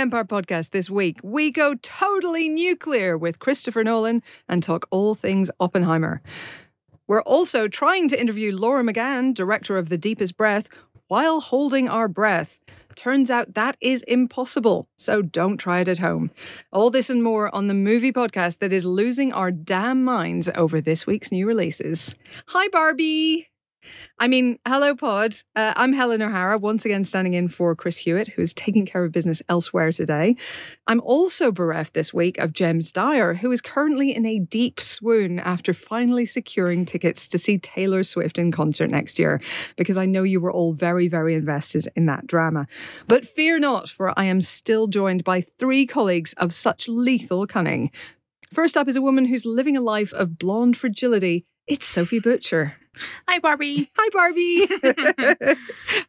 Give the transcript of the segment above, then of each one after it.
Empire podcast this week, we go totally nuclear with Christopher Nolan and talk all things Oppenheimer. We're also trying to interview Laura McGann, director of The Deepest Breath, while holding our breath. Turns out that is impossible, so don't try it at home. All this and more on the movie podcast that is losing our damn minds over this week's new releases. Hi, Barbie! I mean, hello, Pod. Uh, I'm Helen O'Hara, once again standing in for Chris Hewitt, who is taking care of business elsewhere today. I'm also bereft this week of James Dyer, who is currently in a deep swoon after finally securing tickets to see Taylor Swift in concert next year, because I know you were all very, very invested in that drama. But fear not, for I am still joined by three colleagues of such lethal cunning. First up is a woman who's living a life of blonde fragility. It's Sophie Butcher. Hi, Barbie. Hi, Barbie.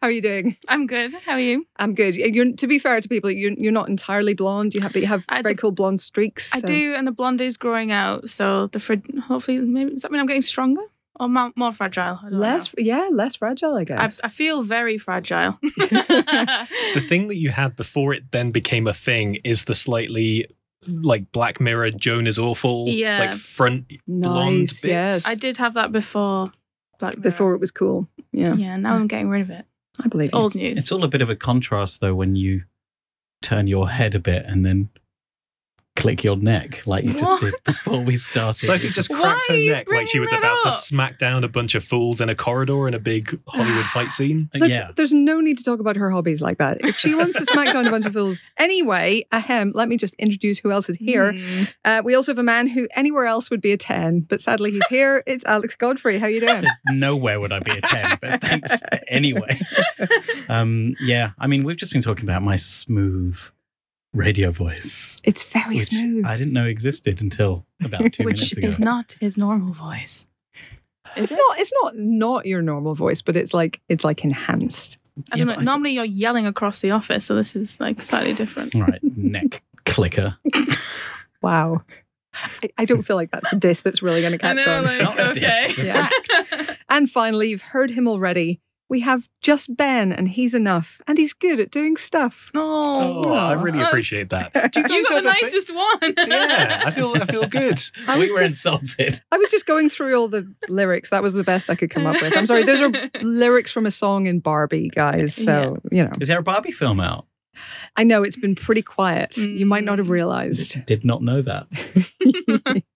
How are you doing? I'm good. How are you? I'm good. You're, to be fair to people, you're, you're not entirely blonde. You have, but you have I very d- cool blonde streaks. I so- do, and the blonde is growing out, so the fr- hopefully maybe does that mean I'm getting stronger or more, more fragile? I don't Less, yeah, less fragile, I know. I, guess. I feel very fragile. the thing that you had before it then became a thing is the slightly like Black Mirror Joan is awful Yeah. like front blonde nice, bits. yes. I did have that before. Black Mirror. Before it was cool. Yeah, Yeah, now I'm getting rid of it. I believe It's you. old news. It's all a bit of a contrast, though, when you turn your head a bit and then click your neck like you just did before we started. Sophie just cracked are her neck like she was that about to smack down a bunch of fools in a corridor in a big Hollywood fight scene. Look, yeah. there's no need to talk about her hobbies like that. If she wants to smack down a bunch of fools. Anyway, ahem, let me just introduce who else is here. Hmm. Uh, we also have a man who anywhere else would be a 10, but sadly he's here. It's Alex Godfrey. How you doing? Nowhere would I be a 10, but thanks anyway. Um, yeah, I mean, we've just been talking about my smooth radio voice. It's very which smooth. I didn't know existed until about two Which minutes ago. is not his normal voice. Is It's it? not. It's not not your normal voice, but it's like it's like enhanced. I don't Yeah, know. but I- Normally you're yelling across the office, so this is like slightly different. Right, neck clicker. Wow. I, I don't feel like that's a diss that's really going to catch on. like- not a diss, it's a Yeah. and finally, you've heard him already. We have just Ben, and he's enough, and he's good at doing stuff. Oh, Oh, I really appreciate that. I Do You got the ever thi- nicest one. yeah, I feel I feel good. I we were just, insulted. I was just going through all the lyrics. That was the best I could come up with. I'm sorry, those are lyrics from a song in Barbie, guys. So, you know, Is there a Barbie film out? I know it's been pretty quiet. You might not have Mm. realized. Did not know that.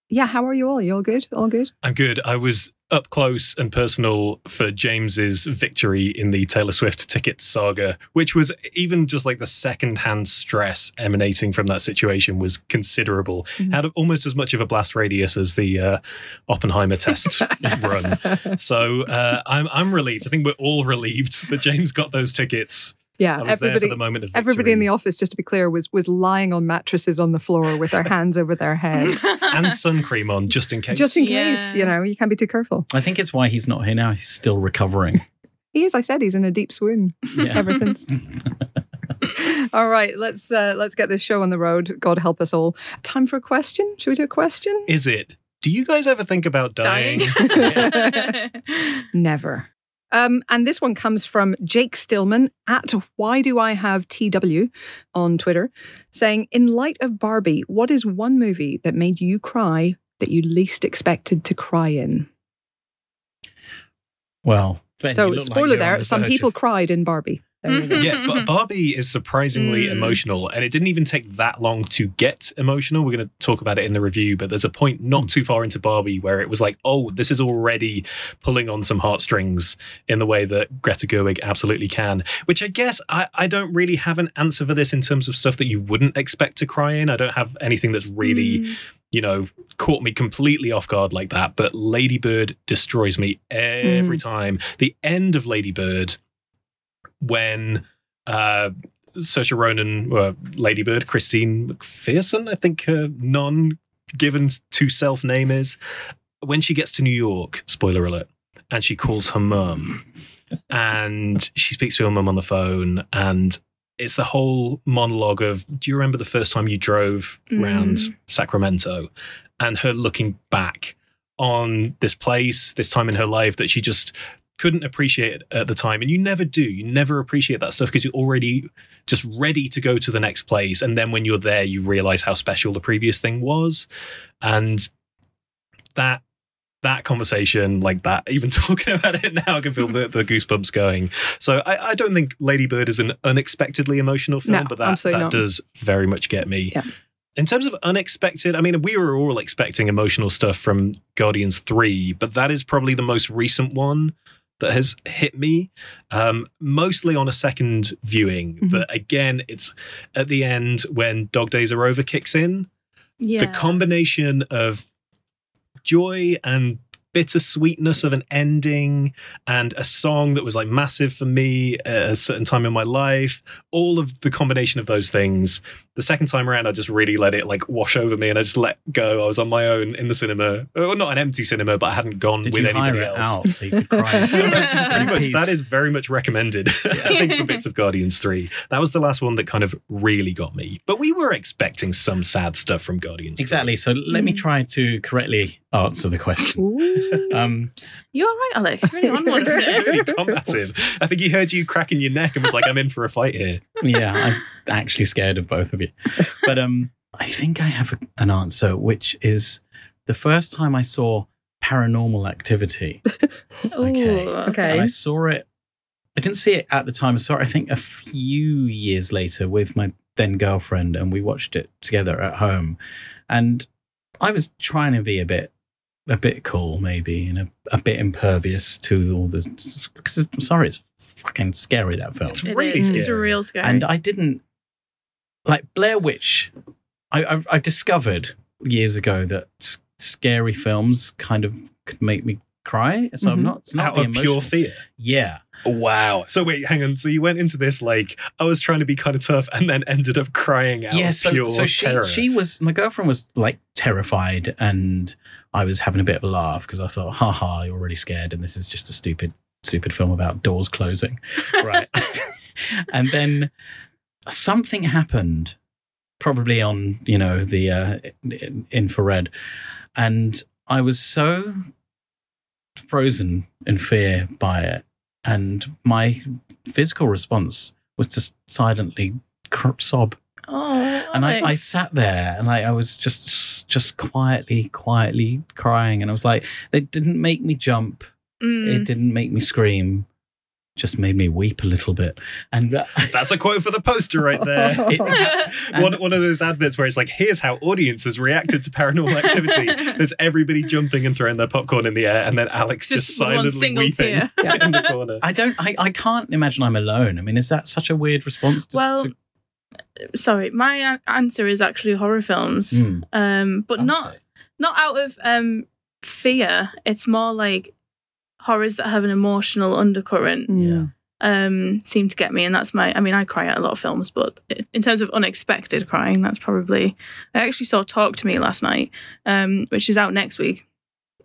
Yeah, how are you all? You all good? All good? I'm good. I was up close and personal for James's victory in the Taylor Swift ticket saga, which was even just like the second-hand stress emanating from that situation was considerable. Mhm. Had almost as much of a blast radius as the uh, Oppenheimer test run. So uh, I'm I'm relieved. I think we're all relieved that James got those tickets. Yeah, I was there everybody for the moment of. Everybody in the office, just to be clear, was was lying on mattresses on the floor with their hands over their heads, and sun cream on just in case. just in Yeah. case. You know, you can't be too careful. I think it's why he's not here now. He's still recovering. He is. I said he's in a deep swoon Yeah. ever since. all right, let's uh, let's get this show on the road. God help us all. Time for a question. Should we do a question? Is it? Do you guys ever think about dying? Dying. Never. Um, and this one comes from Jake Stillman at Why Do I Have TW on Twitter, saying, In light of Barbie, what is one movie that made you cry that you least expected to cry in? Well, Ben, so, look like spoiler there, some people of- cried in Barbie. There you yeah, but Barbie is surprisingly Mm. emotional, and it didn't even take that long to get emotional. We're going to talk about it in the review, but there's a point not too far into Barbie where it was like, oh, this is already pulling on some heartstrings in the way that Greta Gerwig absolutely can. Which I guess I, I don't really have an answer for this in terms of stuff that you wouldn't expect to cry in. I don't have anything that's really Mm. you know, caught me completely off guard like that. But Ladybird destroys me every time. The end of Ladybird, when uh, Saoirse Ronan, uh, Ladybird, Christine McPherson, I think her non given to self name is, when she gets to New York, spoiler alert, and she calls her mum, and she speaks to her mum on the phone, and it's the whole monologue of do you remember the first time you drove around Mm. Sacramento and her looking back on this place, this time in her life that she just couldn't appreciate it at the time, and you never do. You never appreciate that stuff because you're already just ready to go to the next place, and then when you're there, you realize how special the previous thing was, and that that conversation like that even talking about it now i can feel the, the goosebumps going so I, I don't think lady bird is an unexpectedly emotional film No, but that, that not. does very much get me Yeah. in terms of unexpected i mean we were all expecting emotional stuff from guardians 3 but that is probably the most recent one that has hit me um, mostly on a second viewing Mhm. but again it's at the end when dog days are over kicks in Yeah. the combination of joy and bittersweetness of an ending and a song that was like massive for me at a certain time in my life all of the combination of those things the second time around i just really let it like wash over me and i just let go i was on my own in the cinema well not an empty cinema but i hadn't gone Did with you anybody hire it else out so you could cry? pretty much that is very much recommended i think for bits of guardians 3 that was the last one that kind of really got me but we were expecting some sad stuff from guardians 3. Exactly. So let me Mm. try to correctly answer the question. Um, You're all right, Alex. Really on one really combative. I think he heard you cracking your neck and was like, I'm in for a fight here. yeah, I'm actually scared of both of you. But um, I think I have a, an answer, which is the first time I saw Paranormal Activity. Okay. Ooh, Okay. And I saw it. I didn't see it at the time. I saw it, I think, a few years later with my then girlfriend, and we watched it together at home. And I was trying to be a bit, a bit cool, maybe, and a, a bit impervious to all the. Because I'm sorry, it's fucking scary that film. It's It really is. scary. It's a real scary. And I didn't like Blair Witch. I, I, I discovered years ago that s- scary films kind of could make me cry. So I'm Mhm. not. It's not Out of pure fear. Yeah. Wow. So wait, hang on. So you went into this like I was trying to be kind of tough and then ended up crying out yeah. of So, pure so she terror. she was my girlfriend was like terrified, and I was having a bit of a laugh because I thought, "Ha ha, you're already scared, and this is just a stupid stupid film about doors closing." right. and then something happened, probably on you know the uh, infrared, and I was so frozen in fear by it, and my physical response was to silently sob. oh, And I, I sat there and I, I was just just quietly, quietly crying, and I was like, it didn't make me jump. Mm. it didn't make me scream just made me weep a little bit and uh, That's a quote for the poster right there. And- one, one of those adverts where it's like, here's how audiences reacted to paranormal activity. There's everybody jumping and throwing their popcorn in the air, and then Alex just, Just one silently single weeping tear. in the corner. i don't I, I can't imagine i'm alone i mean is that such a weird response to, Well, to- Sorry, my answer is actually horror films. Hmm, Um, but not not out of um fear. It's more like horrors that have an emotional undercurrent. Mm. Um, seem to get me, and that's my. I mean, I cry at a lot of films, but in terms of unexpected crying, that's probably. I actually saw Talk to Me last night, um, which is out next week,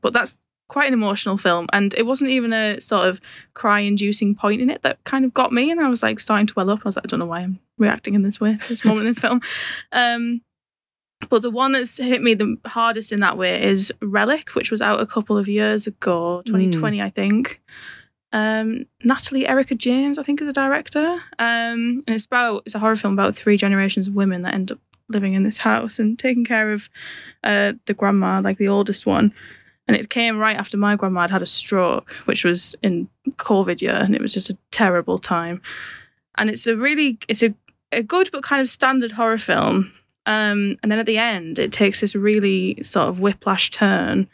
but that's quite an emotional film, and it wasn't even a sort of cry-inducing point in it that kind of got me, and I was like starting to well up. I was like, I don't know why I'm reacting in this way at this moment in this film. Um, but the one that's hit me the hardest in that way is Relic, which was out a couple of years ago, 2020, I think. Um, Natalie Erica James, I think, is the director. Um, and it's about it's a horror film about three generations of women that end up living in this house and taking care of uh, the grandma, like the oldest one. And it came right after my grandma had had a stroke, which was in COVID year, and it was just a terrible time. And it's a really it's a, a good but kind of standard horror film. Um, and then at the end, it takes this really sort of whiplash turn,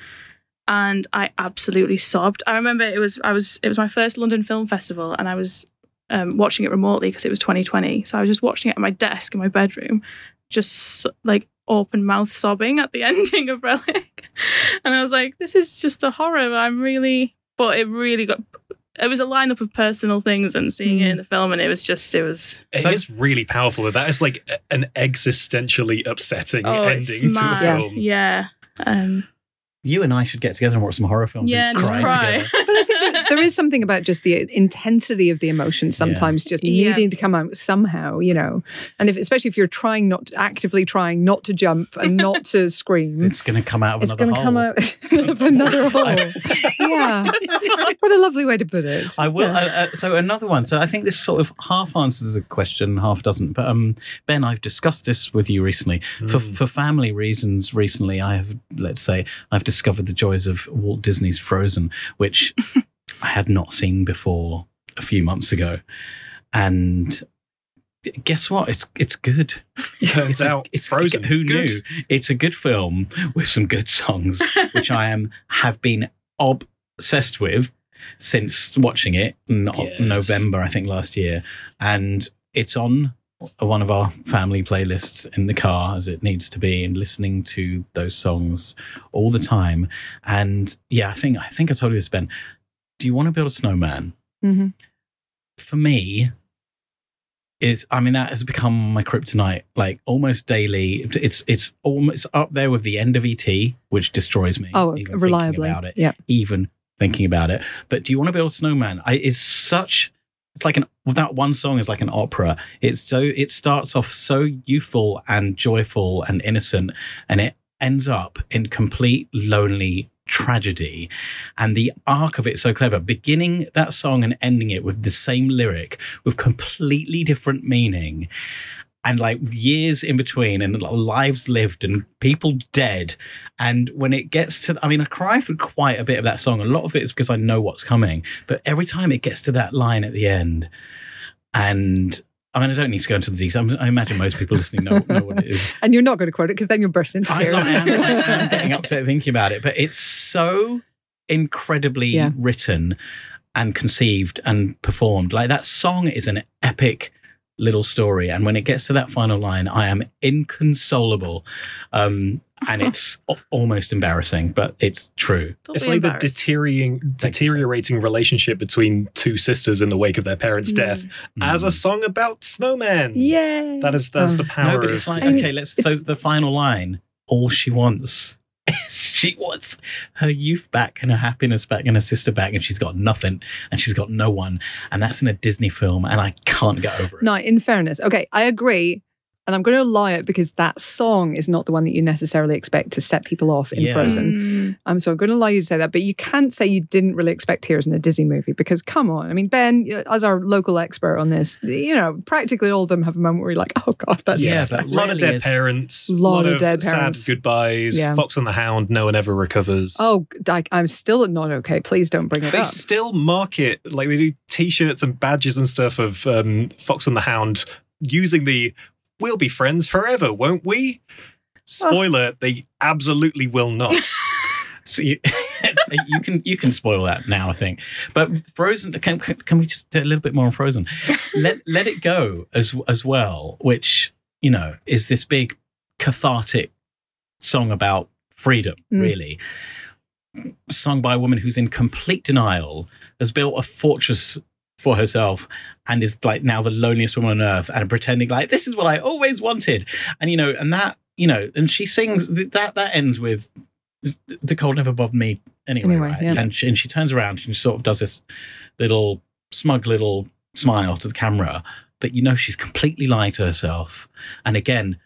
and I absolutely sobbed. I remember it was I was it was my first London Film Festival, and I was um, watching it remotely because it was 2020. So I was just watching it at my desk in my bedroom, just like open mouth sobbing at the ending of Relic, and I was like, "This is just a horror." I'm really, but it really got. It was a lineup of personal things, and seeing it in the film, and it was just it was It So- is really powerful. That is like an existentially upsetting oh, it's ending to a mad. film. Yeah. Um, you and i should get together and watch some horror films yeah, and cry, cry. together But I think there- there is something about just the intensity of the emotion sometimes just Yeah. needing to come out somehow, you know. And if especially if you're trying not actively trying not to jump and not to scream, it's going to come out of it's another going to come hole. out of another hole. yeah. What a lovely way to put it. I will. Yeah. Uh, uh, so another one. So I think this sort of half answers a question, half doesn't. But um, Ben, I've discussed this with you recently. For Mm. for family reasons, recently I have, let's say, I've discovered the joys of Walt Disney's Frozen, which I had not seen before a few months ago, and. Guess what? It's it's good. Turns It's a- out it's Frozen. Who Good. knew? It's a good film with some good songs, which I am have been obsessed with since watching it in Yes. November, I think last year, and it's on one of our family playlists in the car as it needs to be, and listening to those songs all the time. And yeah, I think I think I told you this, Ben. Do you want to build a snowman? Mhm. for me it's i mean that has become my kryptonite like almost daily it's it's almost up there with the end of et which destroys me Oh, reliably. about it Yeah. even thinking about it but do you want to build a snowman I, it's such it's like an that one song is like an opera. It's so it starts off so youthful and joyful and innocent and it ends up in complete lonely tragedy. And the arc of it so clever. Beginning that song and ending it with the same lyric with completely different meaning and like years in between and lives lived and people dead and when it gets to i mean i cry for quite a bit of that song a lot of it is because i know what's coming but every time it gets to that line at the end and I mean, I don't need to go into the details. I imagine most people listening know, know what it is. And you're not going to quote it because then you'll burst into tears. I am, I am getting upset thinking about it, but it's so incredibly Yeah. written and conceived and performed. Like that song is an epic little story, and when it gets to that final line, I am inconsolable, um, and it's almost embarrassing, but it's true. Don't It's like the deteriorating, Thank you, sir. deteriorating relationship between two sisters in the wake of their parents' Mm. death as a song about snowmen. Yeah, That is that's Oh. the power No, but of it's like I okay, let's. So the final line: all she wants. She wants her youth back and her happiness back and her sister back, and she's got nothing and she's got no one. And that's in a Disney film, and I can't get over it. No, in fairness, okay, I agree. And I'm going to allow it because that song is not the one that you necessarily expect to set people off in Yeah. Frozen. Mm. Um, so I'm going to allow you to say that, but you can't say you didn't really expect tears in a Disney movie because come on. I mean, Ben, as our local expert on this, you know, practically all of them have a moment where you're like, oh God, that's Yeah, Yes, but a lot of dead is- parents, Lot of of dead sad parents. goodbyes. Yeah. Fox and the Hound, no one ever recovers. Oh, I, I'm still not okay. Please don't bring it they up. They still market like they do T-shirts and badges and stuff of um, Fox and the Hound using the "We'll be friends forever, won't we?" Spoiler: They absolutely will not. So you, you can you can spoil that now, I think. But Frozen, can, can can we just do a little bit more on Frozen? let let it go as as well, which you know is this big cathartic song about freedom, Mm. really, sung by a woman who's in complete denial, has built a fortress for herself and is like now the loneliest woman on earth and pretending like this is what I always wanted. And you know, and that, you know, and she sings that that ends with the cold never bothered me anyway, Anyway, right? yeah. And she, and she turns around and she sort of does this little smug little smile to the camera, but you know she's completely lying to herself. And again,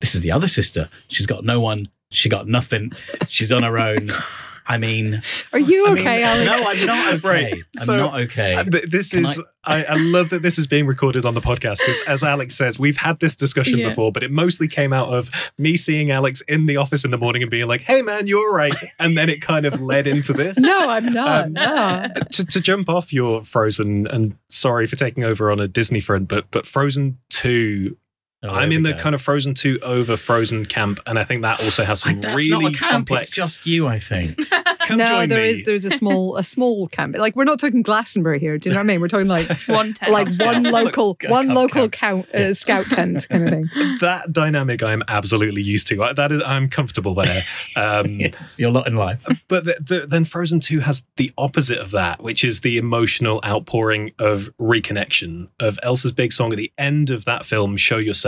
this is the other sister. She's got no one. She got nothing. She's on her own. I mean, Are you I mean, okay, Alex? no, I'm not okay. Right. I'm So, not okay. Uh, This Can is, I, I love that this is being recorded on the podcast because, as Alex says, we've had this discussion Yeah. before, but it mostly came out of me seeing Alex in the office in the morning and being like, hey, man, you're right. And then it kind of led into this. no, I'm not. Um, no. to, to jump off your Frozen, and sorry for taking over on a Disney front, but but Frozen two, Oh, I'm in the go. kind of Frozen two over Frozen camp, and I think that also has some that's really not a camp, complex. It's just you, I think. Come no, join there me. is there's a small a small camp. Like we're not talking Glastonbury here. Do you know what I mean? We're talking like One tent. like one local one local count, uh, scout tent kind of thing. that dynamic. I'm absolutely used to. I- That is, I'm comfortable there. Um, yes, you're not in life. But the, the, then Frozen 2 has the opposite of that, which is the emotional outpouring of reconnection of Elsa's big song at the end of that film, Show Yourself,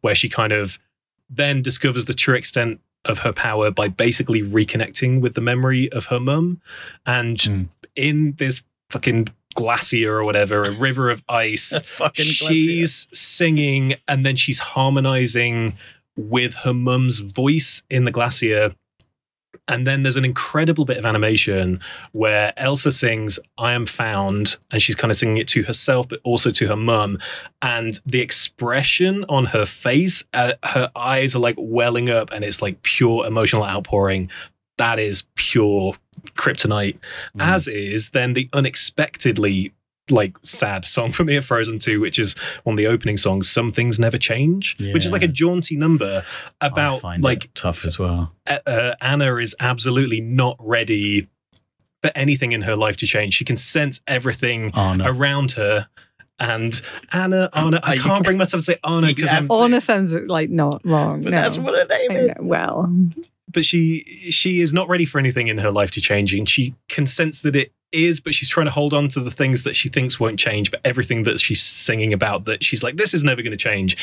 where she kind of then discovers the true extent of her power by basically reconnecting with the memory of her mum. And Mm. in this fucking glacier or whatever, a river of ice, Fucking she's singing and then she's harmonizing with her mum's voice in the glacier And then there's an incredible bit of animation where Elsa sings I Am Found, and she's kind of singing it to herself, but also to her mum. And the expression on her face, uh, her eyes are like welling up, and it's like pure emotional outpouring. That is pure kryptonite. Mm. As is then the unexpectedly like sad song for me at Frozen 2, which is one of the opening songs, Some Things Never Change, which is like a jaunty number I about find like it tough as well. uh, uh, Anna is absolutely not ready for anything in her life to change. She can sense everything no. around her. And Anna, Anna, I can't can- bring myself to say Anna because have- Anna sounds like not wrong. But no. that's what her name I is. know. Well, But she she is not ready for anything in her life to change, and she can sense that it is. But she's trying to hold on to the things that she thinks won't change. But everything that she's singing about that she's like, this is never going to change,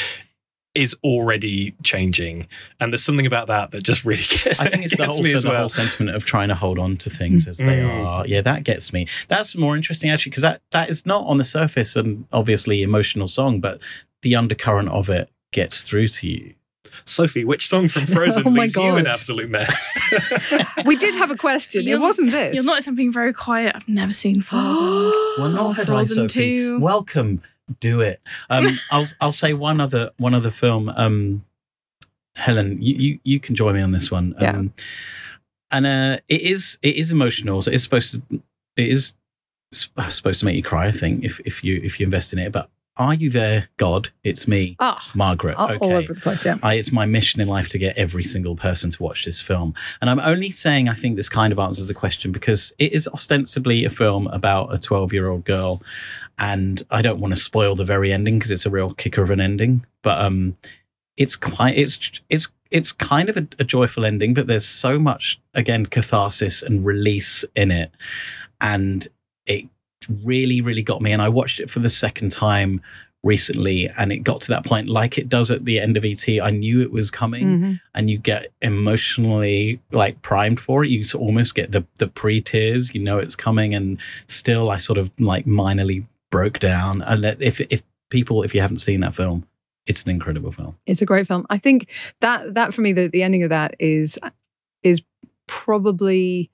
is already changing. And there's something about that that just really gets, I think it's the whole, me so the well. whole sentiment of trying to hold on to things as they Mm. are. Yeah, that gets me. That's more interesting actually because that that is not on the surface an obviously emotional song, but the undercurrent of it gets through to you. Sophie, which song from Frozen Oh my leaves you an absolute mess? we did have a question. It You'll- wasn't this. You're not I'm very quiet. I've never seen Frozen. Well, not had I, Frozen Sophie. 2. Welcome. Do it. Um, I'll I'll say one other one other film. Um, Helen, you, you you can join me on this one. Yeah. Um, and uh, it is it is emotional. So it's supposed to it is supposed to make you cry. I think if if you if you invest in it. But are you there, God? It's me, Ah, Margaret. all, okay. all over the place. Yeah. I, it's my mission in life to get every single person to watch this film. And I'm only saying I think this kind of answers the question because it is ostensibly a film about a 12 year old girl. And I don't want to spoil the very ending because it's a real kicker of an ending. But um, it's quite, it's, it's, it's kind of a, a joyful ending, but there's so much, again, catharsis and release in it. And it really, really got me. And I watched it for the second time recently and it got to that point like it does at the end of ET I knew it was coming Mhm. and you get emotionally like primed for it you almost get the the pre-tears you know it's coming and still I sort of like minorly broke down and if if people if you haven't seen that film it's an incredible film It's a great film. I think that that for me, the, the ending of that is is probably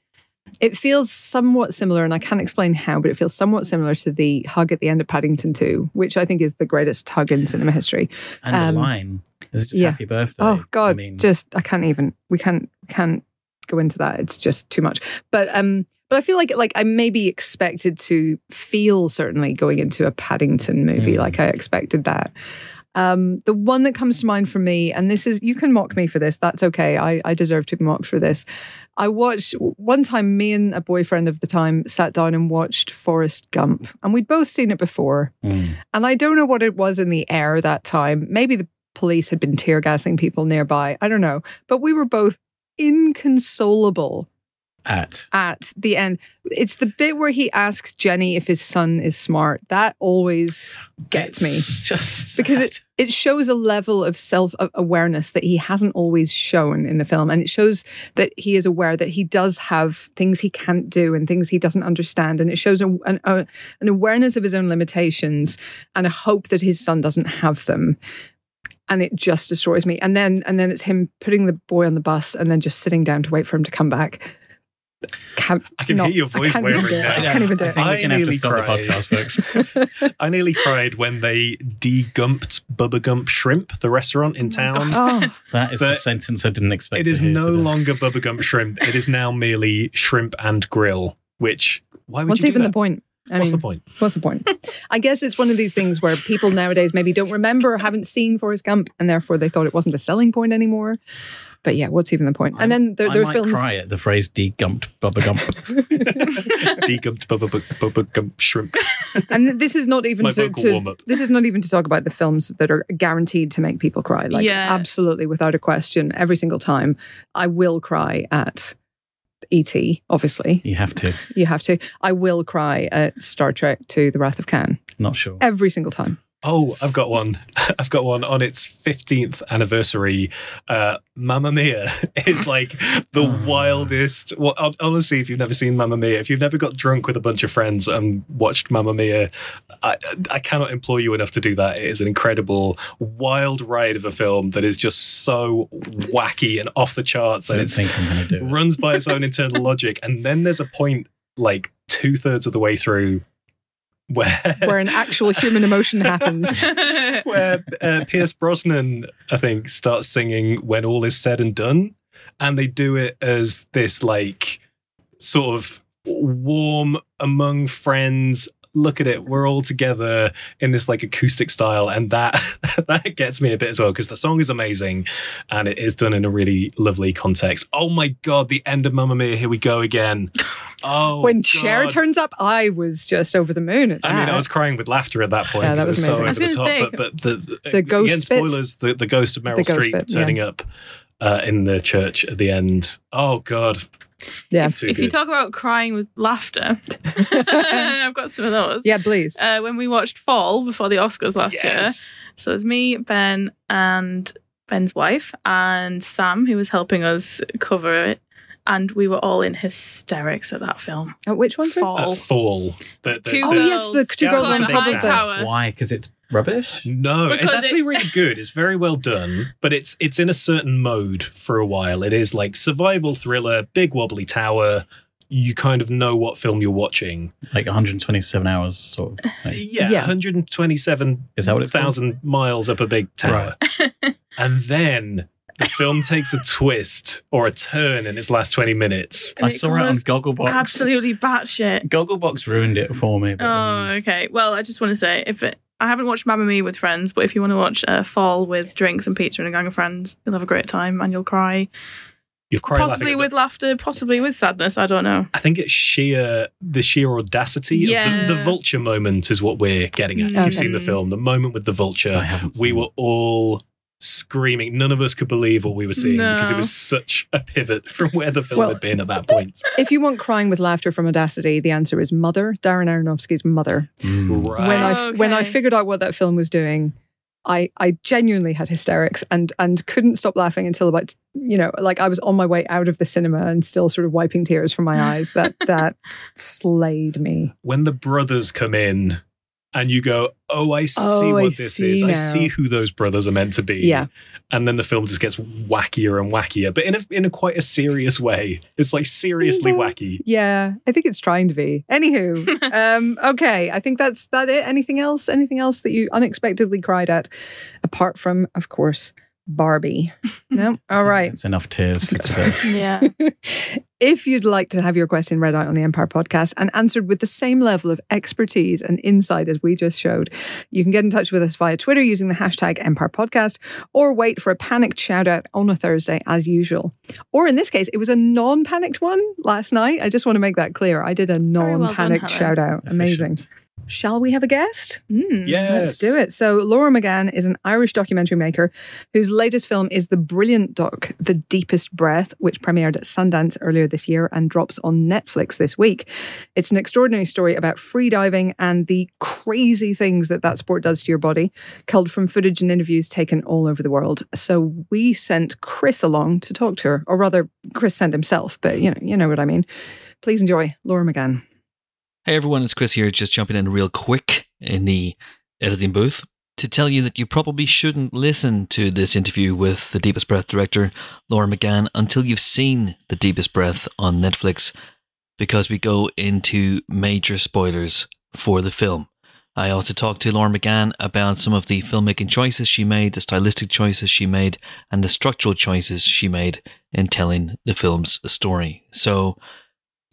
it feels somewhat similar, and I can't explain how, but it feels somewhat similar to the hug at the end of Paddington 2, which I think is the greatest hug in cinema history. and Um, the line is it just yeah. happy birthday Oh God, I mean just I can't even we can't can't go into that. It's just too much. But um but I feel like like I maybe expected to feel certainly going into a Paddington movie, Mm. like I expected that. Um, the one that comes to mind for me, and this is you can mock me for this. That's okay. I, I deserve to be mocked for this. I watched one time. Me and a boyfriend of the time sat down and watched Forrest Gump, and we'd both seen it before. mm, And I don't know what it was in the air that time. Maybe the police had been tear gassing people nearby. I don't know. But we were both inconsolable at at the end. It's the bit where he asks Jenny if his son is smart. That always gets me. Just Because it, it shows a level of self awareness that he hasn't always shown in the film. And it shows that he is aware that he does have things he can't do and things he doesn't understand. And it shows a, an, a, an awareness of his own limitations and a hope that his son doesn't have them. And it just destroys me. And then and then it's him putting the boy on the bus and then just sitting down to wait for him to come back. Can't, I can not- hear your I voice can't even wavering do it. I can't even do I it. think I gonna have to nearly stop the cried. podcast folks I nearly cried when they degumped Bubba Gump Shrimp, the restaurant in oh town. Oh, that is a sentence I didn't expect It is to hear no today. longer Bubba Gump Shrimp. It is now merely Shrimp and Grill. Which why would what's you even do the point? I What's mean, the point? What's the point? I guess it's one of these things where people nowadays maybe don't remember or haven't seen Forrest Gump, and therefore they thought it wasn't a selling point anymore. But yeah, what's even the point? And then there, I there are might films. cry at the phrase degumped Bubba Gump. Degumped Bubba, Bubba, Bubba Gump Shrimp. and this is not even my to, vocal to this is not even to talk about the films that are guaranteed to make people cry. Like Yeah. absolutely, without a question, every single time I will cry at E.T. Obviously, you have to. you have to. I will cry at Star Trek to The Wrath of Khan Not sure. every single time. Oh, I've got one. I've got one on its 15th anniversary. Uh, Mamma Mia is like the Oh. wildest. Well, hon- honestly, if you've never seen Mamma Mia, if you've never got drunk with a bunch of friends and watched Mamma Mia, I, I cannot implore you enough to do that. It is an incredible, wild ride of a film that is just so wacky and off the charts. And don't it's think I'm going to do it. runs by its own internal logic. And then there's a point like two thirds of the way through where Where an actual human emotion happens. where uh, Pierce Brosnan, I think, starts singing "When All Is Said and Done," and they do it as this like sort of warm among friends. Look at it, we're all together in this like acoustic style, and that that gets me a bit as well because the song is amazing, and it is done in a really lovely context. Oh my god, the end of Mamma Mia! Here we go again. Oh, when Cher turns up, I was just over the moon at that. I mean, I was crying with laughter at that point. Yeah, that 'cause was it so amazing. over I was the top. gonna say- but, but the, the, The ghost again, spoilers. The, the ghost of Meryl The Streep bit, yeah. turning up uh, in the church at the end. Oh God, yeah. too if you talk about crying with laughter, I've got some of those. yeah, please. Uh, when we watched Fall before the Oscars last year, so it was me, Ben, and Ben's wife, and Sam, who was helping us cover it, and we were all in hysterics at that film. Uh, which one's it? Fall. Uh, fall. The, the, Two Oh, the- girls yes, the two girls on top of the- tower. Why? Because it's rubbish. No, it's actually it- really good. It's very well done, but it's it's in a certain mode for a while. It is like survival thriller, big wobbly tower. You kind of know what film you're watching. Like 127 hours, sort of. thing. Yeah, Yeah. 127 Is that what it's called? thousand miles up a big tower. and then the film takes a twist or a turn in its last 20 minutes. And I saw it on was Gogglebox. Absolutely batshit. Gogglebox ruined it for me. but, Oh, um, okay. Well, I just want to say if it, I haven't watched Mamma Mia with friends, but if you want to watch uh, Fall with drinks and pizza and a gang of friends, you'll have a great time and you'll cry. You've cried laughing possibly at with the, laughter, possibly with sadness. I don't know. I think it's sheer the sheer audacity. of Yeah. the, the vulture moment is what we're getting at. If you've seen the film, the moment with the vulture, we were all screaming. None of us could believe what we were seeing because it was such a pivot from where the film Well- had been at that point. If you want crying with laughter from Audacity, the answer is Mother, Darren Aronofsky's Mother. Mm. Right. When I Oh, when I figured out what that film was doing, I I genuinely had hysterics and and couldn't stop laughing until about you know like I was on my way out of the cinema and still sort of wiping tears from my eyes. That that slayed me. when the brothers come in and you go, Oh, I see Oh, what I this see is. I see who those brothers are meant to be. Yeah. And then the film just gets wackier and wackier, but in a in a quite a serious way. It's like seriously Mhm. wacky. Yeah, I think it's trying to be. Anywho, um, okay, I think that's that. It. Anything else? Anything else that you unexpectedly cried at, apart from, of course, Barbie? No. All right. It's enough tears for today. Yeah. if you'd like to have your question read out on the Empire podcast and answered with the same level of expertise and insight as we just showed, you can get in touch with us via Twitter using the hashtag Empire Podcast or wait for a panicked shout out on a Thursday as usual. Or in this case, it was a non panicked one last night. I just want to make that clear. I did a non panicked done, shout out. Amazing. Shall we have a guest? Mm. Yes. Let's do it. So, Laura McGann is an Irish documentary maker whose latest film is the brilliant doc, The Deepest Breath, which premiered at Sundance earlier this year and drops on Netflix this week. It's an extraordinary story about freediving and the crazy things that that sport does to your body, culled from footage and interviews taken all over the world. So, we sent Chris along to talk to her, or rather, Chris sent himself, but you know, you know what I mean. Please enjoy Laura McGann. Hey everyone, it's Chris here, just jumping in real quick in the editing booth to tell you that you probably shouldn't listen to this interview with the Deepest Breath director, Laura McGann, until you've seen The Deepest Breath on Netflix, because we go into major spoilers for the film. I also talked to Laura McGann about some of the filmmaking choices she made, the stylistic choices she made, and the structural choices she made in telling the film's story. So,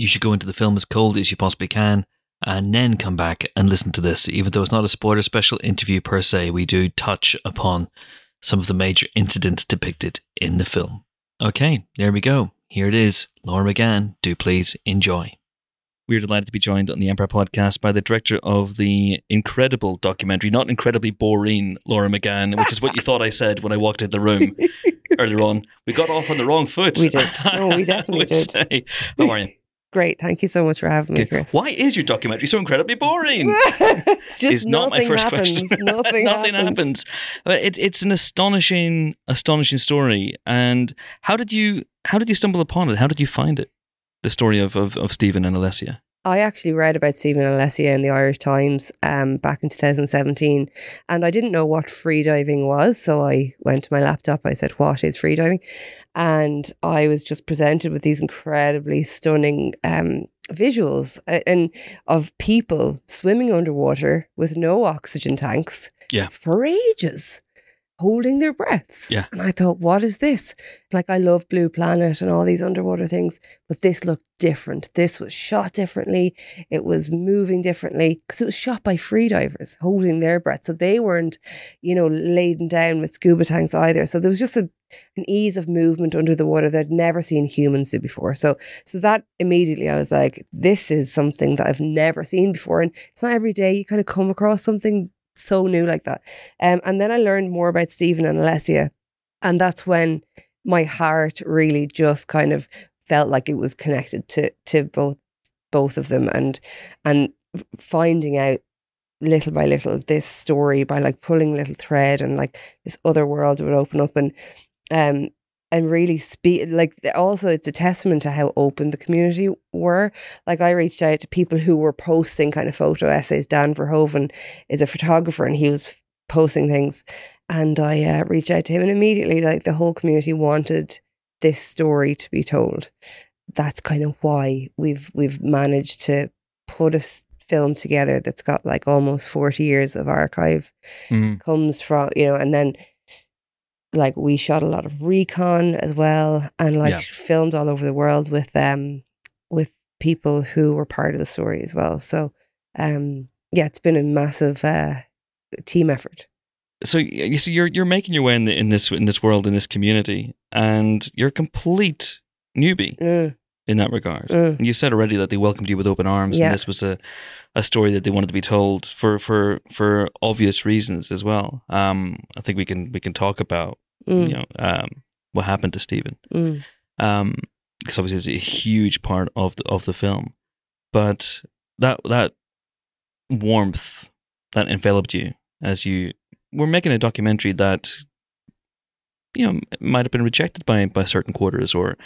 you should go into the film as cold as you possibly can and then come back and listen to this. Even though it's not a spoiler special interview per se, we do touch upon some of the major incidents depicted in the film. Okay, there we go. Here it is. Laura McGann, do please enjoy. We're delighted to be joined on the Empire podcast by the director of the incredible documentary, not incredibly boring, Laura McGann, which is what you thought I said when I walked into the room earlier on. We got off on the wrong foot. We did. No, oh, we definitely did. say. How are you? Great. Thank you so much for having me, Chris. Why is your documentary so incredibly boring? it's just is not my nothing first happens. question. Nothing, Nothing happens. happens. It, it's an astonishing, astonishing story. And how did you how did you stumble upon it? How did you find it? The story of of, of Stephen and Alessia. I actually read about Stephen and Alessia in the Irish Times um, back in 2017, and I didn't know what freediving was. So I went to my laptop. I said, "What is freediving?" And I was just presented with these incredibly stunning um, visuals and of people swimming underwater with no oxygen tanks Yeah. for ages. Holding their breaths. Yeah. And I thought, what is this? Like, I love Blue Planet and all these underwater things, but this looked different. This was shot differently. It was moving differently because it was shot by freedivers holding their breath. So they weren't, you know, laden down with scuba tanks either. So there was just a, an ease of movement under the water that I'd never seen humans do before. So, so that immediately I was like, this is something that I've never seen before. And it's not every day you kind of come across something so new like that. Um, and then I learned more about Stephen and Alessia. And that's when my heart really just kind of felt like it was connected to to both both of them and and finding out little by little this story by like pulling little thread and like this other world would open up and um and really speak like also it's a testament to how open the community were. Like i reached out to people who were posting kind of photo essays. Daan verhoeven is a photographer and he was posting things. And i uh, reached out to him and immediately like the whole community wanted this story to be told. That's kind of why we've we've managed to put a film together that's got like almost 40 years of archive Mm. comes from you know and then like we shot a lot of recon as well and like Yeah. filmed all over the world with um with people who were part of the story as well. So um yeah it's been a massive uh team effort. So you see, you're you're making your way in the, in this in this world in this community, and you're a complete newbie. Mm, in that regard. mm. And you said already that they welcomed you with open arms, Yeah. and this was a, a story that they wanted to be told for for for obvious reasons as well. Um, I think we can we can talk about Mm, you know um, what happened to Stephen, mm. um, because obviously it's a huge part of the of the film, but that that warmth that enveloped you as you were making a documentary that you know might have been rejected by by certain quarters or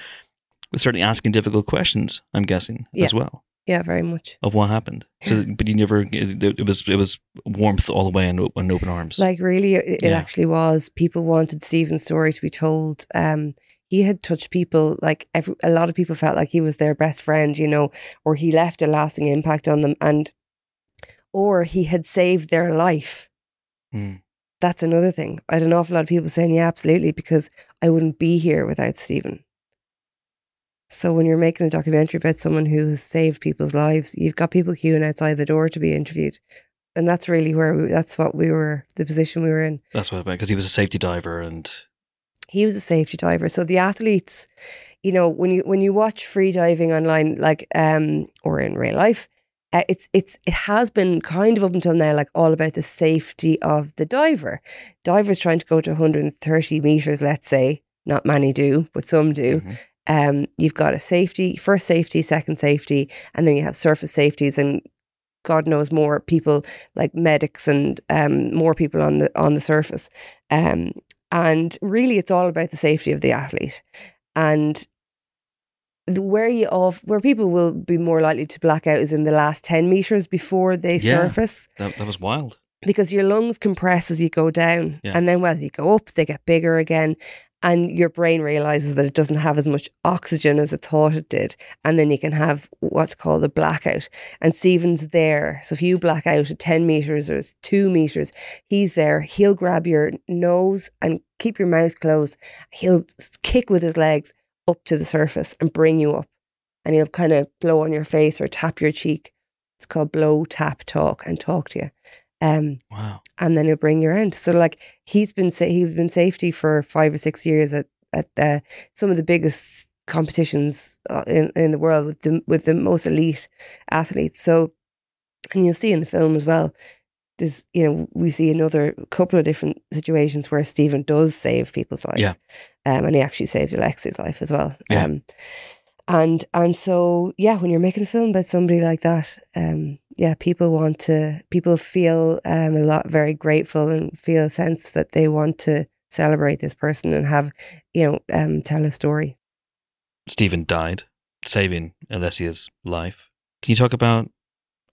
was certainly asking difficult questions. I'm guessing Yeah. as well yeah very much of what happened. So, but you never it, it was it was warmth all the way and, and open arms. Like really, it, it Yeah. actually was. People wanted Stephen's story to be told. Um, he had touched people. Like every, a lot of people felt like he was their best friend, you know, or he left a lasting impact on them, and or he had saved their life. Mm. That's another thing. I had an awful lot of people saying, "Yeah, absolutely," because I wouldn't be here without Stephen. So when you're making a documentary about someone who's saved people's lives, you've got people queuing outside the door to be interviewed. And that's really where we, that's what we were, the position we were in. That's what because he was a safety diver and He was a safety diver. So the athletes, you know, when you when you watch free diving online, like um or in real life, uh, it's it's it has been kind of up until now like all about the safety of the diver. Divers trying to go to 130 meters, let's say, not many do, but some do. Mhm. Um, you've got a safety, first safety, second safety, and then you have surface safeties and God knows more people like medics and um, more people on the on the surface. Um, and really, it's all about the safety of the athlete. And the, where you off where people will be more likely to black out is in the last ten meters before they Yeah. surface that, that was wild. because your lungs compress as you go down, Yeah. and then as you go up, they get bigger again. And your brain realizes that it doesn't have as much oxygen as it thought it did. And then you can have what's called a blackout. And Stephen's there. So if you black out at 10 meters or two meters, he's there. He'll grab your nose and keep your mouth closed. He'll kick with his legs up to the surface and bring you up. And he'll kind of blow on your face or tap your cheek. It's called blow, tap, talk, and talk to you. Um, Wow. and then he'll bring you around. So like he's been sa- he's been safety for five or six years at at uh, some of the biggest competitions uh, in in the world with the with the most elite athletes. So and you'll see in the film as well. There's you know we see another couple of different situations where Stephen does save people's lives. Yeah. Um, and he actually saved Alessia's life as well. Yeah. Um, and and so yeah, when you're making a film about somebody like that, um, yeah, people want to people feel um, a lot very grateful and feel a sense that they want to celebrate this person and have you know um, tell a story. Stephen died, saving Alessia's life. Can you talk about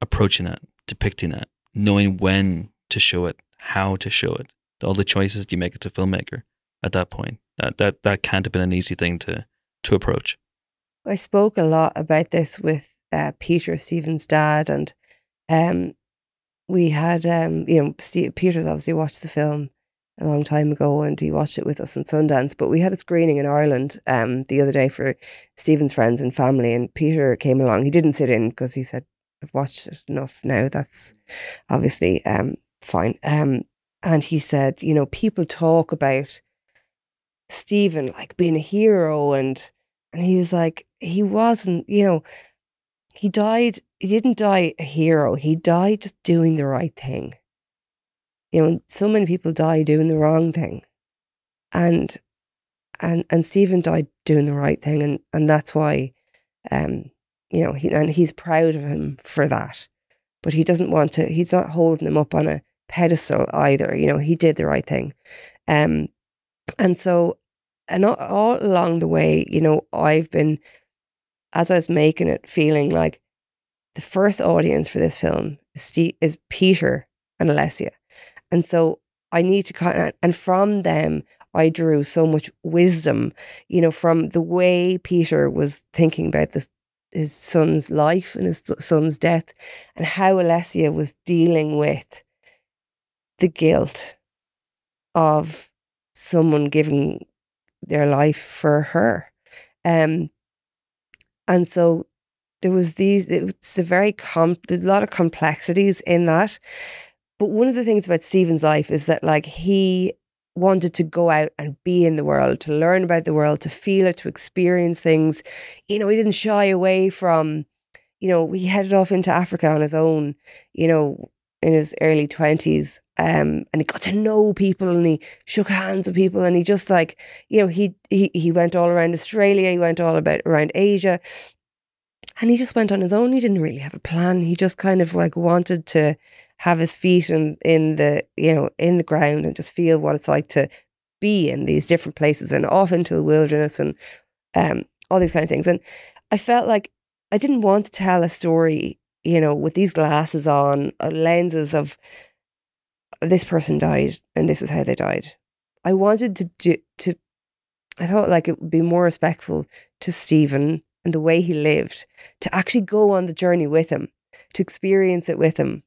approaching that depicting that knowing when to show it, how to show it, all the choices you make as a filmmaker at that point? That that that can't have been an easy thing to to approach. I spoke a lot about this with uh, Peter Stephen's dad, and um, we had um, you know Steve, Peter's obviously watched the film a long time ago, and he watched it with us in Sundance. But we had a screening in Ireland um, the other day for Stephen's friends and family, and Peter came along. He didn't sit in because he said, "I've watched it enough now. That's obviously um, fine." Um, and he said, "You know, people talk about Stephen like being a hero and." And he was like, he wasn't, you know, he died, he didn't die a hero. He died just doing the right thing. You know, so many people die doing the wrong thing. And and and Stephen died doing the right thing and and that's why um you know, he, and he's proud of him for that. But he doesn't want to he's not holding him up on a pedestal either. You know, he did the right thing. Um and so and all, along the way, you know, I've been as I was making it, feeling like the first audience for this film is Peter and Alessia. And so I need to kind of, and from them, I drew so much wisdom, you know, from the way Peter was thinking about this, his son's life and his son's death, and how Alessia was dealing with the guilt of someone giving their life for her. Um, and so there was these, it's a very, com- there's a lot of complexities in that. But one of the things about Stephen's life is that like he wanted to go out and be in the world, to learn about the world, to feel it, to experience things. You know, he didn't shy away from, you know, he headed off into Africa on his own, you know, in his early 20s. Um, and he got to know people and he shook hands with people and he just like, you know, he, he, he went all around Australia, he went all about around Asia and he just went on his own. He didn't really have a plan. He just kind of like wanted to have his feet in, in the, you know, in the ground and just feel what it's like to be in these different places and off into the wilderness and um, all these kind of things. And I felt like I didn't want to tell a story, you know, with these glasses on, uh, lenses of this person died and this is how they died. I wanted to do, to, I thought like it would be more respectful to Stephen and the way he lived to actually go on the journey with him, to experience it with him,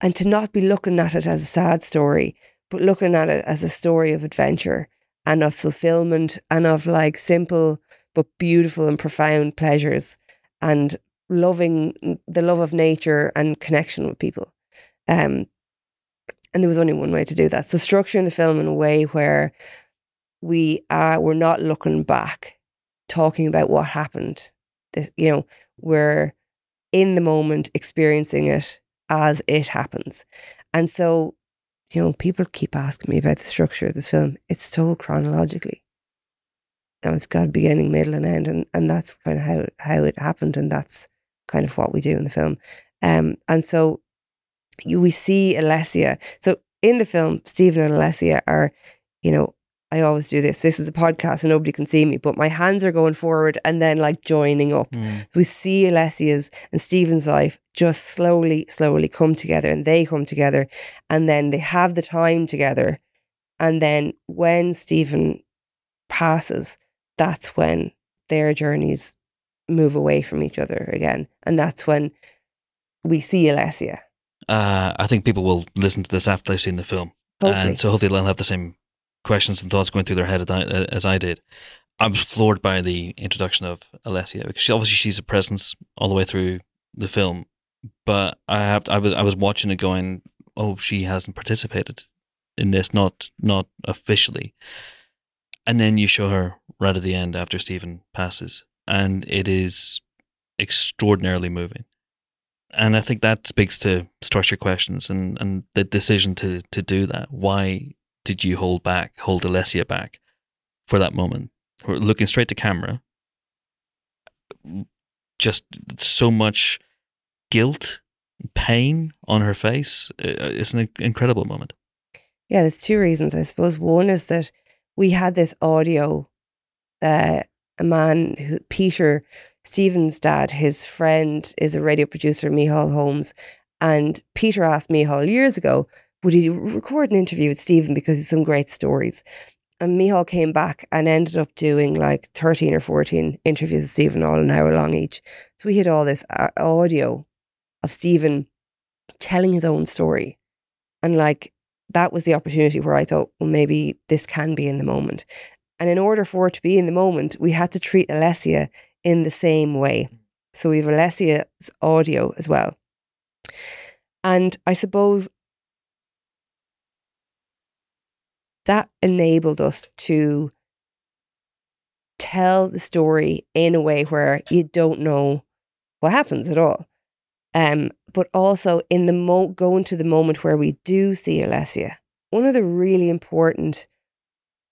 and to not be looking at it as a sad story, but looking at it as a story of adventure and of fulfillment and of like simple but beautiful and profound pleasures and loving the love of nature and connection with people. Um, and there was only one way to do that. So structuring the film in a way where we are we're not looking back, talking about what happened. This, you know, we're in the moment, experiencing it as it happens. And so, you know, people keep asking me about the structure of this film. It's told chronologically. Now it's got beginning, middle, and end, and, and that's kind of how how it happened, and that's kind of what we do in the film. Um, and so we see Alessia. So in the film, Stephen and Alessia are, you know, I always do this. This is a podcast and nobody can see me, but my hands are going forward and then like joining up. Mm. We see Alessia's and Stephen's life just slowly, slowly come together and they come together and then they have the time together. And then when Stephen passes, that's when their journeys move away from each other again. And that's when we see Alessia. Uh, I think people will listen to this after they've seen the film. Hopefully. And so hopefully they'll have the same questions and thoughts going through their head as I, did. I was floored by the introduction of Alessia because she, obviously she's a presence all the way through the film, but I have I was I was watching it going, oh, she hasn't participated in this, not not officially, and then you show her right at the end after Stephen passes, and it is extraordinarily moving, and I think that speaks to structure questions and and the decision to to do that. Why did you hold back, hold Alessia back for that moment? We're looking straight to camera, just so much guilt, pain on her face. It's an incredible moment. Yeah, there's two reasons, I suppose. One is that we had this audio, uh, a man who, Peter Stephen's dad, his friend is a radio producer, Mihal Holmes. And Peter asked Mihal years ago, would he record an interview with Stephen because he's some great stories? And Mihal came back and ended up doing like 13 or 14 interviews with Stephen, all an hour long each. So we had all this uh, audio of Stephen telling his own story. And like, that was the opportunity where I thought, well, maybe this can be in the moment. And in order for it to be in the moment, we had to treat Alessia in the same way. So we have Alessia's audio as well. And I suppose that enabled us to tell the story in a way where you don't know what happens at all. Um, but also in the mo going to the moment where we do see Alessia. One of the really important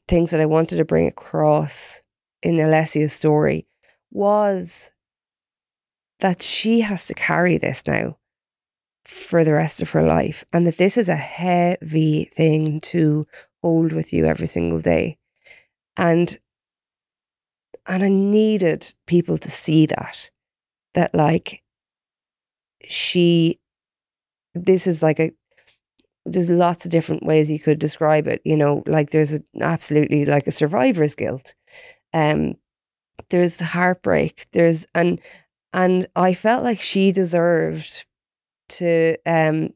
things that I wanted to bring across in Alessia's story was that she has to carry this now for the rest of her life and that this is a heavy thing to hold with you every single day. And and I needed people to see that that like she this is like a there's lots of different ways you could describe it you know like there's a, absolutely like a survivor's guilt um there's heartbreak there's and and i felt like she deserved to um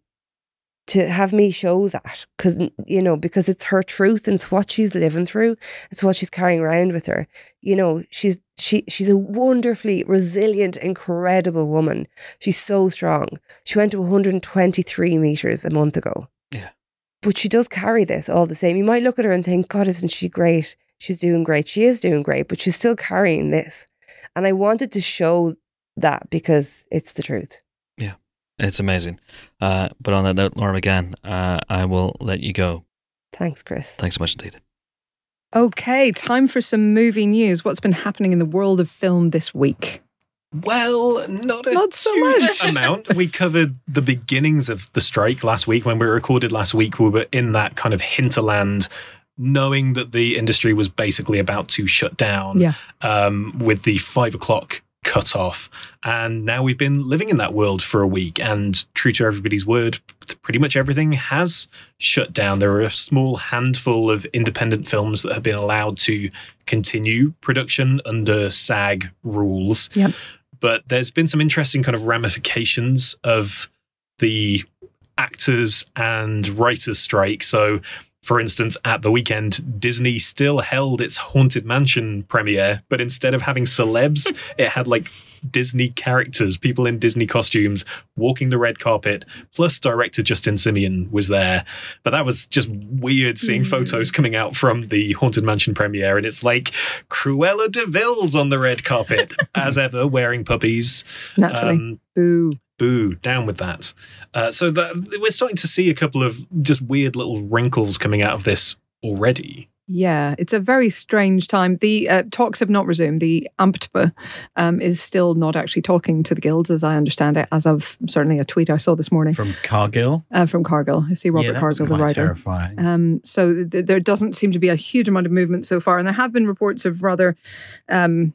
to have me show that because you know because it's her truth and it's what she's living through it's what she's carrying around with her. You know she's she she's a wonderfully resilient incredible woman. She's so strong. She went to 123 meters a month ago Yeah. but she does carry this all the same you might look at her and think god isn't she great she's doing great she is doing great but she's still carrying this and i wanted to show that because it's the truth Yeah, It's amazing. Uh, but on that note, Laura McGann, uh, I will let you go. thanks chris Thanks so much indeed. Okay, time for some movie news. What's been happening in the world of film this week? Well, not a Not so huge much. amount. We covered the beginnings of the strike last week. When we recorded last week, we were in that kind of hinterland, knowing that the industry was basically about to shut down Yeah. um, with the five o'clock cut off. And now we've been living in that world for a week. And true to everybody's word, pretty much everything has shut down. There are a small handful of independent films that have been allowed to continue production under SAG rules. Yep. But there's been some interesting kind of ramifications of the actors and writers strike. So, for instance, at the weekend, Disney still held its Haunted Mansion premiere, but instead of having celebs, it had like Disney characters, people in Disney costumes walking the red carpet, plus director Justin Simien was there. But that was just weird seeing Mm. photos coming out from the Haunted Mansion premiere, and it's like Cruella de Vil's on the red carpet, as ever, wearing puppies. Naturally. Um, Boo. Boo down with that uh, so that we're starting to see a couple of just weird little wrinkles coming out of this already Yeah, it's a very strange time. The uh, talks have not resumed. The AMPTPA um, is still not actually talking to the guilds, as I understand it, as of certainly a tweet I saw this morning From Cargill. uh, from Cargill. I see Robert yeah, that was Cargill, the writer. Terrifying. Um, so th- there doesn't seem to be a huge amount of movement so far, and there have been reports of rather um,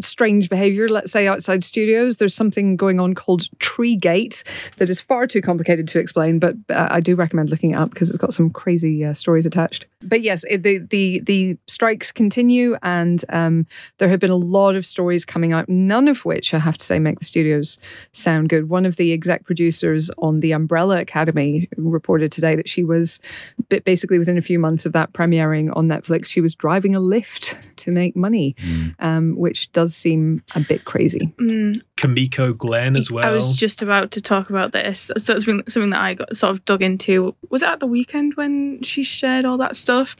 strange behavior. Let's say outside studios, there's something going on called Tree Gate that is far too complicated to explain, but uh, I do recommend looking it up because it's got some crazy uh, stories attached. But yes, it, the the the strikes continue, and um, there have been a lot of stories coming out, none of which I have to say make the studios sound good. One of the exec producers on the Umbrella Academy reported today that she was ba- basically within a few months of that premiering on Netflix, she was driving a Lyft to make money, Mm. um, which does seem a bit crazy. Mm, kimiko glenn as well I was just about to talk about this. So it's been something that I got sort of dug into. Was it at the weekend when she shared all that stuff?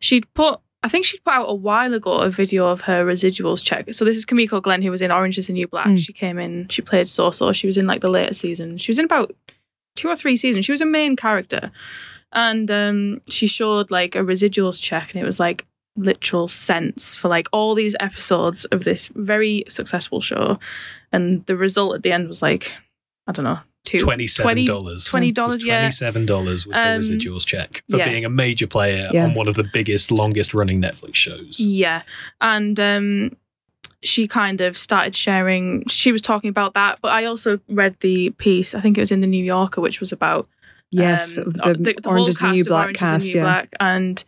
She'd put, I think she'd put out a while ago a video of her residuals check. So this is Kimiko Glenn, who was in Orange is the New Black. Mm. She came in, she played Sorcerer. She was in like the later season. She was in about two or three seasons. She was a main character. And um, she showed like a residuals check, and it was like literal cents for like all these episodes of this very successful show, and the result at the end was like, I don't know, twenty seven dollars, $20, yeah. Twenty-seven dollars was her Um, residuals check for yeah. being a major player Yeah. on one of the biggest, longest-running Netflix shows. Yeah. And um she kind of started sharing she was talking about that, but I also read the piece, I think it was in the New Yorker, which was about Yes, um, of the, whole Orange is the cast New of Black Orange is cast. the New Yeah. Black. And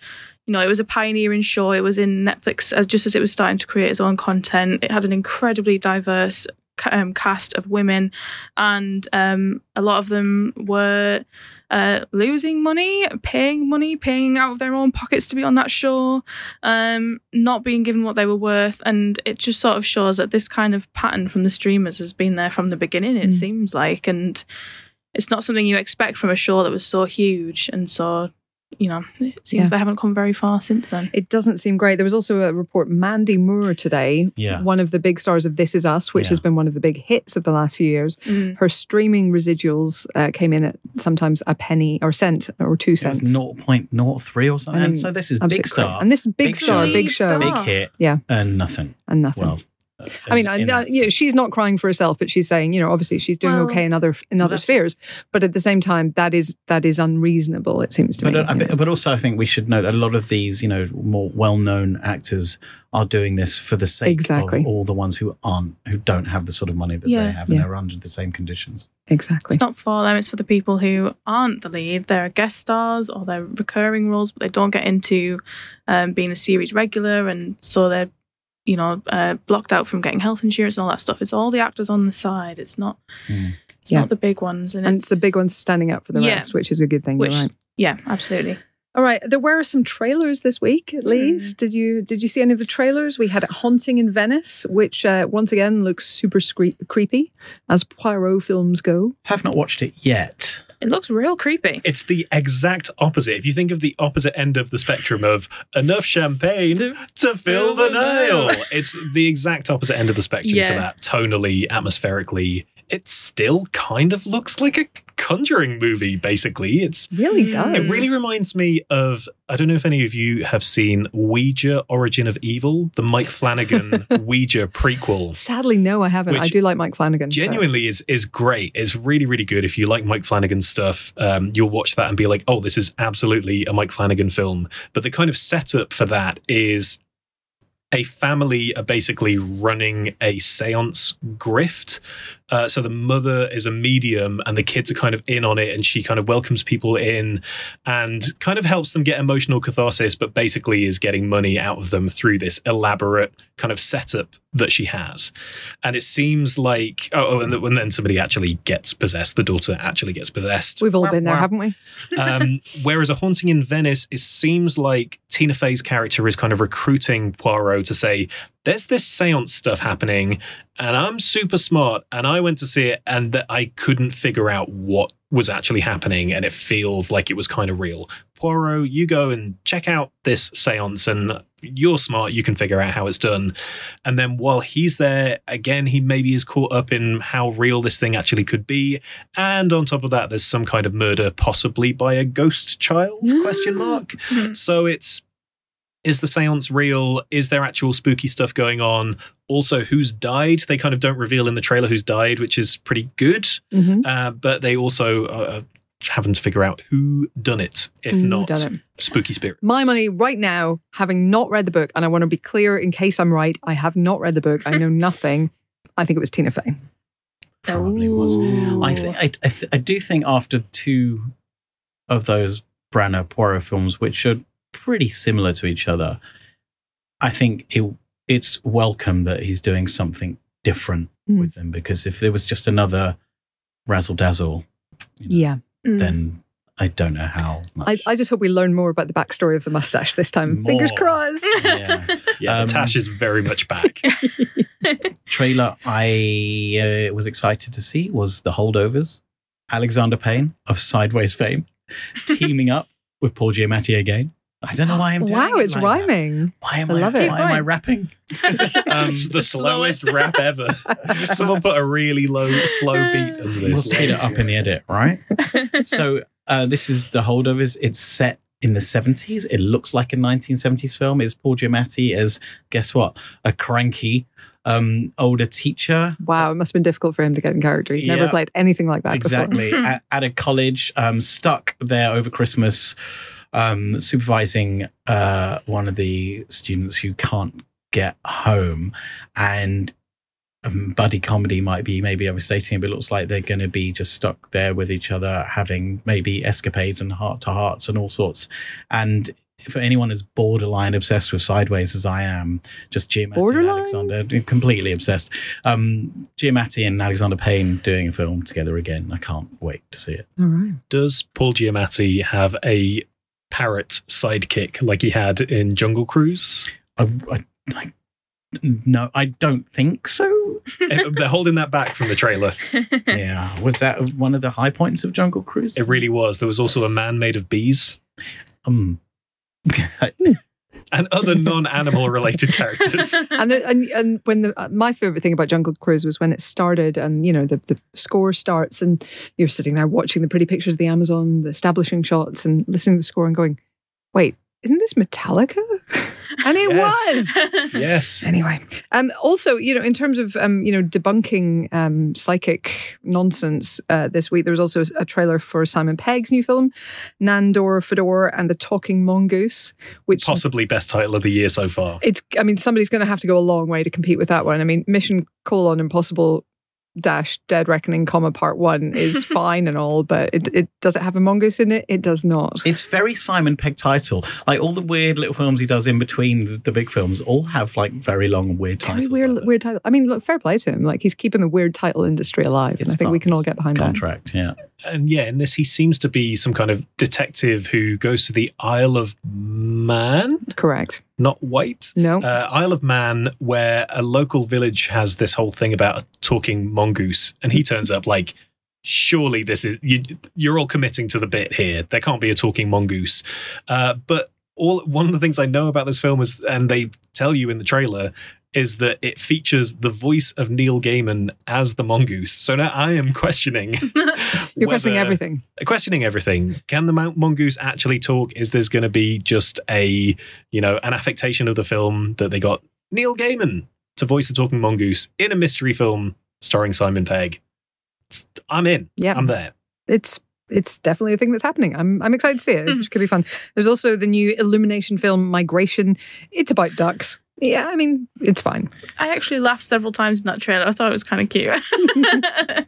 you know, it was a pioneering show. It was in Netflix as just as it was starting to create its own content. It had an incredibly diverse um, cast of women, and um, a lot of them were uh, losing money, paying money, paying out of their own pockets to be on that show, um, not being given what they were worth. And it just sort of shows that this kind of pattern from the streamers has been there from the beginning, it Mm. seems like. And it's not something you expect from a show that was so huge and so, you know, it seems Yeah. they haven't come very far since then. It doesn't seem great. There was also a report, Mandy Moore today, Yeah. one of the big stars of This Is Us, which Yeah. has been one of the big hits of the last few years. Mm. Her streaming residuals uh, came in at sometimes a penny or cent or two It cents. 0.03 or something. I and so this is Absolutely big star. crazy. And this big, Big star, show. big Big show, big hit. Yeah. And nothing. and nothing. Well, I mean, in- in uh, that you know, she's not crying for herself, but she's saying, you know, obviously she's doing Well, okay in other in other spheres. But at the same time, that is that is unreasonable. It seems to But, me. uh, I- but also, I think we should note that a lot of these, you know, more well-known actors are doing this for the sake Exactly. of all the ones who aren't, who don't have the sort of money that Yeah. they have, and Yeah. they're under the same conditions. exactly. It's not for them, it's for the people who aren't the lead. They're guest stars or they're recurring roles, but they don't get into um, being a series regular. And so they're, you know, uh, blocked out from getting health insurance and all that stuff. It's all the actors on the side. It's not, Mm. it's Yeah. not the big ones. And, and it's, it's the big ones standing up for the Yeah. rest, which is a good thing. Which- You're right. Yeah, absolutely. All right, there were some trailers this week, at Hmm. least. Did you did you see any of the trailers? We had Haunting in Venice, which uh, once again looks super scre- creepy, as Poirot films go. Have not watched it yet. It looks real creepy. It's the exact opposite. If you think of the opposite end of the spectrum of enough champagne To- to fill the Nile, it's the exact opposite end of the spectrum to that. Tonally, atmospherically, it still kind of looks like a Conjuring movie. Basically, it's Really Mm. does. it really reminds me of I don't know if any of you have seen Ouija: Origin of Evil, the Mike Flanagan Ouija prequel. Sadly, no, I haven't. I do like Mike Flanagan. but- genuinely is is great. It's really really good. If you like Mike Flanagan stuff, um, you'll watch that and be like, oh, this is absolutely a Mike Flanagan film. But the kind of setup for that is a family are basically running a seance grift. Uh, so the mother is a medium and the kids are kind of in on it and she kind of welcomes people in and kind of helps them get emotional catharsis, but basically is getting money out of them through this elaborate kind of setup that she has. And it seems like, oh, oh and, the, and then somebody actually gets possessed. The daughter actually gets possessed. We've all been there, haven't we? Um, whereas a haunting in Venice, it seems like Tina Fey's character is kind of recruiting Poirot to say, "There's this séance stuff happening, and I'm super smart, and I went to see it, and that I couldn't figure out what was actually happening, and it feels like it was kind of real. Poirot, you go and check out this séance, and you're smart, you can figure out how it's done." And then while he's there, again, he maybe is caught up in how real this thing actually could be, and on top of that, there's some kind of murder, possibly by a ghost child? Question mark. Mhm. So it's is the seance real? Is there actual spooky stuff going on? Also, who's died? They kind of don't reveal in the trailer who's died, which is pretty good. hmm Uh, but they also are having to figure out who done it, if Who not it? spooky spirits. My money right now, having not read the book, and I want to be clear in case I'm right, I have not read the book. I know nothing. I think it was Tina Fey. Probably was. I think I, I, th- I do think after two of those Branagh Poirot films, which are pretty similar to each other, I think it, it's welcome that he's doing something different Mm. with them because if there was just another razzle dazzle, you know, Yeah. Mm. then I don't know how. I, Much. I just hope we learn more about the backstory of the mustache this time. Fingers crossed. yeah. Yeah, Um, Tash is very much back. trailer I uh, was excited to see was The Holdovers. Alexander Payne of Sideways fame teaming up with Paul Giamatti again. I don't know why I'm doing wow, it it's like that. rhyming. Why am I I, love why it. am I rapping? Um, it's the, slowest, slowest. rap ever. Someone put a really low, slow beat under this. We'll speed it up in the edit, right? so uh, this is The Holdovers. It's set in the 70s. It looks like a 1970s film. It's Paul Giamatti as, guess what, a cranky um, older teacher. Wow, it must have been difficult for him to get in character. He's never Yeah. played anything like that exactly before. at, at a college um, stuck there over christmas um, supervising uh, one of the students who can't get home and um, buddy comedy might be maybe overstating it but it looks like they're going to be just stuck there with each other having maybe escapades and heart to hearts and all sorts and for anyone who's borderline obsessed with Sideways as I am, just Giamatti and Alexander, completely obsessed. Um, Giamatti and Alexander Payne doing a film together again. I can't wait to see it. All right. Does Paul Giamatti have a parrot sidekick like he had in Jungle Cruise? I, I, I, no, I don't think so. Eh, They're holding that back from the trailer. yeah, was that one of the high points of Jungle Cruise? It really was. There was also a man made of bees Um, and other non-animal related characters. and, the, and and when the uh, my favorite thing about Jungle Cruise was when it started, and you know the the score starts, and you're sitting there watching the pretty pictures of the Amazon, the establishing shots, and listening to the score, and going, "Wait, isn't this Metallica?" and it Yes. was. yes. Anyway, um, also, you know, in terms of um, you know debunking um, psychic nonsense, uh, this week there was also a trailer for Simon Pegg's new film, Nandor Fodor and the Talking Mongoose, which Possibly best title of the year so far. it's. I mean, somebody's going to have to go a long way to compete with that one. I mean, Mission Colon Impossible dash Dead Reckoning, comma Part One is fine and all, but it, it does it have a mongoose in it? It does not. it's very Simon Pegg title. Like all the weird little films he does in between the, the big films all have like very long and weird Very titles. weird, like weird title. I mean, look, fair play to him. Like he's keeping the weird title industry alive, It's and I think we can all get behind that. contract. Yeah, And yeah, in this, he seems to be some kind of detective who goes to the Isle of Man, Correct. not Wight. No. Uh, Isle of Man, where a local village has this whole thing about a talking mongoose, and he turns up like, surely this is you, you're all committing to the bit here. There can't be a talking mongoose. Uh, but all one of the things I know about this film is, and they tell you in the trailer, is that it features the voice of Neil Gaiman as the mongoose. So now I am questioning. You're questioning everything. questioning everything. Can the mongoose actually talk? Is this going to be just a you know an affectation of the film that they got Neil Gaiman to voice the talking mongoose in a mystery film starring Simon Pegg? I'm in. Yeah. I'm there. It's it's definitely a thing that's happening. I'm I'm excited to see it. It mm-hmm. could be fun. There's also the new Illumination film Migration. It's about ducks. Yeah, I mean, it's fine. I actually laughed several times in that trailer. I thought it was kind of cute.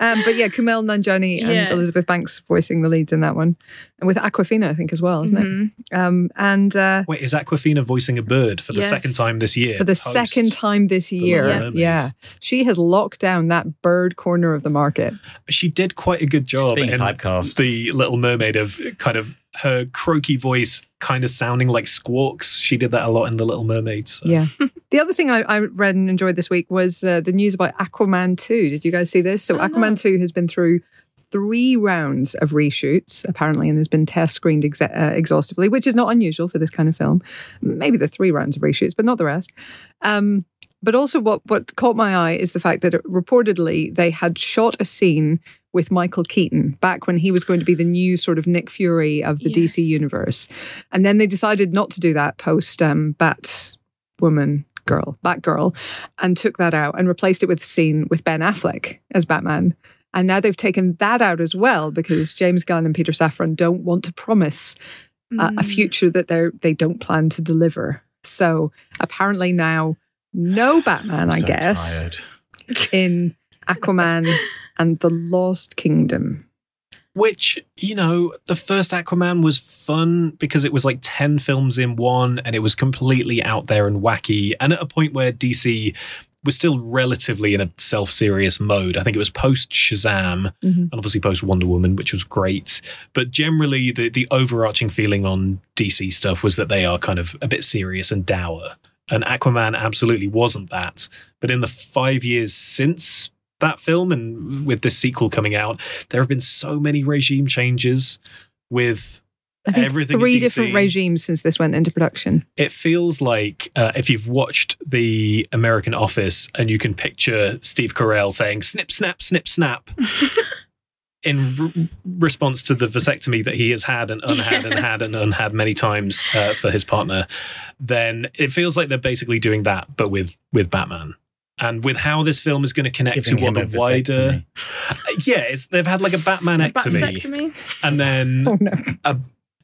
Um, but yeah, Kumail Nanjiani and Yeah. Elizabeth Banks voicing the leads in that one, and with Awkwafina, I think as well, isn't Mhm. it? Um, and uh, Wait, is Awkwafina voicing a bird for the Yes. second time this year? for the post- second time this year, Little yeah, she has locked down that bird corner of the market. She did quite a good job in typecast. the Little Mermaid of kind of her croaky voice kind of sounding like squawks. She did that a lot in the Little Mermaid. so- Yeah. the other thing I, I read and enjoyed this week was uh, the news about Aquaman 2. Did you guys see this? So, Oh, no. Aquaman 2 has been through three rounds of reshoots, apparently, and has been test screened exa- uh, exhaustively, which is not unusual for this kind of film. Maybe the three rounds of reshoots, but not the rest. Um, but also, what, what caught my eye is the fact that reportedly they had shot a scene with Michael Keaton back when he was going to be the new sort of Nick Fury of the DC universe. And then they decided not to do that post um, Batwoman girl, Batgirl, and took that out and replaced it with a scene with Ben Affleck as Batman. And now they've taken that out as well because James Gunn and Peter Safran don't want to promise uh, a Mm. future that they they don't plan to deliver. So apparently now no Batman, I So guess, tired. in Aquaman and the Lost Kingdom. Which, you know, the first Aquaman was fun because it was like 10 films in one and it was completely out there and wacky. And at a point where DC was still relatively in a self serious mode. I think it was post Shazam Mhm. and obviously post Wonder Woman, which was great. But generally, the, the overarching feeling on DC stuff was that they are kind of a bit serious and dour. And Aquaman absolutely wasn't that. But in the five years since that film and with this sequel coming out, there have been so many regime changes with I think Everything three different regimes since this went into production. it feels like uh, if you've watched the American Office and you can picture Steve Carell saying snip, snap, snip, snap. in r- response to the vasectomy that he has had and unhad and had and unhad many times uh, for his partner, then it feels like they're basically doing that, but with with Batman. And with how this film is going to connect to what the wider, vasectomy. yeah, it's, they've had like a Batman ectomy, Vasectomy. and then Oh no.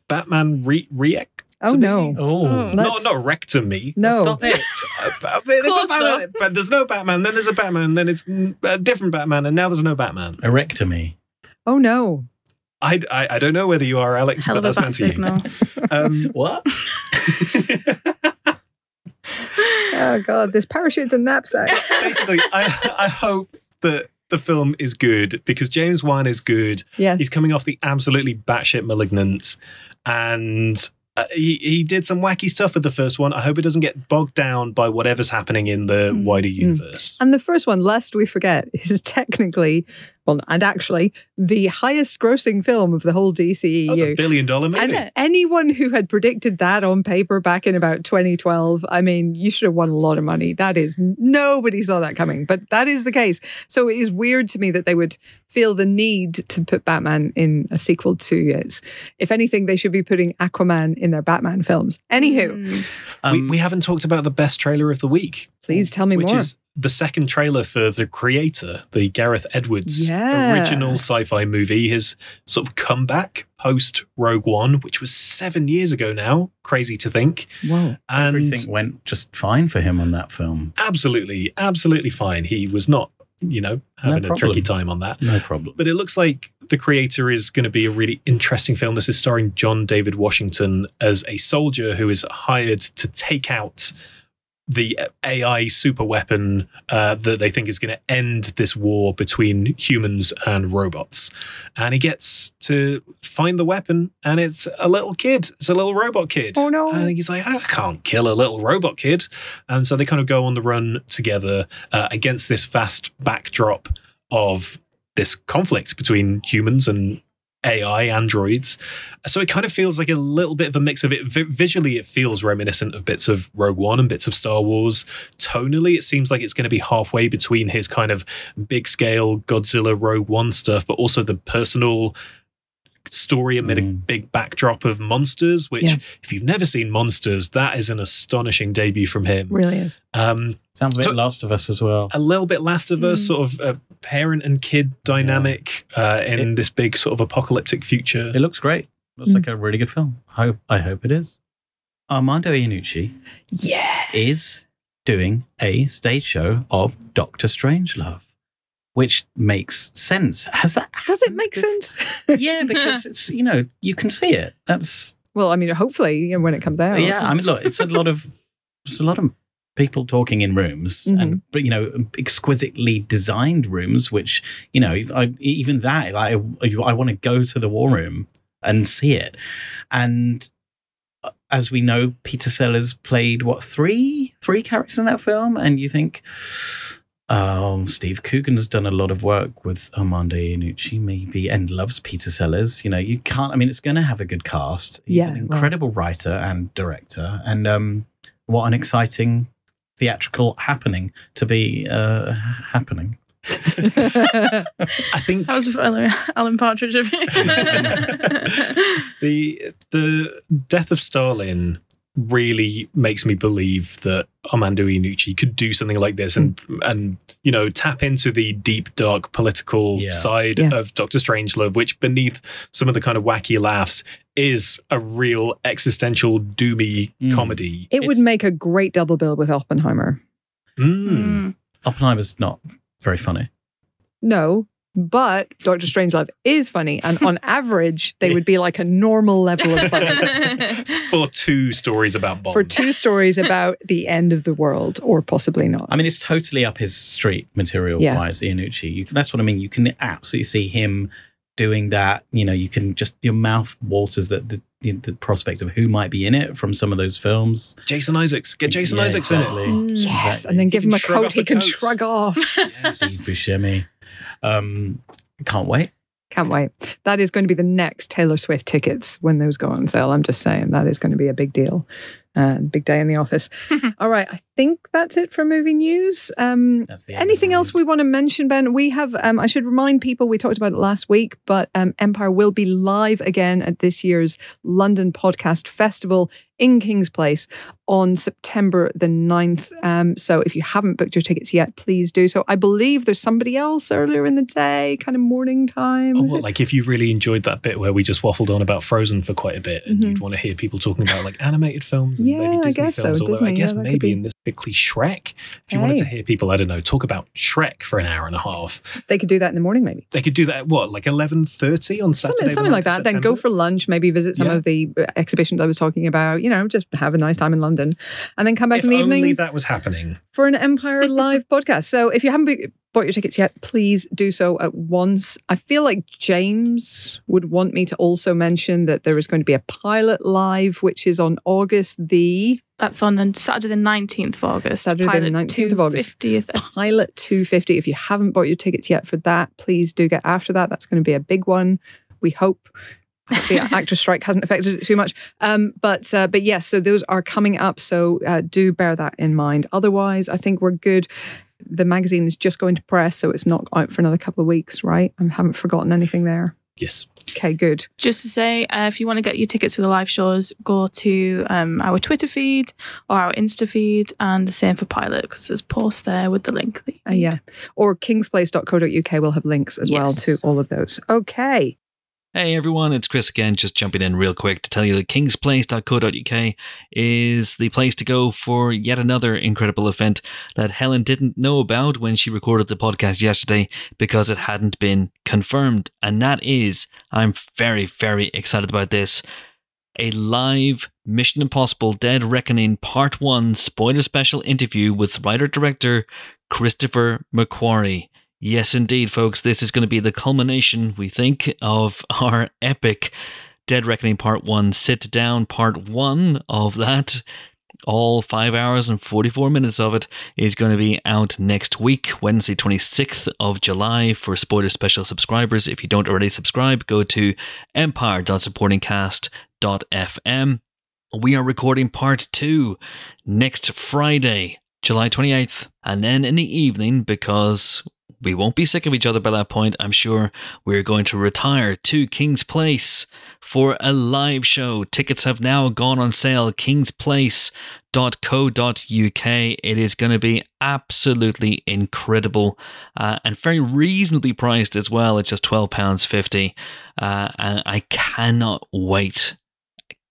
Batman re re Oh no. Oh, Oh. not Let's- not rectomy. No. Stop it. But, but- Close Batman- but there's no Batman. Then there's a Batman. Then it's a different Batman, and now there's no Batman. A rectomy. Oh no. I, I, I don't know whether you are Alex, Hell but that's bat down to you. Um, What? Oh god, this parachute's a knapsack. basically, I I hope that the film is good because James Wan is good. Yes. He's coming off the absolutely batshit malignant, and uh, he he did some wacky stuff with the first one. I hope it doesn't get bogged down by whatever's happening in the Mm. wider universe. And the first one, lest we forget, is technically, well, and actually, the highest grossing film of the whole That's a DCEU. billion dollar movie. it? anyone who had predicted that on paper back in about 2012, I mean, you should have won a lot of money. That is, nobody saw that coming, but that is the case. So it is weird to me that they would feel the need to put Batman in a sequel to it. If anything, they should be putting Aquaman in their Batman films. Anywho, Mm. we, Um, we haven't talked about the best trailer of the week. please tell me which more. is the second trailer for The Creator, the Gareth Edwards Yeah. original sci fi movie, his sort of comeback post Rogue One, which was seven years ago now. Crazy to think. Whoa. And Everything went just fine for him on that film. absolutely, absolutely fine. He was not, you know, having a tricky time on that. No problem. But it looks like The Creator is going to be a really interesting film. This is starring John David Washington as a soldier who is hired to take out the AI super weapon uh, that they think is going to end this war between humans and robots. And he gets to find the weapon, and it's a little kid. It's a little robot kid. Oh, no. And he's like, I can't kill a little robot kid. And so they kind of go on the run together uh, against this vast backdrop of this conflict between humans and AI androids. So it kind of feels like a little bit of a mix of it. Vi- visually, it feels reminiscent of bits of Rogue One and bits of Star Wars. Tonally, it seems like it's going to be halfway between his kind of big scale Godzilla Rogue One stuff, but also the personal story amid a Mm. big backdrop of monsters. Which, Yeah. if you've never seen Monsters, that is an astonishing debut from him. Really is. Um, Sounds a bit So- Last of Us as well. a little bit Last of Us, Mm. sort of a parent and kid dynamic uh, in this big sort of apocalyptic future. It looks great. Looks Mm. like a really good film. I hope, I hope it is. Armando Iannucci Yes. is doing a stage show of Doctor Strangelove, which makes sense. Has that? Does it make sense? Yeah, because it's you know you can see it. That's well, I mean, hopefully you know, when it comes out. yeah. I mean, look, it's a lot of it's a lot of people talking in rooms and but you know exquisitely designed rooms which you know I, even that like, I, I want to go to the war room and see it and uh, as we know Peter Sellers played what three three characters in that film and you think um, Steve Coogan has done a lot of work with Armando Iannucci, maybe, and loves Peter Sellers. You know, you can't. I mean, it's going to have a good cast. He's Yeah, an well. incredible writer and director, and um, what an exciting theatrical happening to be uh, happening. I think That was Alan Alan Partridge of you. the the death of Stalin really makes me believe that Armando Iannucci could do something like this and and you know tap into the deep dark political Yeah. side Yeah. of Doctor Strangelove which beneath some of the kind of wacky laughs is a real existential doomy Mm. comedy it would make a great double bill with Oppenheimer. Mm. Mm. Oppenheimer's not very funny. No, but Doctor Strangelove is funny, and on average, they would be like a normal level of funny for two stories about bombs for two stories about the end of the world, or possibly not. I mean, it's totally up his street material Yeah. wise, Iannucci. You, that's what I mean. You can absolutely see him doing that. You know, you can just, your mouth waters that the, the, the prospect of who might be in it from some of those films. Jason Isaacs get Jason Yeah, Isaacs in it. Yes, Exactly. and then give He him a coat he can coats. shrug off. Steve Buscemi. Um, can't wait. Can't wait. That is going to be the next Taylor Swift tickets when those go on sale. I'm just saying that is going to be a big deal. Uh, big day in the office. All right, I think that's it for movie news. Um, That's the end of anything the else we want to mention, Ben? We have. Um, I should remind people we talked about it last week, but um, Empire will be live again at this year's London Podcast Festival in King's Place on September the 9th. Um, so if you haven't booked your tickets yet, please do so. I believe there's somebody else earlier in the day, kind of morning time. Oh, well, like if you really enjoyed that bit where we just waffled on about Frozen for quite a bit, and Mhm. you'd want to hear people talking about like animated films and Yeah, maybe I Disney guess so, although Disney, I guess yeah, maybe be- in this particularly Shrek, if you wanted to hear people, I don't know, talk about Shrek for an hour and a half, they could do that in the morning, maybe. they could do that at what, like eleven thirty on Saturday, Something, something like 9th of that. Then go for lunch, maybe visit some Yeah. of the uh, exhibitions I was talking about. You know, just have a nice time in London, and then come back If in the only evening that was happening. for an Empire Live podcast. So if you haven't bought your tickets yet, please do so at once. I feel like James would want me to also mention that there is going to be a pilot live, which is on August the That's on Saturday the 19th of August. Saturday the 19th of August. 50th. Pilot 250. If you haven't bought your tickets yet for that, please do get after that. That's going to be a big one. We hope. The actor strike hasn't affected it too much. Um, but uh, but yes, so those are coming up. So uh, do bear that in mind. Otherwise, I think we're good. The magazine is just going to press, so it's not out for another couple of weeks, right? I haven't forgotten anything there. Yes. Okay, good. Just to say, uh, if you want to get your tickets for the live shows, go to um, our Twitter feed or our Insta feed, and the same for Pilot because there's posts there with the link. that you Uh, yeah. Or kingsplace.co.uk will have links as well to all of those. Okay. Hey everyone, it's Chris again, just jumping in real quick to tell you that kingsplace.co.uk is the place to go for yet another incredible event that Helen didn't know about when she recorded the podcast yesterday because it hadn't been confirmed. And that is, I'm very, very excited about this. A live Mission Impossible Dead Reckoning Part 1 spoiler special interview with writer director Christopher McQuarrie. Yes, indeed, folks. This is going to be the culmination, we think, of our epic Dead Reckoning Part 1 sit down. Part 1 of that, all 5 hours and 44 minutes of it, is going to be out next week, Wednesday, 26th of July, for spoiler special subscribers. If you don't already subscribe, go to empire.supportingcast.fm. We are recording part 2 next Friday. July 28th. And then in the evening, because we won't be sick of each other by that point, I'm sure we're going to retire to King's Place for a live show. Tickets have now gone on sale. kingsplace.co.uk. It is going to be absolutely incredible uh, and very reasonably priced as well. It's just £12.50. Uh, and I cannot wait.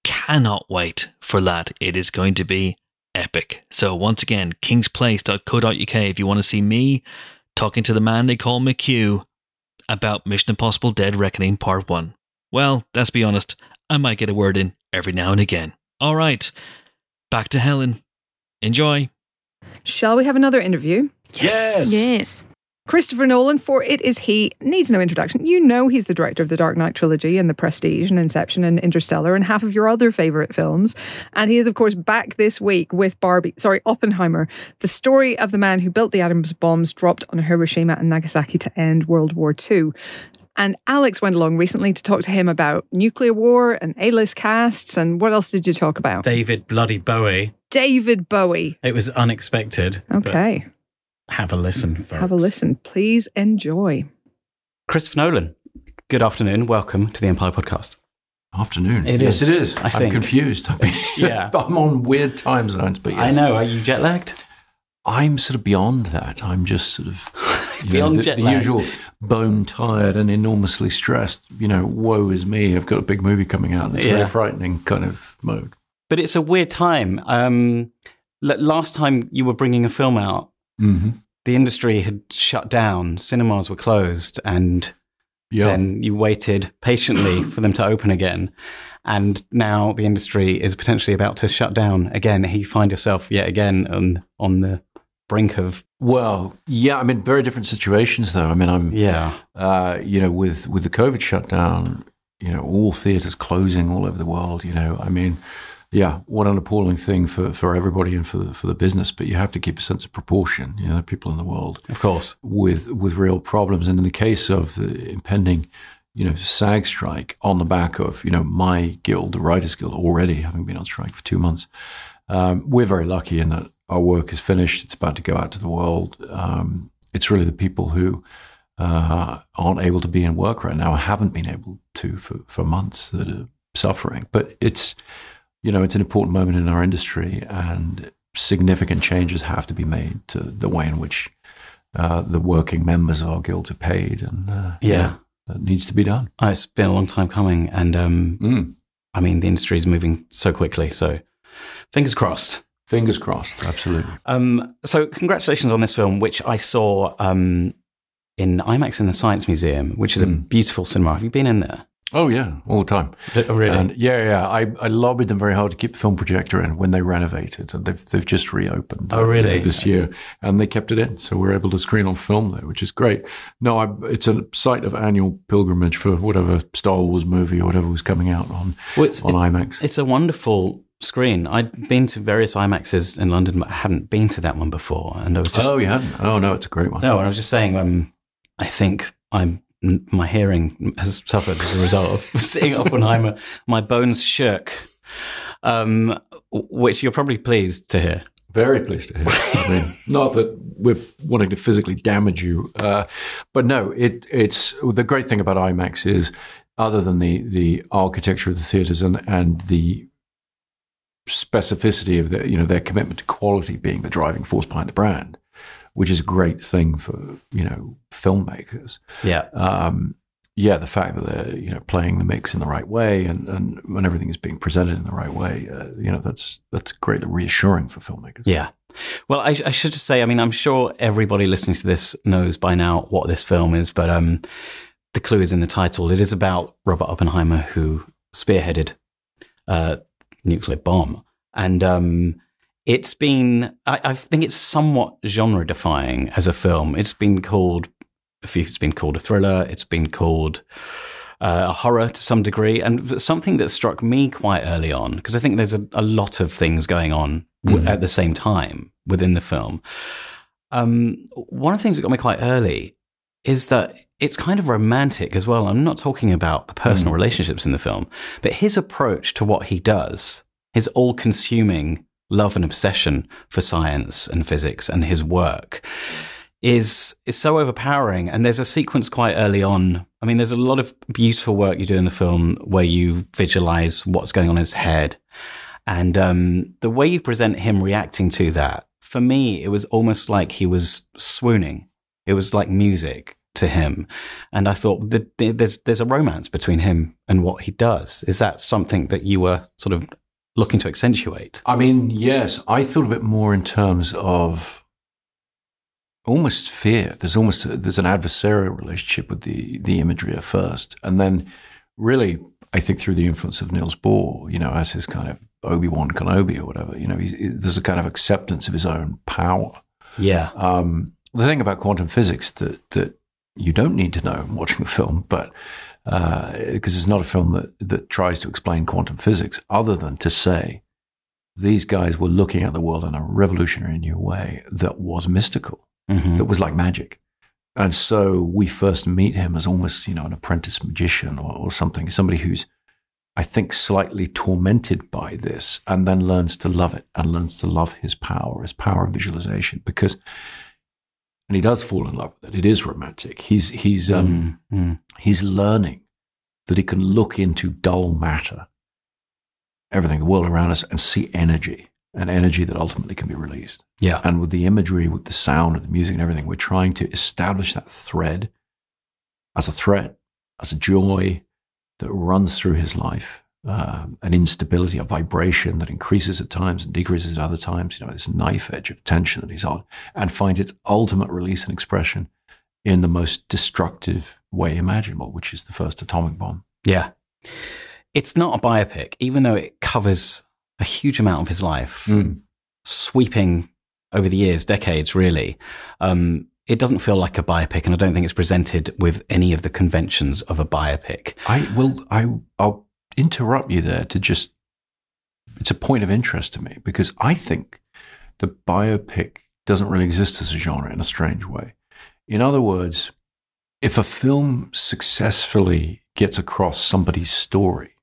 Cannot wait for that. It is going to be epic. So once again, kingsplace.co.uk if you want to see me talking to the man they call McQ about Mission Impossible Dead Reckoning Part 1. Well, let's be honest, I might get a word in every now and again. All right, back to Helen. Enjoy. Shall we have another interview? Yes. Yes. Christopher Nolan, for It Is He, needs no introduction. You know he's the director of the Dark Knight trilogy and The Prestige and Inception and Interstellar and half of your other favourite films. And he is, of course, back this week with Barbie, sorry, Oppenheimer, the story of the man who built the atom bombs dropped on Hiroshima and Nagasaki to end World War II. And Alex went along recently to talk to him about nuclear war and A list casts. And what else did you talk about? David Bloody Bowie. David Bowie. It was unexpected. Okay. Have a listen. Folks. Have a listen. Please enjoy. Christopher Nolan, good afternoon. Welcome to the Empire Podcast. Afternoon. It yes, is, it is. I I'm think. confused. I've been, Yeah. I'm on weird time zones, but yes. I know. Are you jet lagged? I'm sort of beyond that. I'm just sort of Beyond know, the, jet the usual bone tired and enormously stressed. You know, woe is me. I've got a big movie coming out. And it's Yeah. very frightening kind of mode. But it's a weird time. Um, last time you were bringing a film out, Mm-hmm. the industry had shut down, cinemas were closed, and Yeah. then you waited patiently for them to open again. And now the industry is potentially about to shut down again. You find yourself yet again on on the brink of well, yeah. I'm in very different situations, though. I mean, I'm yeah. uh, you know, with with the COVID shutdown, you know, all theatres closing all over the world. You know, I mean, yeah, what an appalling thing for, for everybody and for the, for the business. But you have to keep a sense of proportion. You know, people in the world Of course. with with real problems, and in the case of the impending, you know, SAG strike on the back of, you know, my guild, the Writers Guild, already having been on strike for two months. Um, we're very lucky in that our work is finished. It's about to go out to the world. Um, it's really the people who uh, aren't able to be in work right now and haven't been able to for, for months that are suffering. But it's, you know, it's an important moment in our industry and significant changes have to be made to the way in which uh, the working members of our guilds are paid. And uh, Yeah. that needs to be done. Oh, it's been a long time coming, and um, Mm. I mean the industry is moving so quickly. So, fingers crossed. Fingers crossed. Absolutely. Um, so, congratulations on this film, which I saw um, in IMAX in the Science Museum, which is a Mm. beautiful cinema. Have you been in there? Oh yeah, all the time. Oh, really? And yeah, yeah. I, I lobbied them very hard to keep the film projector in when they renovated, and they've they've just reopened. Oh, really? This year, and they kept it in, so we're able to screen on film there, which is great. No, I, it's a site of annual pilgrimage for whatever Star Wars movie or whatever was coming out on well, it's, on IMAX. it's a wonderful screen. I'd been to various IMAXs in London, but I hadn't been to that one before. And I was just oh, you hadn't? Oh no, it's a great one. no, and I was just saying, um, I think I'm my hearing has suffered as a result of seeing Oppenheimer. My bones shook, um, which you're probably pleased to hear. Very pleased to hear. I mean, not that we're wanting to physically damage you, uh, but no, it, it's the great thing about IMAX is, other than the the architecture of the theaters and and the specificity of the you know their commitment to quality being the driving force behind the brand, which is a great thing for you know filmmakers. Yeah, Um, yeah, the fact that they're you know playing the mix in the right way and and when everything is being presented in the right way, uh, you know that's that's greatly reassuring for filmmakers. yeah. Well, I, I should just say, I mean, I'm sure everybody listening to this knows by now what this film is, but um, the clue is in the title. It is about Robert Oppenheimer, who spearheaded uh, nuclear bomb, and um, it's been. I, I think it's somewhat genre defying as a film. It's been called. a It's been called a thriller. It's been called uh, a horror to some degree, and something that struck me quite early on because I think there's a, a lot of things going on w- Mhm. at the same time within the film. Um, one of the things that got me quite early is that it's kind of romantic as well. I'm not talking about the personal relationships in the film, but his approach to what he does, his all consuming love and obsession for science and physics and his work is is so overpowering. And there's a sequence quite early on. I mean there's a lot of beautiful work you do in the film where you visualize what's going on in his head. And um, the way you present him reacting to that for me it was almost like he was swooning. It was like music to him. And i thought there's there's a romance between him and what he does. Is that something that you were sort of looking to accentuate I mean, yes, I thought of it more in terms of almost fear. There's almost a, there's an adversarial relationship with the the imagery at first, and then really, I think through the influence of Niels Bohr, you know, as his kind of Obi Wan Kenobi or whatever, you know, he's, there's a kind of acceptance of his own power. yeah Um, the thing about quantum physics that that you don't need to know watching the film, but because it's not a film that that tries to explain quantum physics, other than to say these guys were looking at the world in a revolutionary new way that was mystical, Mhm. that was like magic. And so we first meet him as almost, you know, an apprentice magician or, or something, somebody who's, I think, slightly tormented by this and then learns to love it and learns to love his power, his power of visualization. Because, and he does fall in love with it. It is romantic. He's, he's, um, Mm, mm. he's learning that he can look into dull matter, everything, the world around us, and see energy, and energy that ultimately can be released. yeah And with the imagery, with the sound, and the music, and everything, we're trying to establish that thread as a thread, as a joy that runs through his life. Um, an instability, a vibration that increases at times and decreases at other times. You know, this knife edge of tension that he's on, and finds its ultimate release and expression in the most destructive way imaginable, which is the first atomic bomb. Yeah. It's not a biopic, even though it covers a huge amount of his life, sweeping over the years, decades, really. Um, it doesn't feel like a biopic, and I don't think it's presented with any of the conventions of a biopic. I will. I I'll interrupt you there to just. It's a point of interest to me because I think the biopic doesn't really exist as a genre in a strange way. In other words, if a film successfully gets across somebody's story,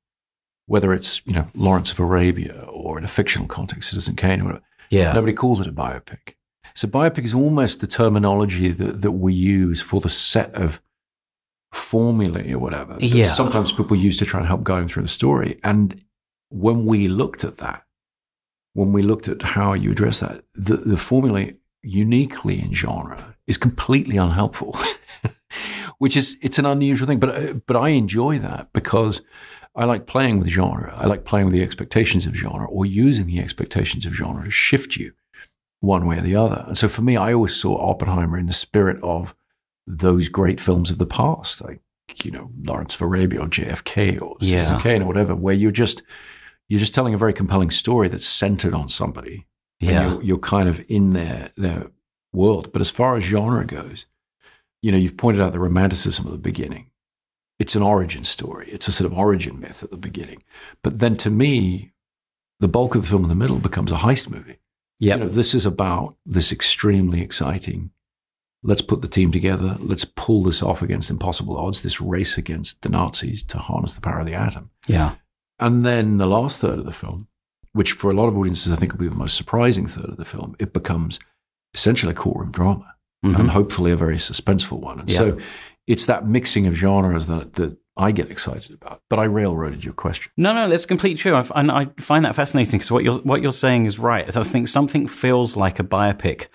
whether it's you know Lawrence of Arabia or in a fictional context, Citizen Kane, or whatever, Yeah. nobody calls it a biopic. So biopic is almost the terminology that, that we use for the set of formulae or whatever that Yeah. sometimes people use to try and help guide them through the story. And when we looked at that, when we looked at how you address that, the, the formula uniquely in genre is completely unhelpful, which is it's an unusual thing. But uh, but I enjoy that because I like playing with genre. I like playing with the expectations of genre or using the expectations of genre to shift you one way or the other. And so for me, I always saw Oppenheimer in the spirit of those great films of the past, like you know Lawrence of Arabia or JFK or Citizen Kane or whatever, where you're just you're just telling a very compelling story that's centered on somebody. and Yeah. you're, you're kind of in their their world. But as far as genre goes, you know, you've pointed out the romanticism at the beginning. It's an origin story. It's a sort of origin myth at the beginning. But then to me, the bulk of the film in the middle becomes a heist movie. Yep. You know, this is about this extremely exciting. Let's put the team together. Let's pull this off against impossible odds. This race against the Nazis to harness the power of the atom. yeah. And then the last third of the film, which for a lot of audiences I think will be the most surprising third of the film, it becomes essentially a courtroom drama Mhm. and hopefully a very suspenseful one. And Yeah. so it's that mixing of genres that, that I get excited about. But I railroaded your question. No, no, that's completely true. I, and I find that fascinating because what you're what you're saying is right. I think something feels like a biopic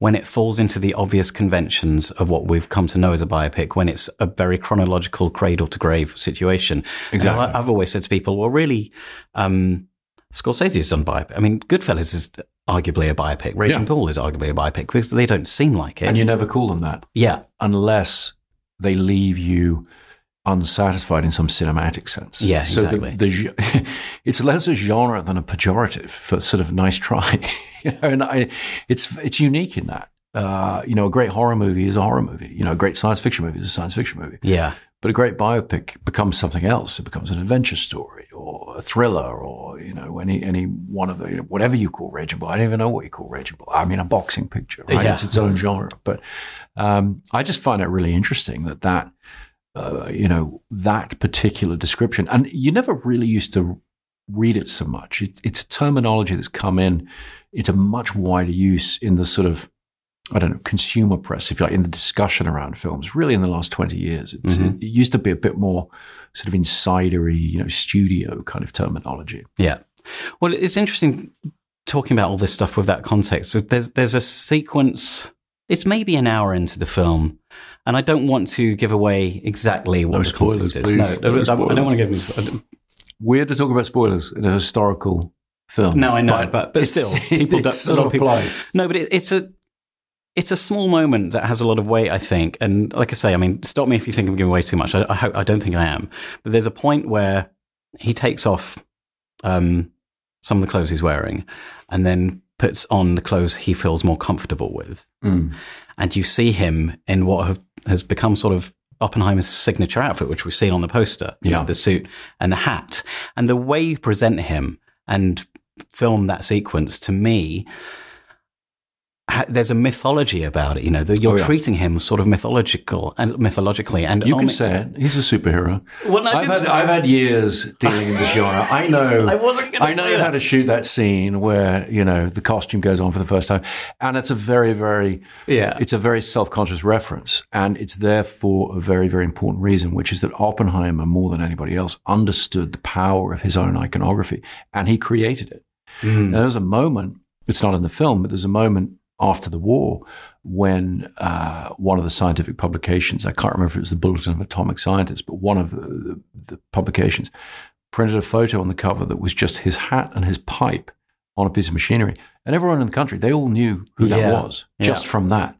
when it falls into the obvious conventions of what we've come to know as a biopic. When it's a very chronological cradle to grave situation. Exactly. I've always said to people, well, really, um, Scorsese has done biopic. I mean, Goodfellas is arguably a biopic. Raging Yeah. Bull is arguably a biopic because they don't seem like it. And you never call them that yeah, unless they leave you unsatisfied in some cinematic sense. Yeah, So exactly. the, ge- it's less a genre than a pejorative for sort of nice try. you know, and I, it's it's unique in that. Uh, you know, a great horror movie is a horror movie. You know, a great science fiction movie is a science fiction movie. yeah, But a great biopic becomes something else. It becomes an adventure story or a thriller or, you know, any, any one of the, you know, whatever you call Raging Bull. I don't even know what you call Raging Bull. I mean, a boxing picture, right? Yeah. It's its own genre. But um, I just find it really interesting that that, uh, you know, that particular description, and you never really used to read it so much. It, it's terminology that's come in into much wider use in the sort of I don't know, consumer press, if you like, in the discussion around films, really in the last 20 years. It's, Mhm. it, it used to be a bit more sort of insidery, you know, studio kind of terminology. Yeah. Well, it's interesting talking about all this stuff with that context. but There's there's a sequence. It's maybe an hour into the film, and I don't want to give away exactly what No the spoilers, context is. please. No, No I don't- I don't want to give. Any, spo- Weird to talk about spoilers in a historical film. no, I know, but but, it's- still, people don't. sort a lot of people, applies. No, but it, it's a it's a small moment that has a lot of weight, I think. And like I say, I mean, stop me if you think I'm giving away too much. I, I, hope- I don't think I am. But there's a point where he takes off um, some of the clothes he's wearing, and then puts on the clothes he feels more comfortable with. Mm. And you see him in what have, has become sort of Oppenheimer's signature outfit, which we've seen on the poster. you Yeah. know, the suit and the hat, and the way you present him and film that sequence to me there's a mythology about it. You know, that you're Oh, yeah. treating him sort of mythological and mythologically. And You can say it. He's a superhero. Well, I I've had, I've had years dealing in this genre. I know. I wasn't I know how to shoot that scene where you know the costume goes on for the first time, and it's a very, very, Yeah. it's a very self-conscious reference, and it's there for a very, very important reason, which is that Oppenheimer, more than anybody else, understood the power of his own iconography, and he created it. Mm. Now, there's a moment, it's not in the film, but there's a moment after the war when uh, one of the scientific publications, I can't remember if it was the Bulletin of Atomic Scientists, but one of the, the, the publications printed a photo on the cover that was just his hat and his pipe on a piece of machinery. And everyone in the country, they all knew who that Yeah. was just Yeah. from that.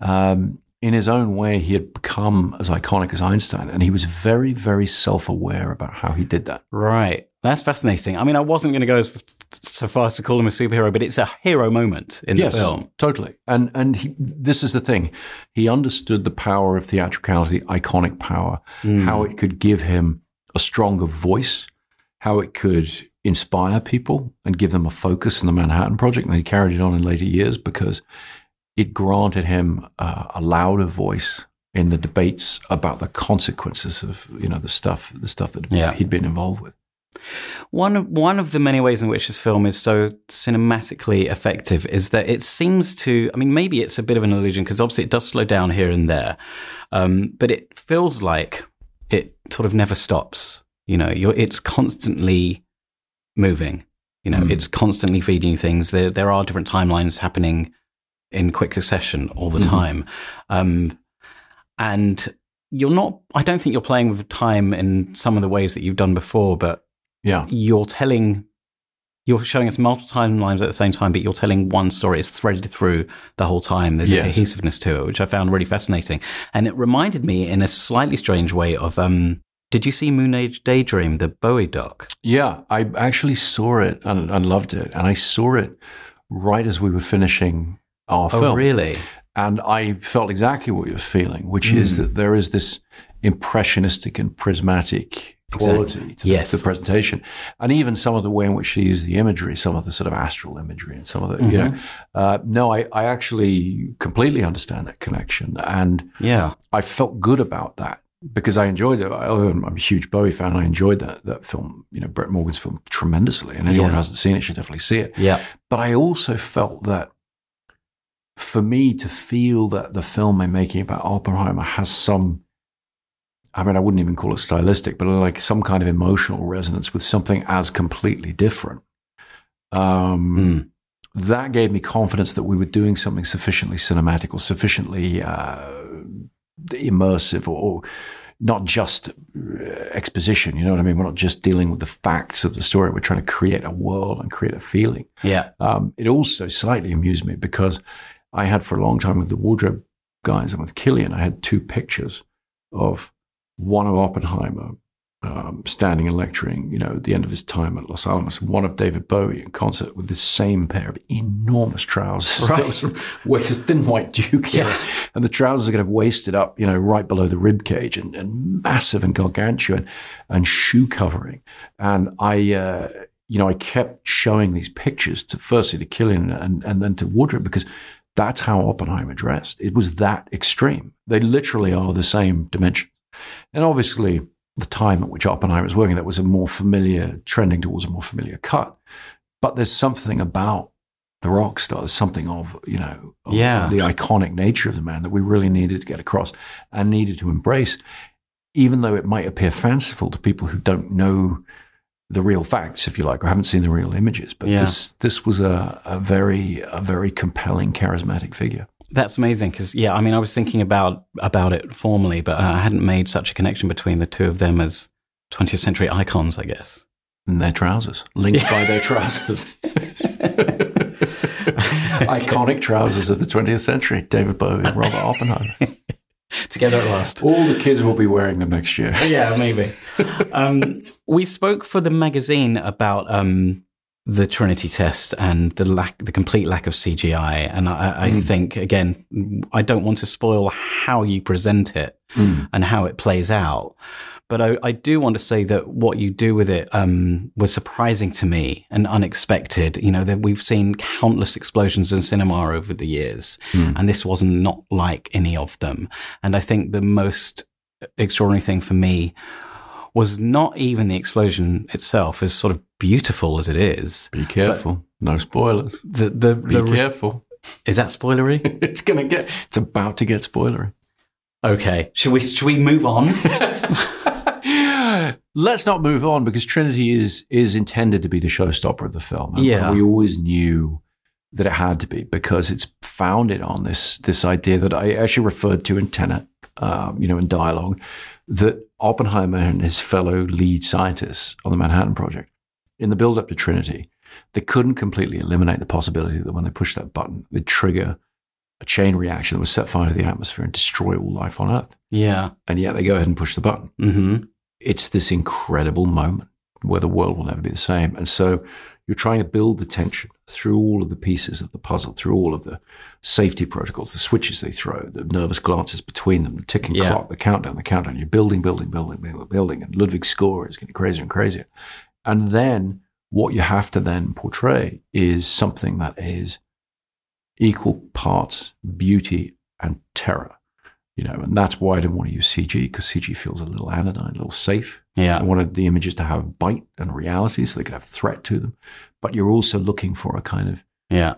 Um, in his own way, he had become as iconic as Einstein, and he was very, very self aware about how he did that. Right. That's fascinating. I mean, I wasn't going to go as so far as to call him a superhero, but it's a hero moment in yes, the film. Totally. And and he, this is the thing. He understood the power of theatricality, iconic power, Mm. how it could give him a stronger voice, how it could inspire people and give them a focus in the Manhattan Project. And he carried it on in later years because it granted him uh, a louder voice in the debates about the consequences of you know the stuff the stuff that Yeah. he'd been involved with. One of one of the many ways in which this film is so cinematically effective is that it seems to. I mean, maybe it's a bit of an illusion because obviously it does slow down here and there, um, but it feels like it sort of never stops. You know, you're, it's constantly moving. You know, Mm. it's constantly feeding you things. There there are different timelines happening in quick succession all the Mhm. time, um, and you're not. I don't think you're playing with time in some of the ways that you've done before, but Yeah, you're telling you're showing us multiple timelines at the same time, but you're telling one story. It's threaded through the whole time. There's a cohesiveness to it, which I found really fascinating. And it reminded me in a slightly strange way of um did you see Moon Age Daydream, the Bowie doc? yeah. I actually saw it and, and loved it, and I saw it right as we were finishing our Oh, film. really? And I felt exactly what you're feeling, which is Mm. that there is this impressionistic and prismatic quality to Yes. the, the presentation. And even some of the way in which she used the imagery, some of the sort of astral imagery and some of the, you know, uh, no, I, I actually completely understand that connection. And Yeah. I felt good about that because I enjoyed it. Other than I'm a huge Bowie fan, I enjoyed that, that film, you know, Brett Morgen's film tremendously. And anyone Yeah. who hasn't seen it should definitely see it. Yeah. But I also felt that for me to feel that the film I'm making about Oppenheimer has some, I mean, I wouldn't even call it stylistic, but like some kind of emotional resonance with something as completely different. Um, Mm. That gave me confidence that we were doing something sufficiently cinematic or sufficiently uh, immersive or not just uh, exposition. You know what I mean? We're not just dealing with the facts of the story. We're trying to create a world and create a feeling. Yeah. Um, it also slightly amused me because I had for a long time with the wardrobe guys and with Cillian, I had two pictures of one of Oppenheimer um, standing and lecturing, you know, at the end of his time at Los Alamos, and one of David Bowie in concert with the same pair of enormous trousers. Right. That was with this thin white duke, yeah. and the trousers are going kind of waisted up, you know, right below the rib cage, and, and massive and gargantuan, and shoe covering. And I, uh, you know, I kept showing these pictures to firstly to Cillian and, and then to Wardrobe because that's how Oppenheimer dressed. It was that extreme. They literally are the same dimensions. And obviously, the time at which Oppenheimer was working, that was a more familiar, trending towards a more familiar cut. But there's something about the rock star, there's something of, you know, of Yeah. the iconic nature of the man that we really needed to get across and needed to embrace, even though it might appear fanciful to people who don't know the real facts, if you like, or haven't seen the real images. But Yeah. this this was a, a very a very compelling, charismatic figure. That's amazing because yeah, I mean, I was thinking about about it formally, but I hadn't made such a connection between the two of them as 20th century icons, I guess. And their trousers, linked by their trousers. Iconic trousers of the 20th century, David Bowie and Robert Oppenheimer. Together at last. All the kids will be wearing them next year. yeah, maybe. Um, we spoke for the magazine about um, the Trinity test and the lack, the complete lack of CGI. And I, I Mm. think again, I don't want to spoil how you present it Mm. and how it plays out. But I, I do want to say that what you do with it um, was surprising to me and unexpected. You know, that we've seen countless explosions in cinema over the years, Mm. and this was not like any of them. And I think the most extraordinary thing for me was not even the explosion itself, as sort of beautiful as it is. Be careful. no spoilers. The the, Be the careful. is that spoilery? it's gonna get it's about to get spoilery. okay, should we should we move on? Let's not move on because Trinity is is intended to be the showstopper of the film. And Yeah. we always knew that it had to be because it's founded on this this idea that I actually referred to in Tenet, um, you know, in dialogue, that Oppenheimer and his fellow lead scientists on the Manhattan Project, in the build up to Trinity, they couldn't completely eliminate the possibility that when they pushed that button, they'd trigger a chain reaction that would set fire to the atmosphere and destroy all life on Earth. yeah. And yet they go ahead and push the button hmm it's this incredible moment where the world will never be the same. And so you're trying to build the tension through all of the pieces of the puzzle, through all of the safety protocols, the switches they throw, the nervous glances between them, the ticking Yeah. clock, the countdown, the countdown. You're building, building, building, building, building. And Ludwig's score is getting crazier and crazier. And then what you have to then portray is something that is equal parts beauty and terror. You know, and that's why I didn't want to use CG because CG feels a little anodyne, a little safe. Yeah. I wanted the images to have bite and reality so they could have threat to them. But you're also looking for a kind of Yeah.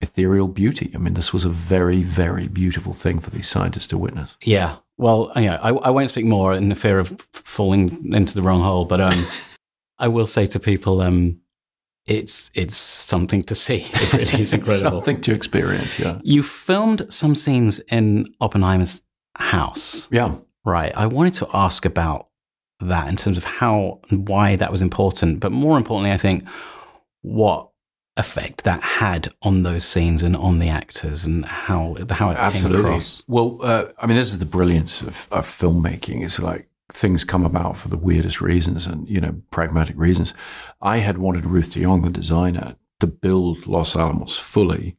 ethereal beauty. I mean, this was a very, very beautiful thing for these scientists to witness. Yeah. Well, yeah, I, I won't speak more in the fear of falling into the wrong hole, but um, I will say to people, um, it's it's something to see. It really is incredible. Something to experience, yeah. You filmed some scenes in Oppenheimer's house, Yeah. right? I wanted to ask about that in terms of how and why that was important, but more importantly, I think what effect that had on those scenes and on the actors and how how it came Absolutely. across. Well, uh, I mean, this is the brilliance of, of filmmaking. It's like things come about for the weirdest reasons and, you know, pragmatic reasons. I had wanted Ruth de Jong, the designer, to build Los Alamos fully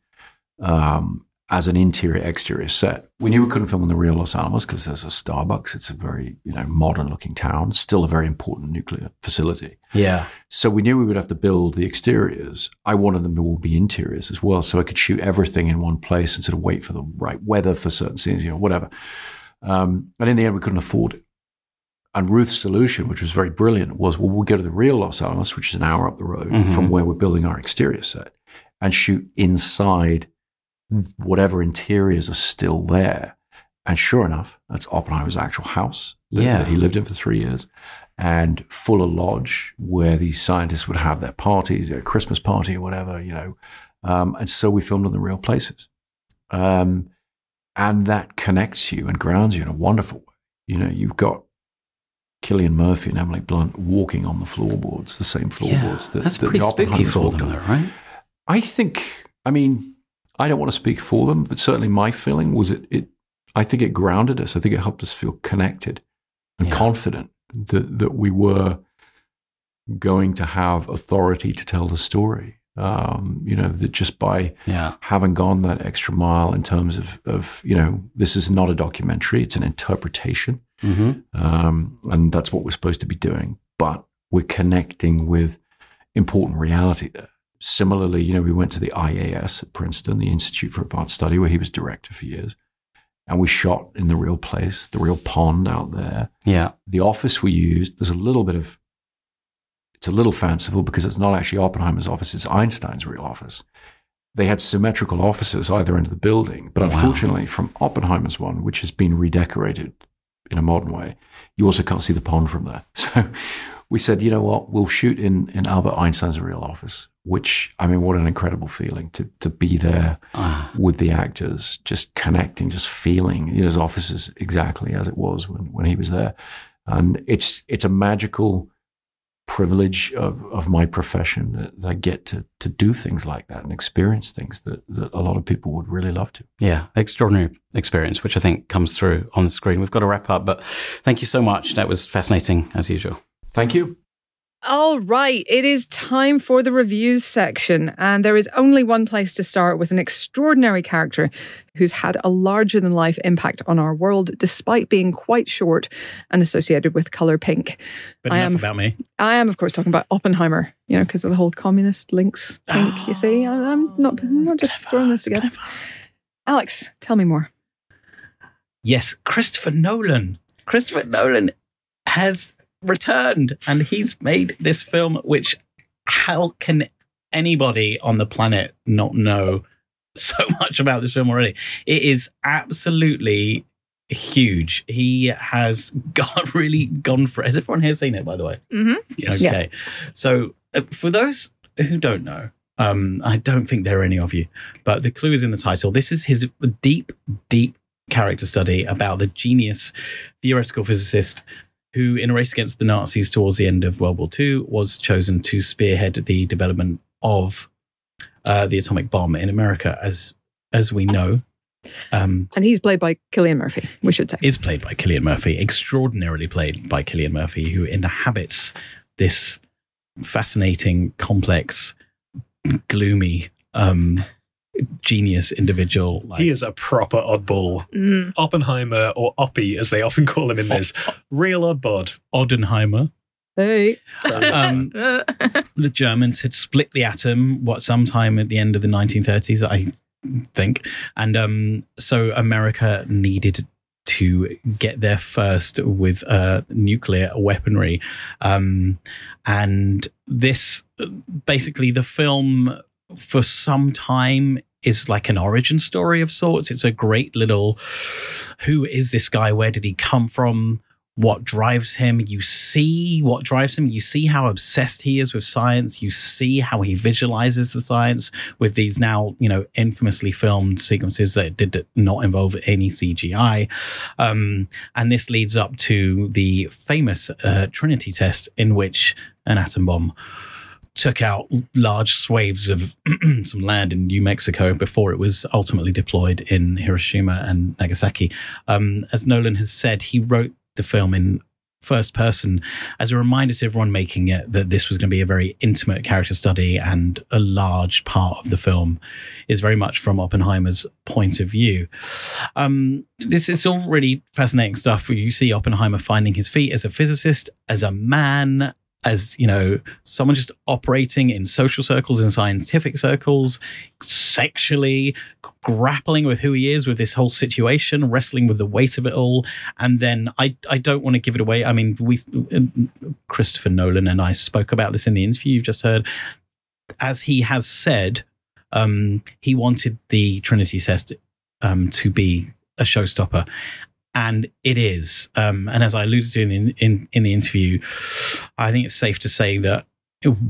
um, as an interior exterior set. We knew we couldn't film in the real Los Alamos because there's a Starbucks. It's a very, you know, modern looking town, still a very important nuclear facility. Yeah. So we knew we would have to build the exteriors. I wanted them to all be interiors as well, so I could shoot everything in one place and sort of wait for the right weather for certain scenes, you know, whatever. Um, and in the end, we couldn't afford it. And Ruth's solution, which was very brilliant, was well, we'll go to the real Los Alamos, which is an hour up the road Mhm. from where we're building our exterior set, and shoot inside whatever interiors are still there. And sure enough, that's Oppenheimer's actual house that, Yeah. that he lived in for three years and Fuller Lodge, where these scientists would have their parties, their Christmas party or whatever, you know. Um, and so we filmed in the real places. Um, and that connects you and grounds you in a wonderful way. You know, you've got Cillian Murphy and Emily Blunt walking on the floorboards, the same floorboards that that's that pretty the spooky for them, on. though, right? I think, I mean, I don't want to speak for them, but certainly my feeling was it, it I think it grounded us. I think it helped us feel connected and Yeah. confident that, that we were going to have authority to tell the story. Um, you know, that just by Yeah. having gone that extra mile in terms of, of, you know, this is not a documentary, it's an interpretation. Mm-hmm. Um, and that's what we're supposed to be doing. But we're connecting with important reality there. Similarly, you know, we went to the IAS at Princeton, the Institute for Advanced Study, where he was director for years. And we shot in the real place, the real pond out there. Yeah. The office we used, there's a little bit of, it's a little fanciful because it's not actually Oppenheimer's office, it's Einstein's real office. They had symmetrical offices either end of the building. But Wow. unfortunately, from Oppenheimer's one, which has been redecorated in a modern way, you also can't see the pond from there. So we said, you know what, we'll shoot in, in Albert Einstein's real office, which, I mean, what an incredible feeling to, to be there Ah, with the actors, just connecting, just feeling you know, his office is exactly as it was when, when he was there. And it's it's a magical privilege of, of my profession that, that I get to to do things like that and experience things that, that a lot of people would really love to. yeah. Extraordinary experience, which I think comes through on the screen. We've got to wrap up, but thank you so much. That was fascinating as usual. Thank you. All right, it is time for the reviews section. And there is only one place to start with an extraordinary character who's had a larger than life impact on our world, despite being quite short and associated with color pink. But I enough am- about me. I am, of course, talking about Oppenheimer, you know, because of the whole communist links pink, you see. I- I'm not, I'm not just throwing this together. Alex, tell me more. Yes, Christopher Nolan. Christopher Nolan has returned and he's made this film which how can anybody on the planet not know so much about this film already? It is absolutely huge. He has got really gone for Has everyone here seen it, by the way? hmm Yes. Yeah. Okay. So uh, for those who don't know, um, I don't think there are any of you, but the clue is in the title. This is his deep, deep character study about the genius theoretical physicist who, in a race against the Nazis towards the end of World War II, was chosen to spearhead the development of uh, the atomic bomb in America, as as we know. Um, And he's played by Cillian Murphy, we should say. is played by Cillian Murphy, extraordinarily played by Cillian Murphy, who inhabits this fascinating, complex, gloomy, um, genius individual. Like, He is a proper oddball. Mm. Oppenheimer or Oppie, as they often call him in this. Real oddbod. Odenheimer. Hey. Um, the Germans had split the atom what sometime at the end of the 1930s, I think, and um, so America needed to get there first with uh, nuclear weaponry. Um, and this basically, the film for some time is like an origin story of sorts. It's a great little who is this guy? Where did he come from? What drives him? You see what drives him. You see how obsessed he is with science. You see how he visualizes the science with these now, you know, infamously filmed sequences that did not involve any CGI. Um, and this leads up to the famous uh, Trinity test, in which an atom bomb took out large swathes of some land in New Mexico before it was ultimately deployed in Hiroshima and Nagasaki. Um, as Nolan has said, he wrote the film in first person as a reminder to everyone making it that this was going to be a very intimate character study and a large part of the film is very much from Oppenheimer's point of view. Um, this is all really fascinating stuff. You see Oppenheimer finding his feet as a physicist, as a man, as you know someone just operating in social circles in scientific circles sexually grappling with who he is with this whole situation wrestling with the weight of it all. And then i i don't want to give it away. I mean we christopher nolan and i spoke about this in the interview you've just heard. As he has said um he wanted the trinity test um to be a showstopper and it is. Um, and as I alluded to in, in in the interview, I think it's safe to say that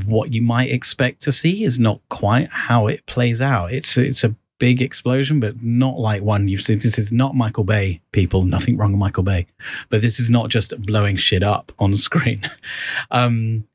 what you might expect to see is not quite how it plays out. It's it's a big explosion, but not like one you've seen. This is not Michael Bay, people. Nothing wrong with Michael Bay, but this is not just blowing shit up on screen. um,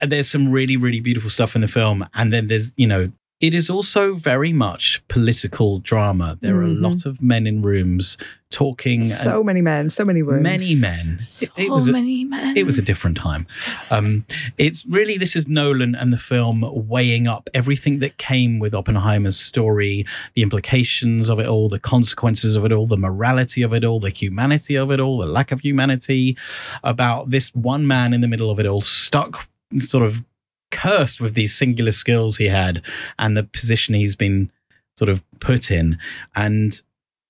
and there's some really really beautiful stuff in the film, and then there's you know it is also very much political drama. There are a Mhm. lot of men in rooms talking. So many men, so many rooms. many men. So It- it was a- many men. it was a different time. Um, it's really this is Nolan and the film weighing up everything that came with Oppenheimer's story, the implications of it all, the consequences of it all, the morality of it all, the humanity of it all, the lack of humanity, about this one man in the middle of it all, stuck sort of cursed with these singular skills he had and the position he's been sort of put in. And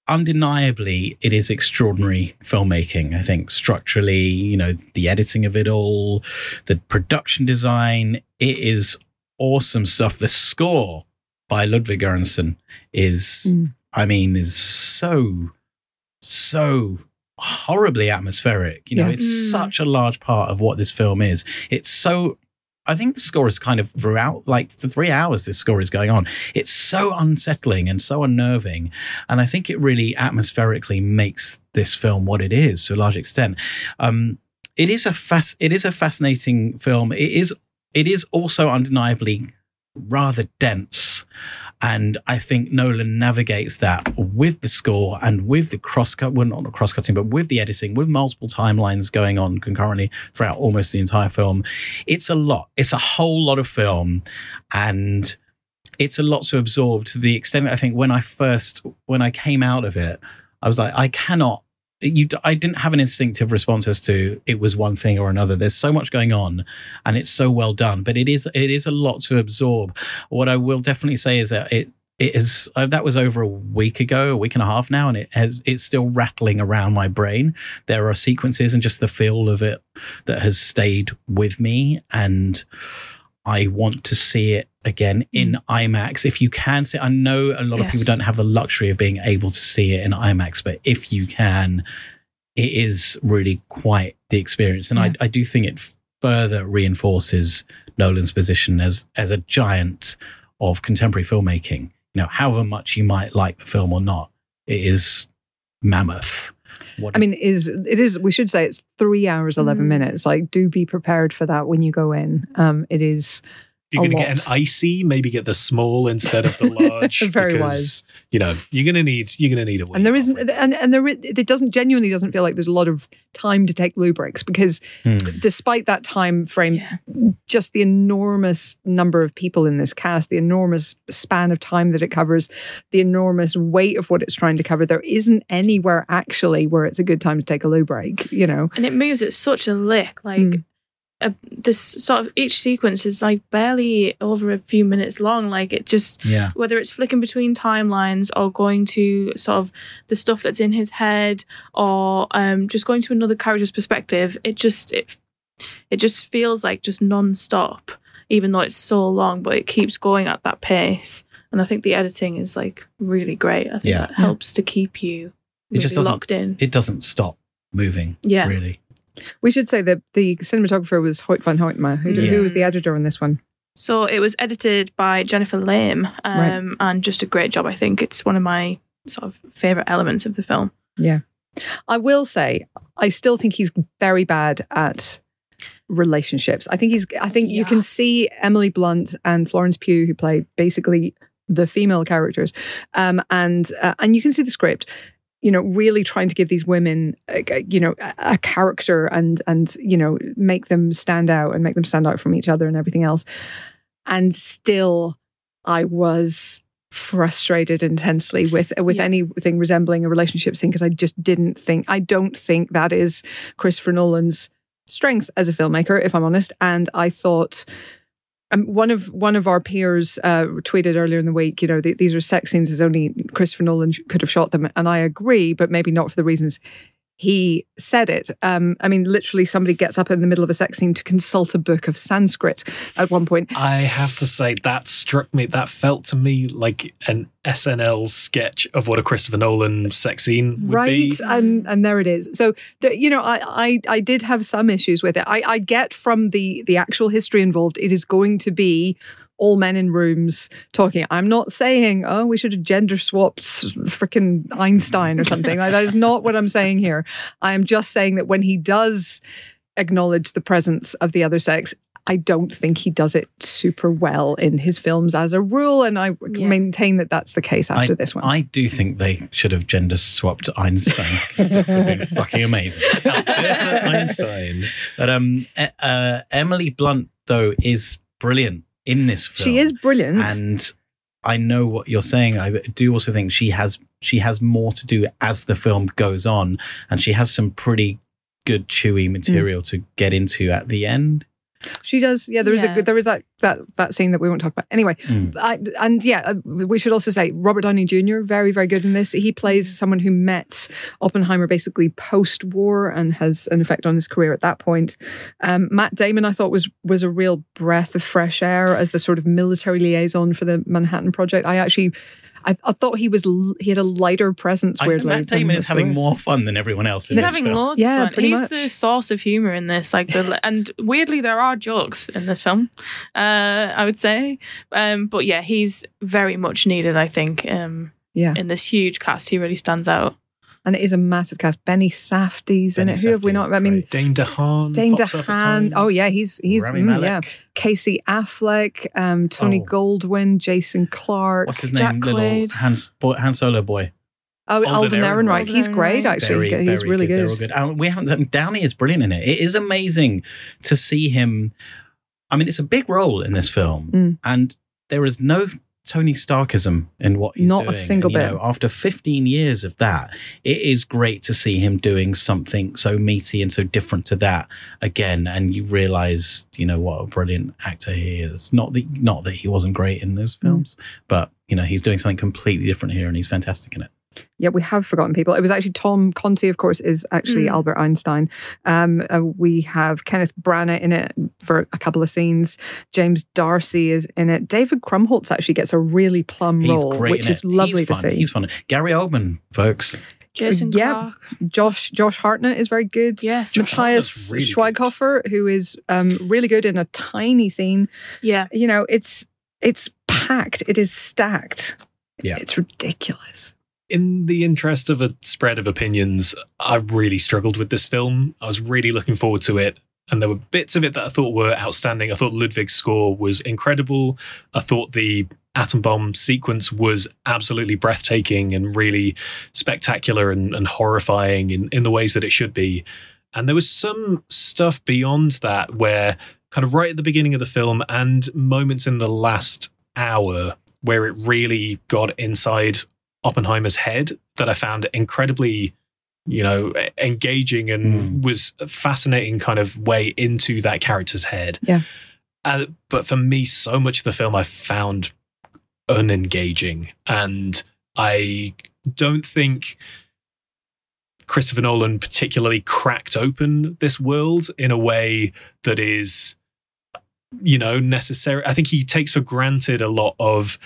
undeniably it is extraordinary filmmaking i think structurally you know the editing of it all the production design it is awesome stuff the score by ludwig göransson is Mm. i mean is so so horribly atmospheric you know Yeah. it's Mm. such a large part of what this film is it's so I think the score is kind of throughout, like for three hours, this score is going on. It's so unsettling and so unnerving. And I think it really atmospherically makes this film what it is to a large extent. Um, it is a it is a fascinating film. It is it is also undeniably rather dense. And I think Nolan navigates that with the score and with the cross cut, well, not cross cutting, but with the editing, with multiple timelines going on concurrently throughout almost the entire film. It's a lot. It's a whole lot of film. And it's a lot to absorb to the extent that I think when I first, when I came out of it, I was like, I cannot you I didn't have an instinctive response as to it was one thing or another. There's so much going on and it's so well done, but it is it is a lot to absorb. What I will definitely say is that it it is uh, that was over a week ago, a week and a half now, and it has it's still rattling around my brain. There are sequences and just the feel of it that has stayed with me, and I want to see it again in mm. IMAX. If you can see, I know a lot of people don't have the luxury of being able to see it in IMAX, but if you can, it is really quite the experience. And I, I do think it further reinforces Nolan's position as as a giant of contemporary filmmaking. You know, however much you might like the film or not, it is mammoth. What I mean, it is it is? We should say it's three hours eleven Mm. minutes. Like, do be prepared for that when you go in. Um, it is If you're going to get an icy, maybe get the small instead of the large. Very because, wise. You know, you're going to need you're going to need a. and there week isn't and and there it doesn't genuinely doesn't feel like there's a lot of time to take loo breaks because Hmm. despite that time frame Yeah. just the enormous number of people in this cast the enormous span of time that it covers the enormous weight of what it's trying to cover there isn't anywhere actually where it's a good time to take a loo break you know and it moves at such a lick. Like Mm. A, this sort of each sequence is like barely over a few minutes long. Like it just Yeah. whether it's flicking between timelines or going to sort of the stuff that's in his head or um, just going to another character's perspective, it just it it just feels like just non-stop, even though it's so long, but it keeps going at that pace. And I think the editing is like really great. I think Yeah. that helps to keep you It just locked in. It doesn't stop moving. Yeah. Really. We should say that the cinematographer was Hoyte van Hoytema. Who, Yeah. who was the editor on this one? So it was edited by Jennifer Lame, um, and just a great job. I think it's one of my sort of favorite elements of the film. Yeah, I will say, I still think he's very bad at relationships. I think he's. I think you can see Emily Blunt and Florence Pugh, who play basically the female characters, um, and uh, and you can see the script. You know, really trying to give these women, uh, you know, a, a character and and you know make them stand out and make them stand out from each other and everything else. And still, I was frustrated intensely with with Yeah. anything resembling a relationship scene because I just didn't think I don't think that is Christopher Nolan's strength as a filmmaker, if I'm honest. And I thought um, one of one of our peers uh, tweeted earlier in the week, you know, th- these are sex scenes as only Christopher Nolan could have shot them, and I agree, but maybe not for the reasons he said it. Um, I mean, literally, somebody gets up in the middle of a sex scene to consult a book of Sanskrit at one point. I have to say that struck me. That felt to me like an SNL sketch of what a Christopher Nolan sex scene would right be. and and there it is so the, you know I, I i did have some issues with it i i get from the the actual history involved it is going to be all men in rooms talking i'm not saying oh we should have gender swapped freaking einstein or something like that is not what i'm saying here i am just saying that when he does acknowledge the presence of the other sex I don't think he does it super well in his films as a rule, and I Yeah. maintain that that's the case after I, this one. I do think they should have gender swapped Einstein. It would been fucking amazing. Einstein. But um, uh, Emily Blunt though is brilliant in this film. she is brilliant. and I know what you're saying. I do also think she has she has more to do as the film goes on, and she has some pretty good chewy Mm. material to get into at the end. She does. Yeah, there is Yeah. a good. There is that that that scene that we won't talk about. Anyway, Mm. I, and yeah, uh, we should also say Robert Downey Jr. very very good in this. He plays someone who met Oppenheimer basically post war and has an effect on his career at that point. Um, Matt Damon, I thought was was a real breath of fresh air as the sort of military liaison for the Manhattan Project. I actually. I, I thought he was he had a lighter presence I think weirdly. Matt than Damon is having more fun than everyone else in He's this having film. loads Yeah, of fun. He's much. the source of humor in this. Like the and weirdly there are jokes in this film. Uh, I would say, um, but yeah, he's very much needed. I think um, Yeah, in this huge cast, he really stands out. And it is a massive cast. Benny Safdie's in it. Who have we not? I mean, great. Dane DeHaan. Dane pops up DeHaan. Oh yeah, he's he's Rami mm, yeah. Casey Affleck, um, Tony Oh. Goldwyn, Jason Clarke. What's his Jack name? Little Quaid. Han, boy, Han Solo boy. Oh, Alden Alden Ehrenreich. Ehrenreich. He's great, actually. Very, he's very really They're good. all good. And we haven't. Downey is brilliant in it. It is amazing to see him. I mean, it's a big role in this film, Mm. and there is no Tony Starkism in what he's Not a single And, you bit. know, after 15 years of that, it is great to see him doing something so meaty and so different to that again. And you realize, you know, what a brilliant actor he is. Not that, not that he wasn't great in those Mm. films, but you know, he's doing something completely different here, and he's fantastic in it. Yeah, we have forgotten people. It was actually Tom Conti, of course, is actually Mm. Albert Einstein. Um, uh, we have Kenneth Branagh in it for a couple of scenes. James D'Arcy is in it. David Krumholtz actually gets a really plum He's role, great, which is it. lovely He's to fun. see. He's fun. Gary Oldman, folks. Jason Yeah. Clarke. Josh Josh Hartnett is very good. Yes. Matthias Hartnett's really good. Schweighofer, who is um, really good in a tiny scene. Yeah. You know, it's it's packed. It is stacked. Yeah. it's ridiculous. In the interest of a spread of opinions, I really struggled with this film. I was really looking forward to it. And there were bits of it that I thought were outstanding. I thought Ludwig's score was incredible. I thought the atom bomb sequence was absolutely breathtaking and really spectacular and, and horrifying in, in the ways that it should be. And there was some stuff beyond that where, kind of right at the beginning of the film and moments in the last hour, where it really got inside Oppenheimer's head that I found incredibly you know, engaging and was a fascinating kind of way into that character's head. Yeah. Uh, but for me, so much of the film I found unengaging. And I don't think Christopher Nolan particularly cracked open this world in a way that is, you know, necessary. I think he takes for granted a lot of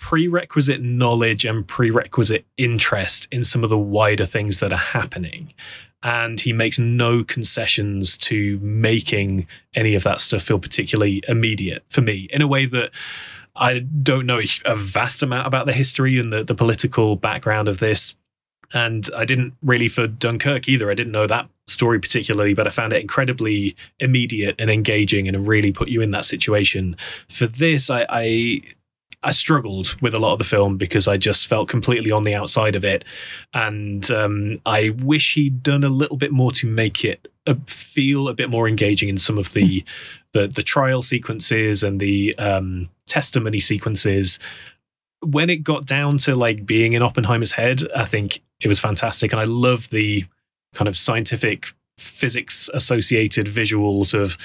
prerequisite knowledge and prerequisite interest in some of the wider things that are happening. And he makes no concessions to making any of that stuff feel particularly immediate for me in a way that I don't know a vast amount about the history and the, the political background of this. And I didn't really for Dunkirk either. I didn't know that story particularly, but I found it incredibly immediate and engaging and really put you in that situation. For this, I, I I struggled with a lot of the film because I just felt completely on the outside of it, and um, I wish he'd done a little bit more to make it uh, feel a bit more engaging in some of the the, the trial sequences and the um, testimony sequences. When it got down to like being in Oppenheimer's head, I think it was fantastic, and I love the kind of scientific physics associated visuals of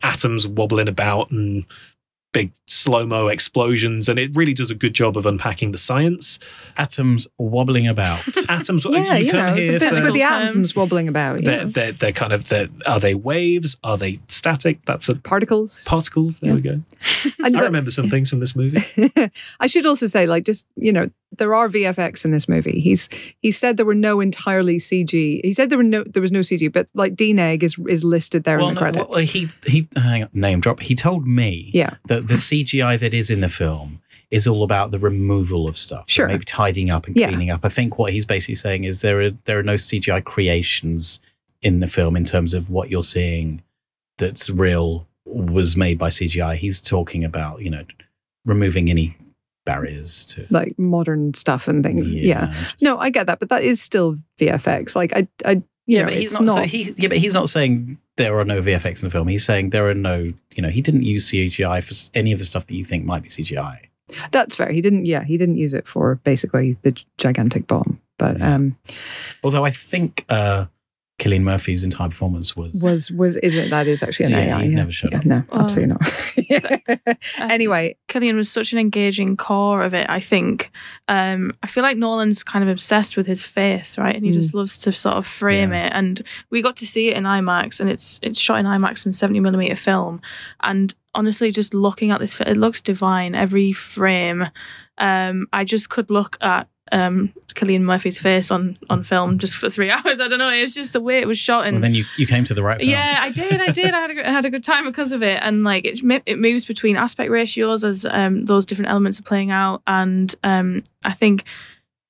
atoms wobbling about and big slow mo explosions, and it really does a good job of unpacking the science. Atoms wobbling about. Atoms, Yeah, you, come know, here the bits for- with the atoms wobbling about. they're, Yeah. they're, they're kind of they're, are they waves? Are they static? That's a Particles. particles. There Yeah. we go. And I the- remember some things from this movie. I should also say, like, just you know, there are VFX in this movie. He's he said there were no entirely CG. He said there were no there was no CG, but like DNEG is is listed there in the no, credits. well, he he hang on, name drop. He told me yeah, that the CGI that is in the film is all about the removal of stuff, Sure. maybe tidying up and Yeah. cleaning up. I think what he's basically saying is there are there are no CGI creations in the film in terms of what you're seeing that's real was made by CGI. He's talking about you know removing any barriers to like modern stuff and things. Yeah. just- No, I get that, but that is still VFX. Like I, I, yeah, know, but he's it's not. So he, yeah, but he's not saying there are no VFX in the film. He's saying there are no. You know, he didn't use CGI for any of the stuff that you think might be CGI. That's fair. He didn't. Yeah, he didn't use it for basically the gigantic bomb. But Yeah. um, Although I think uh, Cillian Murphy's entire performance was was was is it that is actually an Yeah, AI? he yeah. never showed Yeah, up. no, Oh. absolutely not. anyway, Cillian was such an engaging core of it. I think. Um, I feel like Nolan's kind of obsessed with his face, right? And he Mm. just loves to sort of frame Yeah. it. And we got to see it in IMAX, and it's it's shot in IMAX and seventy millimeter film. And honestly, just looking at this, it looks divine. Every frame, um, I just could look at um Cillian Murphy's face on on film just for three hours. I don't know. It was just the way it was shot and. Well, then you, you came to the right film. Yeah, I did. I did. I had a, good- had a good time because of it, and like it, it moves between aspect ratios as um, those different elements are playing out, and um, I think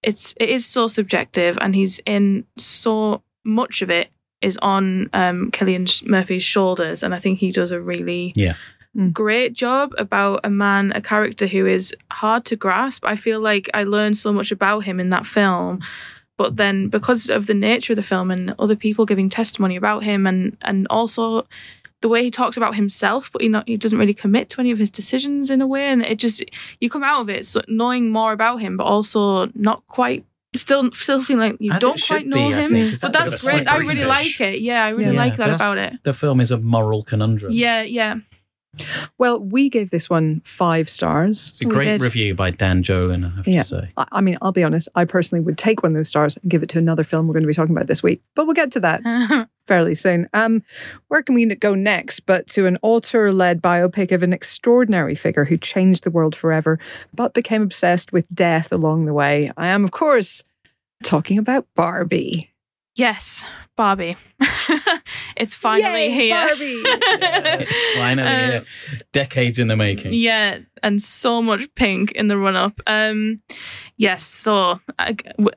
it's it is so subjective, and he's in so much of it is on um, Cillian Murphy's shoulders, and I think he does a really Yeah. Mm. great job about a man, a character who is hard to grasp. I feel like I learned so much about him in that film but then because of the nature of the film and other people giving testimony about him and and also the way he talks about himself but he not he doesn't really commit to any of his decisions in a way and it just you come out of it so knowing more about him but also not quite still still feeling like you As don't quite know be, him think, 'cause but that's that's great i really fish. like it yeah i really Yeah, like that that's- about it The film is a moral conundrum. yeah yeah well, we gave this one five stars. It's a great review by Dan Jolin, I have Yeah. to say. I I mean, I'll be honest. I personally would take one of those stars and give it to another film we're going to be talking about this week. But we'll get to that fairly soon. Um, where can we go next? But to an author-led biopic of an extraordinary figure who changed the world forever, but became obsessed with death along the way. I am, of course, talking about Barbie. yes barbie it's finally Yay, here Barbie! It's finally Um, here. Decades in the making. Yeah, and so much pink in the run up. Um, yes, so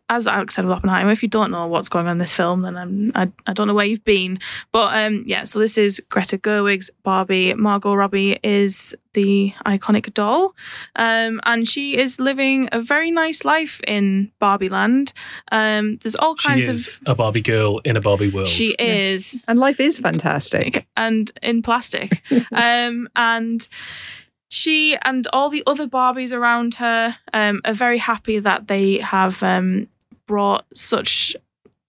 as Alex said with Oppenheimer, if you don't know what's going on in this film, then I'm, I, I don't know where you've been. But um, yeah, so this is Greta Gerwig's Barbie. Margot Robbie is the iconic doll, um, and she is living a very nice life in Barbie Land. Um, there's all She kinds is of. a Barbie girl in a Barbie world. She is and life is fantastic. and in plastic. um, and she and all the other Barbies around her um, are very happy that they have um, brought such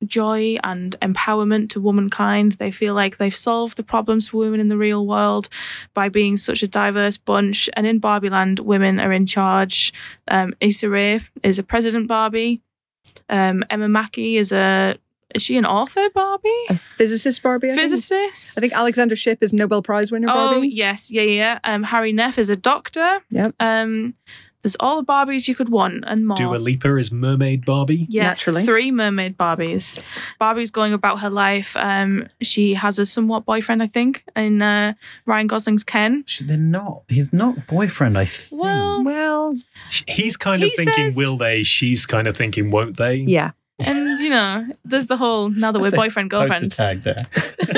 joy and empowerment to womankind. They feel like they've solved the problems for women in the real world by being such a diverse bunch. And in Barbie Land, women are in charge. Um, Issa Rae is a president Barbie. Um, Emma Mackey is a is she an author Barbie? A physicist Barbie. I think. Physicist. I think Alexandra Shipp is Nobel Prize winner Oh Barbie. yes, yeah, yeah. Um, Hari Nef is a doctor. Yep. Um, there's all the Barbies you could want and more. Dua Lipa is Mermaid Barbie. Yes, Naturally. three mermaid Barbies. Barbie's going about her life. Um, she has a somewhat boyfriend, I think, in uh, Ryan Gosling's Ken. Sh- They're not. He's not boyfriend. I think. Well, Well, He's kind of He thinking, says- will they? She's kind of thinking, won't they? yeah. And you know, there's the whole now that we're boyfriend girlfriend. tag there.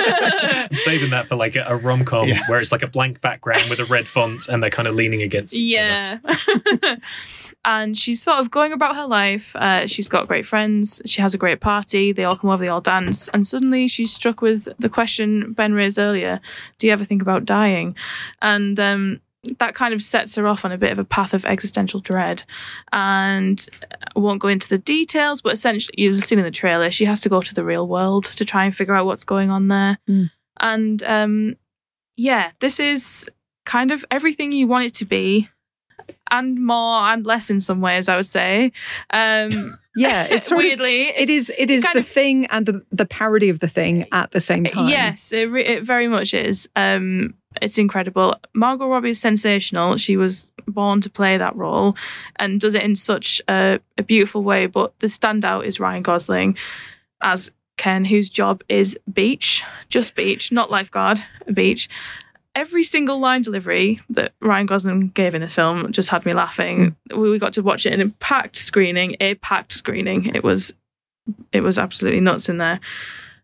I'm saving that for like a, a rom com Yeah. where it's like a blank background with a red font and they're kind of leaning against each other. Yeah. and she's sort of going about her life. Uh, she's got great friends. She has a great party. They all come over, they all dance. And suddenly she's struck with the question Ben raised earlier Do you ever think about dying? And um, that kind of sets her off on a bit of a path of existential dread. And I won't go into the details, but essentially, you've seen in the trailer, she has to go to the real world to try and figure out what's going on there. Mm. And um, yeah, this is kind of everything you want it to be and more and less in some ways i would say um Yeah. It's sort of. weirdly It is. It is the of- thing and the, parody of the thing at the same time. yes it, it very much is um it's incredible margot robbie is sensational she was born to play that role and does it in such a, a beautiful way but the standout is ryan gosling as ken whose job is beach just beach not lifeguard beach every single line delivery that Ryan Gosling gave in this film just had me laughing. We got to watch it in a packed screening, a packed screening. It was it was absolutely nuts in there.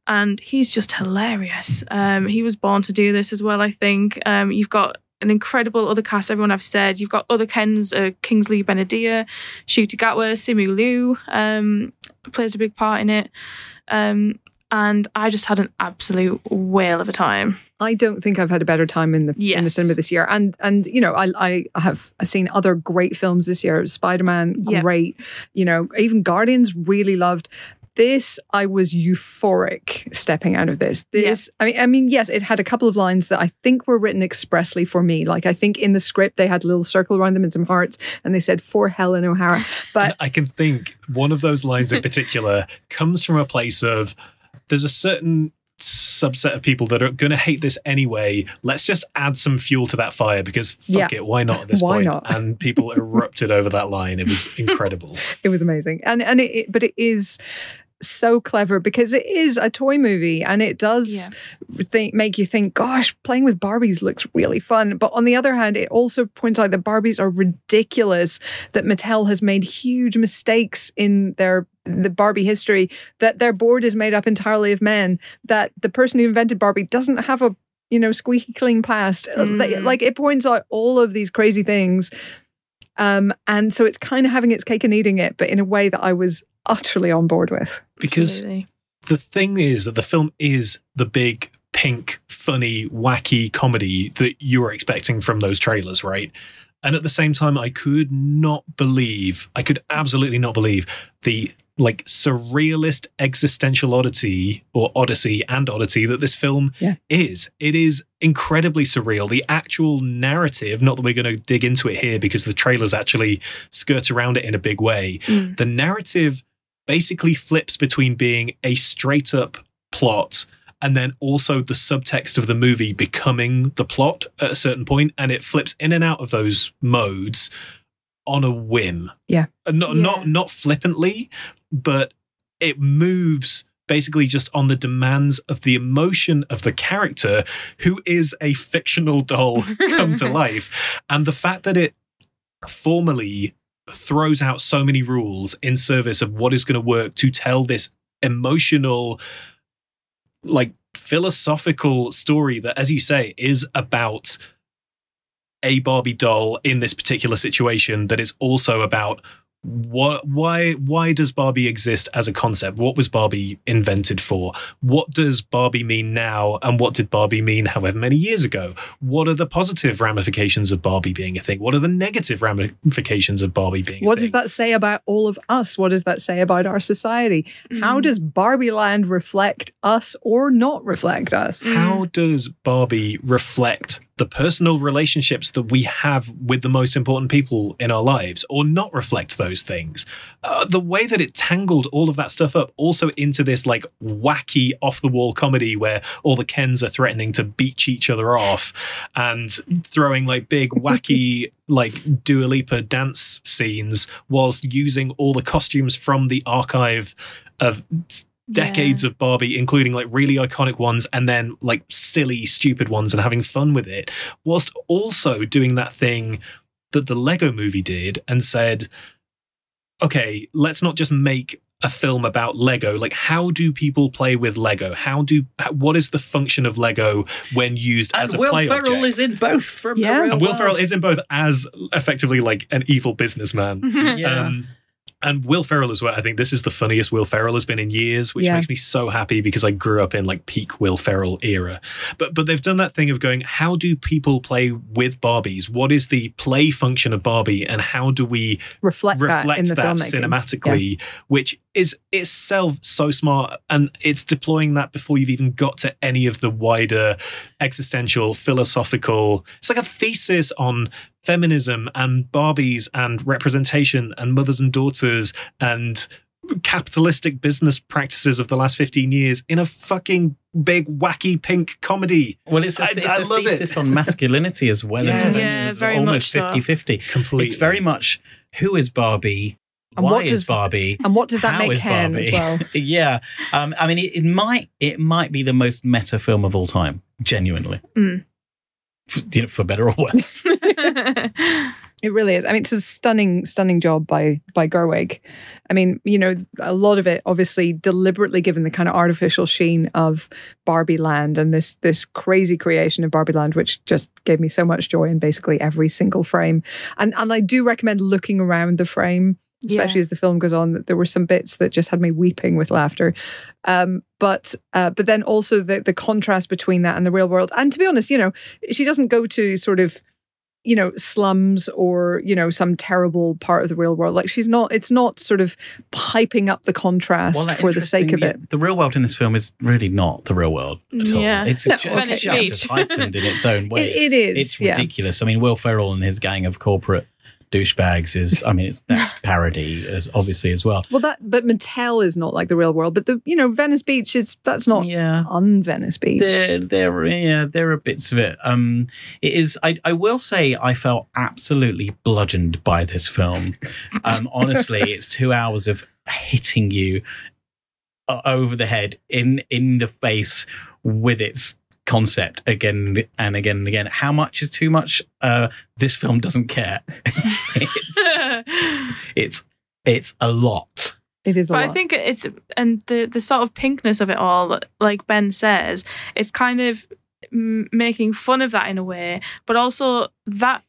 And he's just hilarious. Um, he was born to do this as well, I think. Um, you've got an incredible other cast, everyone I've said. You've got other Kens, uh, Kingsley Ben-Adir, Ncuti Gatwa, Simu Liu um, plays a big part in it. Um, and I just had an absolute whale of a time. I don't think I've had a better time in the in the cinema this year. And and you know, I I have seen other great films this year. Spider Man, great. You know, even Guardians, really loved. This I was euphoric stepping out of this. Yeah. This I mean I mean yes, it had a couple of lines that I think were written expressly for me. Like I think in the script they had a little circle around them and some hearts, and they said for Helen O'Hara. But I can think one of those lines in particular comes from a place of there's a certain subset of people that are going to hate this anyway. Let's just add some fuel to that fire because fuck Yeah. it, why not at this Why point? not? And people erupted over that line. It was incredible. it was amazing and and it but it is so clever because it is a toy movie and it does think, make you think gosh playing with barbies looks really fun. But on the other hand it also points out that barbies are ridiculous that mattel has made huge mistakes in their the barbie history that their board is made up entirely of men that the person who invented barbie doesn't have a you know squeaky clean past. Like, Mm. like it points out all of these crazy things. Um, and so it's kind of having its cake and eating it, but in a way that I was utterly on board with. Because Absolutely. the thing is that the film is the big pink funny wacky comedy that you were expecting from those trailers right and at the same time i could not believe i could absolutely not believe the like surrealist existential oddity or odyssey and oddity that this film Yeah. is it is incredibly surreal the actual narrative not that we're going to dig into it here because the trailers actually skirt around it in a big way Mm. the narrative basically flips between being a straight up plot and then also the subtext of the movie becoming the plot at a certain point and it flips in and out of those modes on a whim Yeah. And not Yeah. not not flippantly but it moves basically just on the demands of the emotion of the character who is a fictional doll come to life and the fact that it formally throws out so many rules in service of what is going to work to tell this emotional like philosophical story that as you say is about a barbie doll in this particular situation that is also about what why why does barbie exist as a concept what was barbie invented for what does barbie mean now and what did barbie mean however many years ago what are the positive ramifications of barbie being a thing what are the negative ramifications of barbie being What a does that say about all of us? What does that say about our society? How Mm. does Barbie Land reflect us or not reflect us? how does barbie reflect the personal relationships that we have with the most important people in our lives or not reflect those things. Uh, the way that it tangled all of that stuff up also into this like wacky off the wall comedy where all the kens are threatening to beach each other off and throwing like big wacky like Dua Lipa dance scenes whilst using all the costumes from the archive of decades of Barbie, including like really iconic ones and then like silly, stupid ones and having fun with it, whilst also doing that thing that the Lego movie did and said, okay, let's not just make a film about Lego. Like, how do people play with Lego? How do how, what is the function of Lego when used as a Will play Ferrell object? is in both from Yeah. the real and Will world. Ferrell is in both as effectively like an evil businessman. Yeah. Um, and Will Ferrell as well. I think this is the funniest Will Ferrell has been in years, which Yeah. makes me so happy because I grew up in like peak Will Ferrell era. But but they've done that thing of going, how do people play with Barbies? What is the play function of Barbie, and how do we reflect, that reflect that, filmmaking. cinematically? Which is itself so smart, and it's deploying that before you've even got to any of the wider existential, philosophical. It's like a thesis on feminism and Barbies and representation and mothers and daughters and capitalistic business practices of the last 15 years in a fucking big wacky pink comedy Well, it's a, I- it's I a love it. thesis on masculinity as well. Yes. It's, Yeah, very almost much so. 50 50. completely It's very much who is Barbie? And why what is does- Barbie? And what does that How make is Ken Barbie? as well? yeah, um, I mean, it, it might it might be the most meta film of all time, genuinely, Mm. F- you know, for better or worse. It really is. I mean, it's a stunning, stunning job by by Gerwig. I mean, you know, a lot of it obviously deliberately given the kind of artificial sheen of Barbie Land and this this crazy creation of Barbie Land, which just gave me so much joy in basically every single frame. And and I do recommend looking around the frame, especially Yeah. as the film goes on. that There were some bits that just had me weeping with laughter. Um, but uh, but then also the the contrast between that and the real world. And to be honest, you know, she doesn't go to sort of you know slums or you know some terrible part of the real world like she's not it's not sort of piping up the contrast that for the sake of interesting- it The real world in this film is really not the real world at all. Yeah. It's No, just, okay. just heightened in its own way. it, it is it's yeah ridiculous. I mean, Will Ferrell and his gang of corporate douchebags is, I mean, it's that's parody as obviously as well. well that but mattel is not like the real world but the you know venice beach is that's not Yeah. un venice beach There, there, yeah, there are bits of it. Um, it is. I, I will say, I felt absolutely bludgeoned by this film. Um, honestly, it's two hours of hitting you over the head, in in the face with its concept again and again and again. How much is too much? Uh, this film doesn't care. it's, it's it's a lot. it is a lot. but I think it's and the the sort of pinkness of it all, like Ben says, it's kind of m- making fun of that in a way, but also that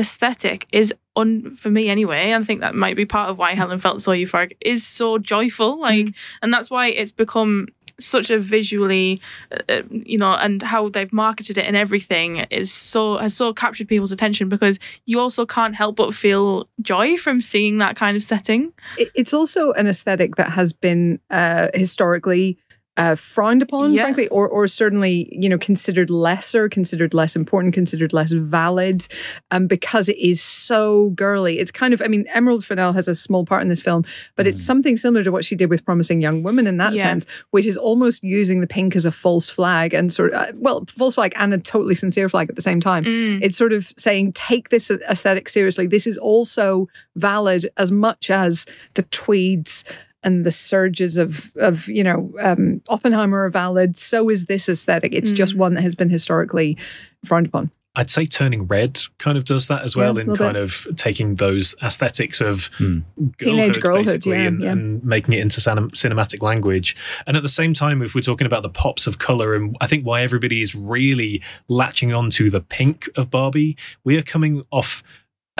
aesthetic is un for me anyway. I think that might be part of why Helen felt so euphoric. Is so joyful, like, and that's why it's become such a visually, uh, you know, and how they've marketed it and everything is so has so captured people's attention because you also can't help but feel joy from seeing that kind of setting. It's also an aesthetic that has been uh, historically uh, frowned upon, Yeah. frankly, or or certainly you know considered lesser, considered less important, considered less valid, um, because it is so girly. It's kind of, I mean, Emerald Fennell has a small part in this film, but it's something similar to what she did with Promising Young Woman in that Yeah. sense, which is almost using the pink as a false flag and sort of, uh, well, false flag and a totally sincere flag at the same time. Mm. It's sort of saying, take this aesthetic seriously. This is also valid as much as the tweeds and the surges of, of you know, um, Oppenheimer are valid. So is this aesthetic. It's just Mm. one that has been historically frowned upon. I'd say Turning Red kind of does that as well Yeah, in little kind of taking those aesthetics of Hmm. Teenage girlhood, basically, yeah, and, yeah. and making it into cinem- cinematic language. And at the same time, if we're talking about the pops of color, and I think why everybody is really latching on to the pink of Barbie, we are coming off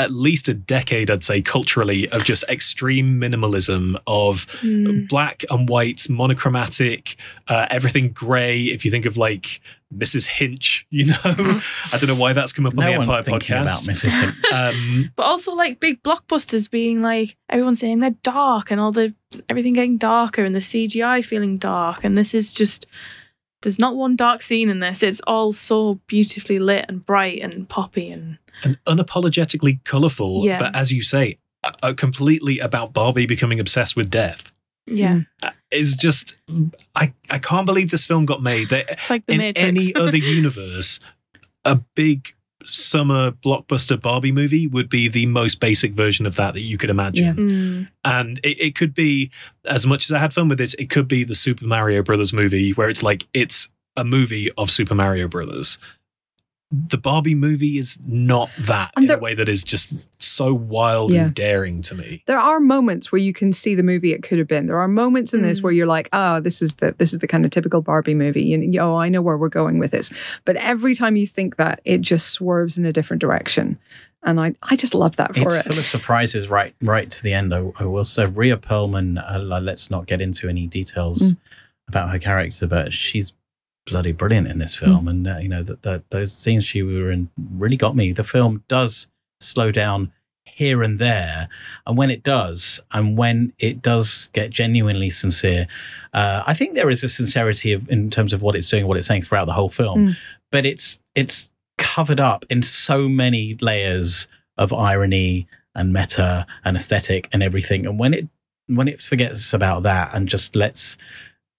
at least a decade, I'd say, culturally, of just extreme minimalism of Mm. black and white, monochromatic, uh, everything grey. If you think of like Mrs. Hinch, you know, I don't know why that's come up on the one's Empire thinking podcast. about Mrs. Hinch. Um, But also like big blockbusters being like everyone saying they're dark and all the everything getting darker and the CGI feeling dark and this is just there's not one dark scene in this. It's all so beautifully lit and bright and poppy and and unapologetically colourful, Yeah. but as you say, uh, uh, completely about Barbie becoming obsessed with death. yeah. Uh, It's just, I, I can't believe this film got made. That It's like the in Matrix. any other universe, a big summer blockbuster Barbie movie would be the most basic version of that that you could imagine. Mm. And it, it could be, as much as I had fun with this, it could be the Super Mario Brothers movie where it's like, it's a movie of Super Mario Brothers. The Barbie movie is not that And in there- a way that is just so wild Yeah. and daring to me. There are moments where you can see the movie it could have been. There are moments in this Mm. where you're like, "Oh, this is the this is the kind of typical Barbie movie." And oh, I know where we're going with this. But every time you think that, it just swerves in a different direction, and I I just love that for it's it. full of surprises right right to the end. I, I will say, Rhea Perlman. Uh, let's not get into any details Mm. about her character, but she's bloody brilliant in this film. And uh, you know that that those scenes she were in really got me. The film does slow down here and there, and when it does, and when it does get genuinely sincere, uh, I think there is a sincerity of, in terms of what it's doing, what it's saying throughout the whole film. Mm. But it's it's covered up in so many layers of irony and meta and aesthetic and everything. And when it when it forgets about that and just lets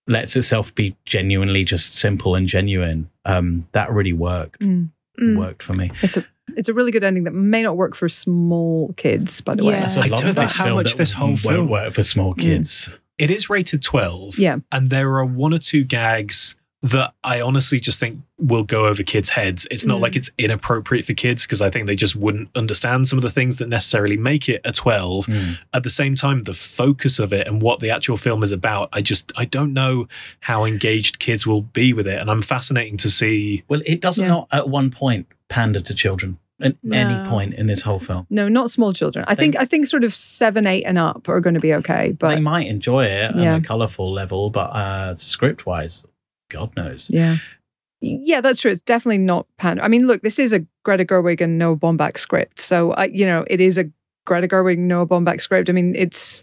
lets itself be genuinely just simple and genuine, um, that really worked Mm. Mm. worked for me. It's a it's a really good ending that may not work for small kids, by the way. Yeah. That's a I lot don't know how much this whole film won't work for small Mm. kids. It is rated 12. Yeah. And there are one or two gags that I honestly just think will go over kids' heads. It's not Mm. like it's inappropriate for kids because I think they just wouldn't understand some of the things that necessarily make it a 12. Mm. At the same time, the focus of it and what the actual film is about, I just I don't know how engaged kids will be with it. And I'm fascinating to see Well, it does Yeah. not at one point pander to children at any point in this whole film. No, not small children. I They- think I think sort of seven, eight, and up are going to be okay. But they might enjoy it Yeah. on a colourful level, but uh, script wise, God knows. Yeah. Yeah, that's true. It's definitely not pan. I mean, look, this is a Greta Gerwig and Noah Baumbach script. So, I, you know, it is a Greta Gerwig, Noah Baumbach script. I mean, it's,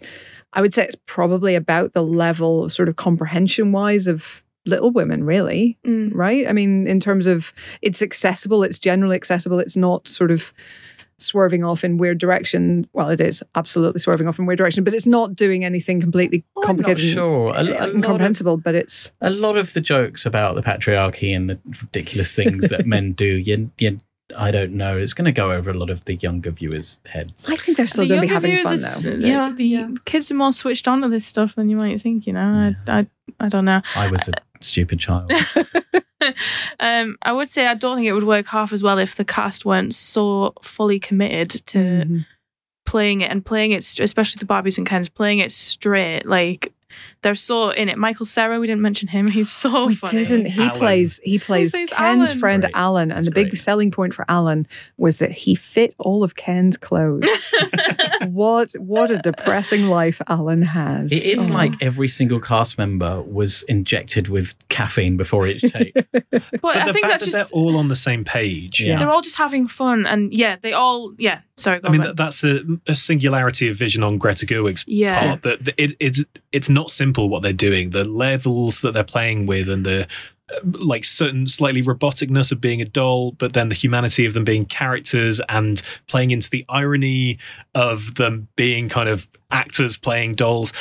I would say it's probably about the level, sort of comprehension wise, of Little Women, really, Mm. right? I mean, in terms of it's accessible, it's generally accessible, it's not sort of swerving off in weird direction. Well, it is absolutely swerving off in weird direction, but it's not doing anything completely I'm not complicated sure. A, a and lot of incomprehensible, but it's a lot of the jokes about the patriarchy and the ridiculous things that men do, you, you, I don't know. It's going to go over a lot of the younger viewers' heads. I think they're still The going to be having fun viewers though. is- the- Yeah, the yeah. kids are more switched on to this stuff than you might think. You know, I, I, I don't know. I was a stupid child. um, I would say I don't think it would work half as well if the cast weren't so fully committed to Mhm. playing it and playing it, st- especially the Barbies and Kens, playing it straight. Like they're so in it. Michael Cera, we didn't mention him. He's so we funny. didn't. He Alan. plays. He plays plays Ken's Alan. friend Great. Alan, and That's the big great. selling point for Alan was that he fit all of Ken's clothes. what what a depressing life Alan has. It is Oh. like every single cast member was injected with caffeine before each take. but, But I the think fact that's that just they're all on the same page. Yeah. they're all just having fun, and yeah, they all yeah. Sorry, go I mean, on, that, that's a, a singularity of vision on Greta Gerwig's Yeah. part. That that it, it's it's not simple what they're doing. The levels that they're playing with, and the uh, like certain slightly roboticness of being a doll, but then the humanity of them being characters and playing into the irony of them being kind of actors playing dolls.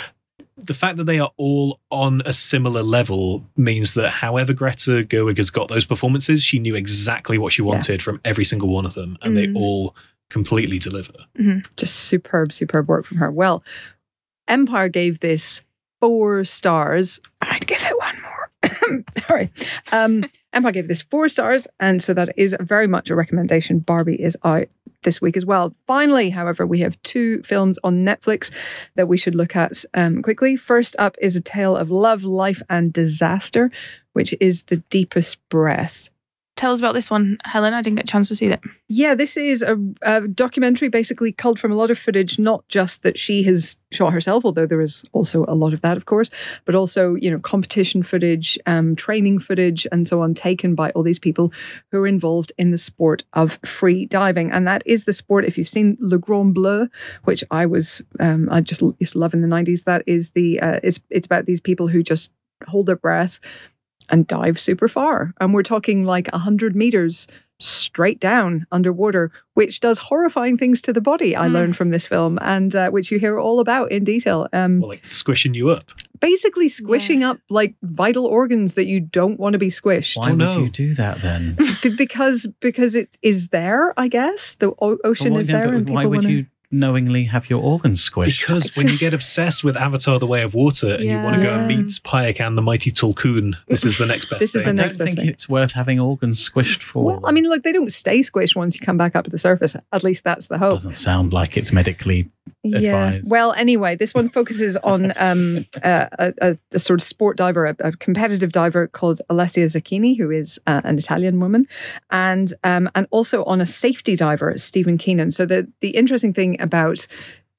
The fact that they are all on a similar level means that however Greta Gerwig has got those performances, she knew exactly what she wanted from every single one of them, and they Mm. all completely deliver. just superb, superb work from her. Well, Empire gave this four stars. I'd give it one more. Sorry. Um, Empire gave this four stars, and so that is very much a recommendation. Barbie is out this week as well. Finally, however, we have two films on Netflix that we should look at um, quickly. First up is A Tale of Love, Life, and Disaster, which is The Deepest Breath. Tell us about this one, Helen. I didn't get a chance to see that. Yeah, this is a, a documentary basically culled from a lot of footage, not just that she has shot herself, although there is also a lot of that, of course, but also, you know, competition footage, um, training footage, and so on, taken by all these people who are involved in the sport of free diving. And that is the sport, if you've seen Le Grand Bleu, which I was, um, I just used to love in the 90s, that is the, uh, it's, it's about these people who just hold their breath and dive super far. And we're talking like 100 meters straight down underwater, which does horrifying things to the body, I Mm. learned from this film, and uh, which you hear all about in detail. Um, Well, like squishing you up. basically, squishing up like vital organs that you don't want to be squished. Why would no. you do that then? B- because because it is there, I guess. The o- ocean is no, there, but and why people would want you knowingly have your organs squished? Because when you get obsessed with Avatar: The Way of Water and you want to go and meet Payak and the mighty Tulkun, this is the next best This is thing. the I next don't best think thing. it's worth having organs squished for. Well, I mean, look, they don't stay squished once you come back up to the surface. At least that's the hope. doesn't sound like it's medically. Yeah. advised. Well, anyway, this one focuses on um, a, a, a, a sort of sport diver, a, a competitive diver called Alessia Zecchini, who is uh, an Italian woman, and um, and also on a safety diver, Stephen Keenan. So the the interesting thing about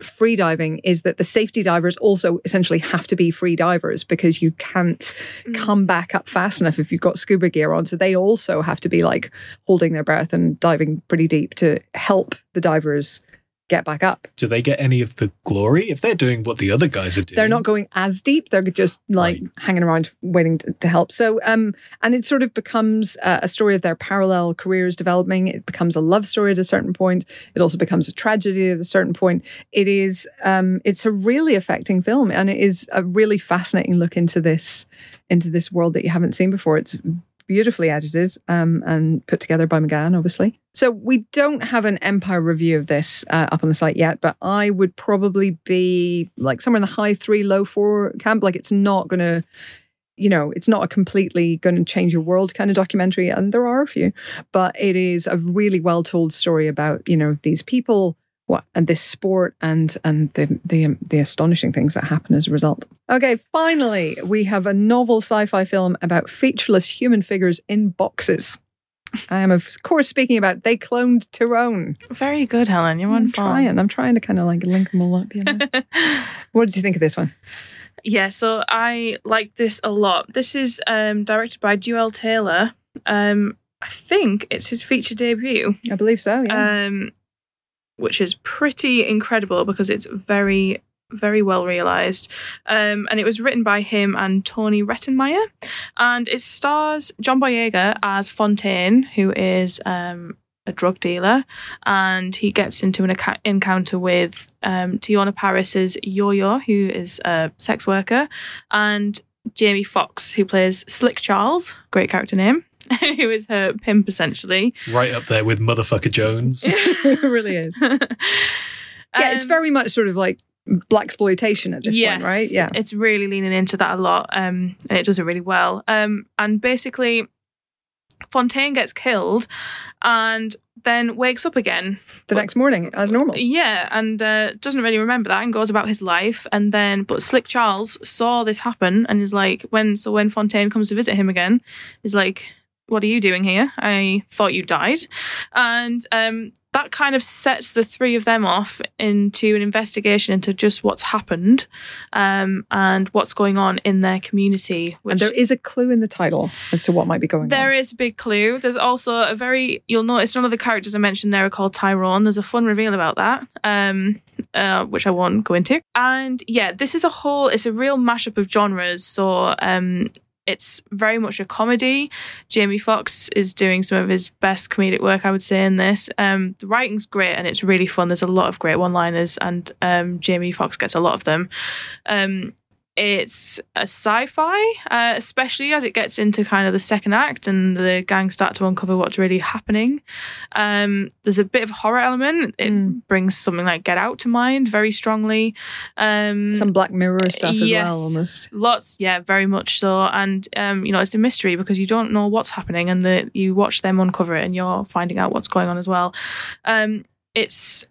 free diving is that the safety divers also essentially have to be free divers because you can't come back up fast enough if you've got scuba gear on. So they also have to be like holding their breath and diving pretty deep to help the divers get back up. Do they get any of the glory if they're doing what the other guys are doing? They're not going as deep. They're just like Right. hanging around waiting to, to help. So, um, and it sort of becomes uh, a story of their parallel careers developing. It becomes a love story at a certain point. It also becomes a tragedy at a certain point. It is, um, it's a really affecting film, and it is a really fascinating look into this, into this world that you haven't seen before. It's beautifully edited um, and put together by McGann, obviously. So we don't have an Empire review of this uh, up on the site yet, but I would probably be like somewhere in the high three, low four camp. Like it's not going to, you know, it's not a completely going to change your world kind of documentary, and there are a few, but it is a really well told story about you know these people. What and this sport and and the the the astonishing things that happen as a result. Okay, finally we have a novel sci-fi film about featureless human figures in boxes. I am of course speaking about they cloned Tyrone. Very good, Helen. You're on I'm trying. I'm trying to kind of like link them all up. You know? what did you think of this one? Yeah, so I like this a lot. This is um, directed by Juel Taylor. Um, I think it's his feature debut, I believe so. Yeah. um, which is pretty incredible because it's very, very well realized. Um, and it was written by him and Tony Rettenmaier. And it stars John Boyega as Fontaine, who is um, a drug dealer. And he gets into an acca- encounter with um, Teyonah Parris's Yo-Yo, who is a sex worker, and Jamie Foxx, who plays Slick Charles, great character name, who is her pimp essentially. right up there with motherfucker Jones. it really is. Yeah, it's Um, very much sort of like blaxploitation at this yes, point, right? Yeah. it's really leaning into that a lot, um, and it does it really well. Um, and basically, Fontaine gets killed, and then wakes up again. The next morning, as normal. Yeah, and uh, doesn't really remember that and goes about his life. And then, but Slick Charles saw this happen and is like, when so when Fontaine comes to visit him again, is like, "What are you doing here? I thought you died," and um, that kind of sets the three of them off into an investigation into just what's happened um, and what's going on in their community. And there is a clue in the title as to what might be going there on. There is a big clue. There's also a very you'll notice none of the characters I mentioned there are called Tyrone. There's a fun reveal about that, um, uh, which I won't go into. And yeah, this is a whole. It's a real mashup of genres. So um, it's very much a comedy. Jamie Foxx is doing some of his best comedic work, I would say, in this. Um, the writing's great and it's really fun. There's a lot of great one-liners, and um, Jamie Foxx gets a lot of them. Um, it's a sci-fi, uh, especially as it gets into kind of the second act and the gang start to uncover what's really happening. Um, there's a bit of horror element. It Mm. brings something like Get Out to mind very strongly. Um, Some Black Mirror stuff as yes. well, almost. Lots, yeah, very much so. And um, you know, it's a mystery because you don't know what's happening, and the you watch them uncover it, and you're finding out what's going on as well. Um, it's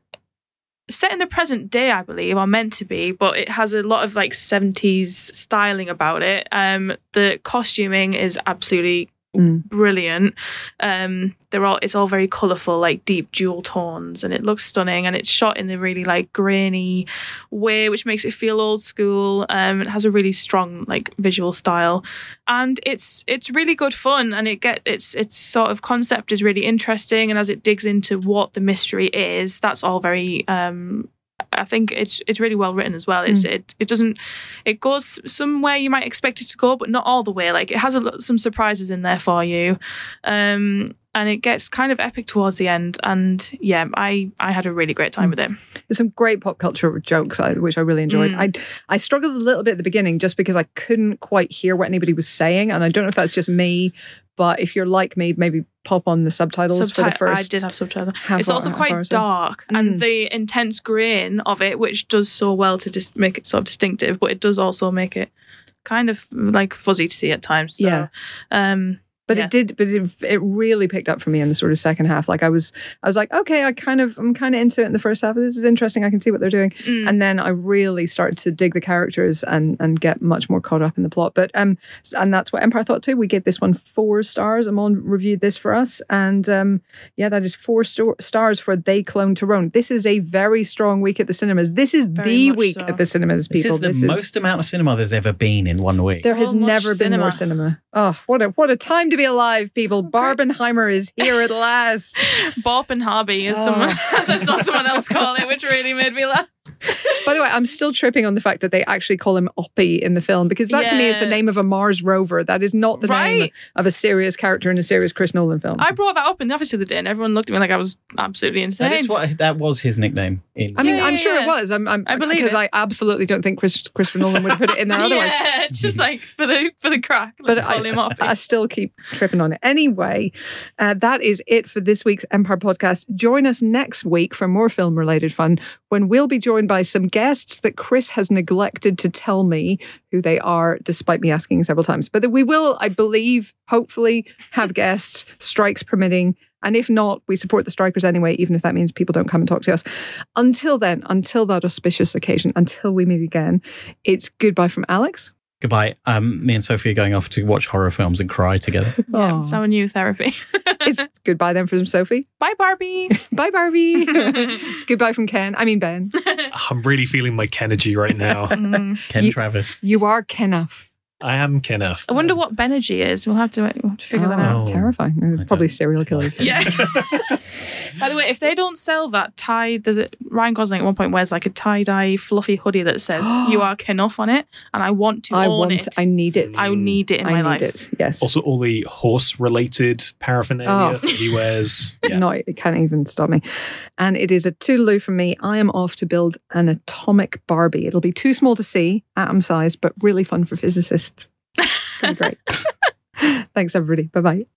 set in the present day, I believe, or meant to be, but it has a lot of like 70s styling about it. Um, the costuming is absolutely Mm. brilliant. Um, they're all it's all very colourful, like deep jewel tones, and it looks stunning. And it's shot in a really like grainy way, which makes it feel old school. Um, it has a really strong like visual style, and it's it's really good fun. And it get its its sort of concept is really interesting. And as it digs into what the mystery is, that's all very um I think it's it's really well written as well. It's it it doesn't it goes somewhere you might expect it to go, but not all the way. Like it has a, some surprises in there for you, um, and it gets kind of epic towards the end. And yeah, I I had a really great time with it. There's some great pop culture jokes, which I really enjoyed. Mm. I I struggled a little bit at the beginning just because I couldn't quite hear what anybody was saying, and I don't know if that's just me. But if you're like me, maybe pop on the subtitles for the first. I did have subtitles. it's also half hour or quite dark, Mm. and the intense grain of it, which does so well to just make it sort of distinctive, but it does also make it kind of like fuzzy to see at times. So, Yeah. Um, But Yeah. it did, but it, it really picked up for me in the sort of second half. Like I was, I was like, okay, I kind of, I'm kind of into it in the first half. This is interesting. I can see what they're doing. mm. and then I really started to dig the characters and and get much more caught up in the plot. But um, and that's what Empire thought too. We gave this one four stars. Amon reviewed this for us, and um, yeah, that is four sto- stars for They Clone Tyrone. This is a very strong week at the cinemas. This is Very the week so. at the cinemas, This is the most amount of cinema there's ever been in one week. There So has much never been more cinema. cinema. Oh, what a what a time to be alive, people! Barbenheimer is here at last. Bop and Hobby, someone Oh. as I saw someone else call it, which really made me laugh. By the way, I'm still tripping on the fact that they actually call him Oppie in the film because that to me is the name of a Mars rover. That is not the name of a serious character in a serious Chris Nolan film. I brought that up in the office the other day, and everyone looked at me like I was absolutely insane. That is what that was his nickname. In I mean, Yeah, I'm yeah, sure yeah. it was. I'm, I'm I believe because it. I absolutely don't think Chris, Christopher Nolan would have put it in there otherwise. yeah, just like for the for the crack. But Let's call I, him up. I still keep tripping on it. Anyway, uh, that is it for this week's Empire podcast. Join us next week for more film related fun when we'll be joined by some guests that Chris has neglected to tell me who they are, despite me asking several times. But we will, I believe, hopefully have guests, strikes permitting. And if not, we support the strikers anyway, even if that means people don't come and talk to us. Until then, until that auspicious occasion, until we meet again, it's goodbye from Alex. Goodbye. Um, me and Sophie are going off to watch horror films and cry together. yeah, Aw. it's our new therapy. It's goodbye then from Sophie. Bye, Barbie. Bye, Barbie. it's goodbye from Ken. I mean, Ben. I'm really feeling my Kenergy right now. Mm. Ken You- Travis. You are Kenneth. I am Kenneth. I wonder what Benergy is. We'll have to, we'll have to figure that out. Oh. Terrifying. I Probably don't- serial killers. Yeah. By the way, if they don't sell that tie, there's a Ryan Gosling at one point wears like a tie dye fluffy hoodie that says "You are Kenough" on it, and I want to I own want. it. I need it. I need it in I my need life. it. Yes. Also, all the horse related paraphernalia Oh. that he wears. Yeah. No, it can't even stop me. And it is a toodaloo from me. I am off to build an atomic Barbie. It'll be too small to see, atom sized, but really fun for physicists. It's going to be great. Thanks, everybody. Bye bye.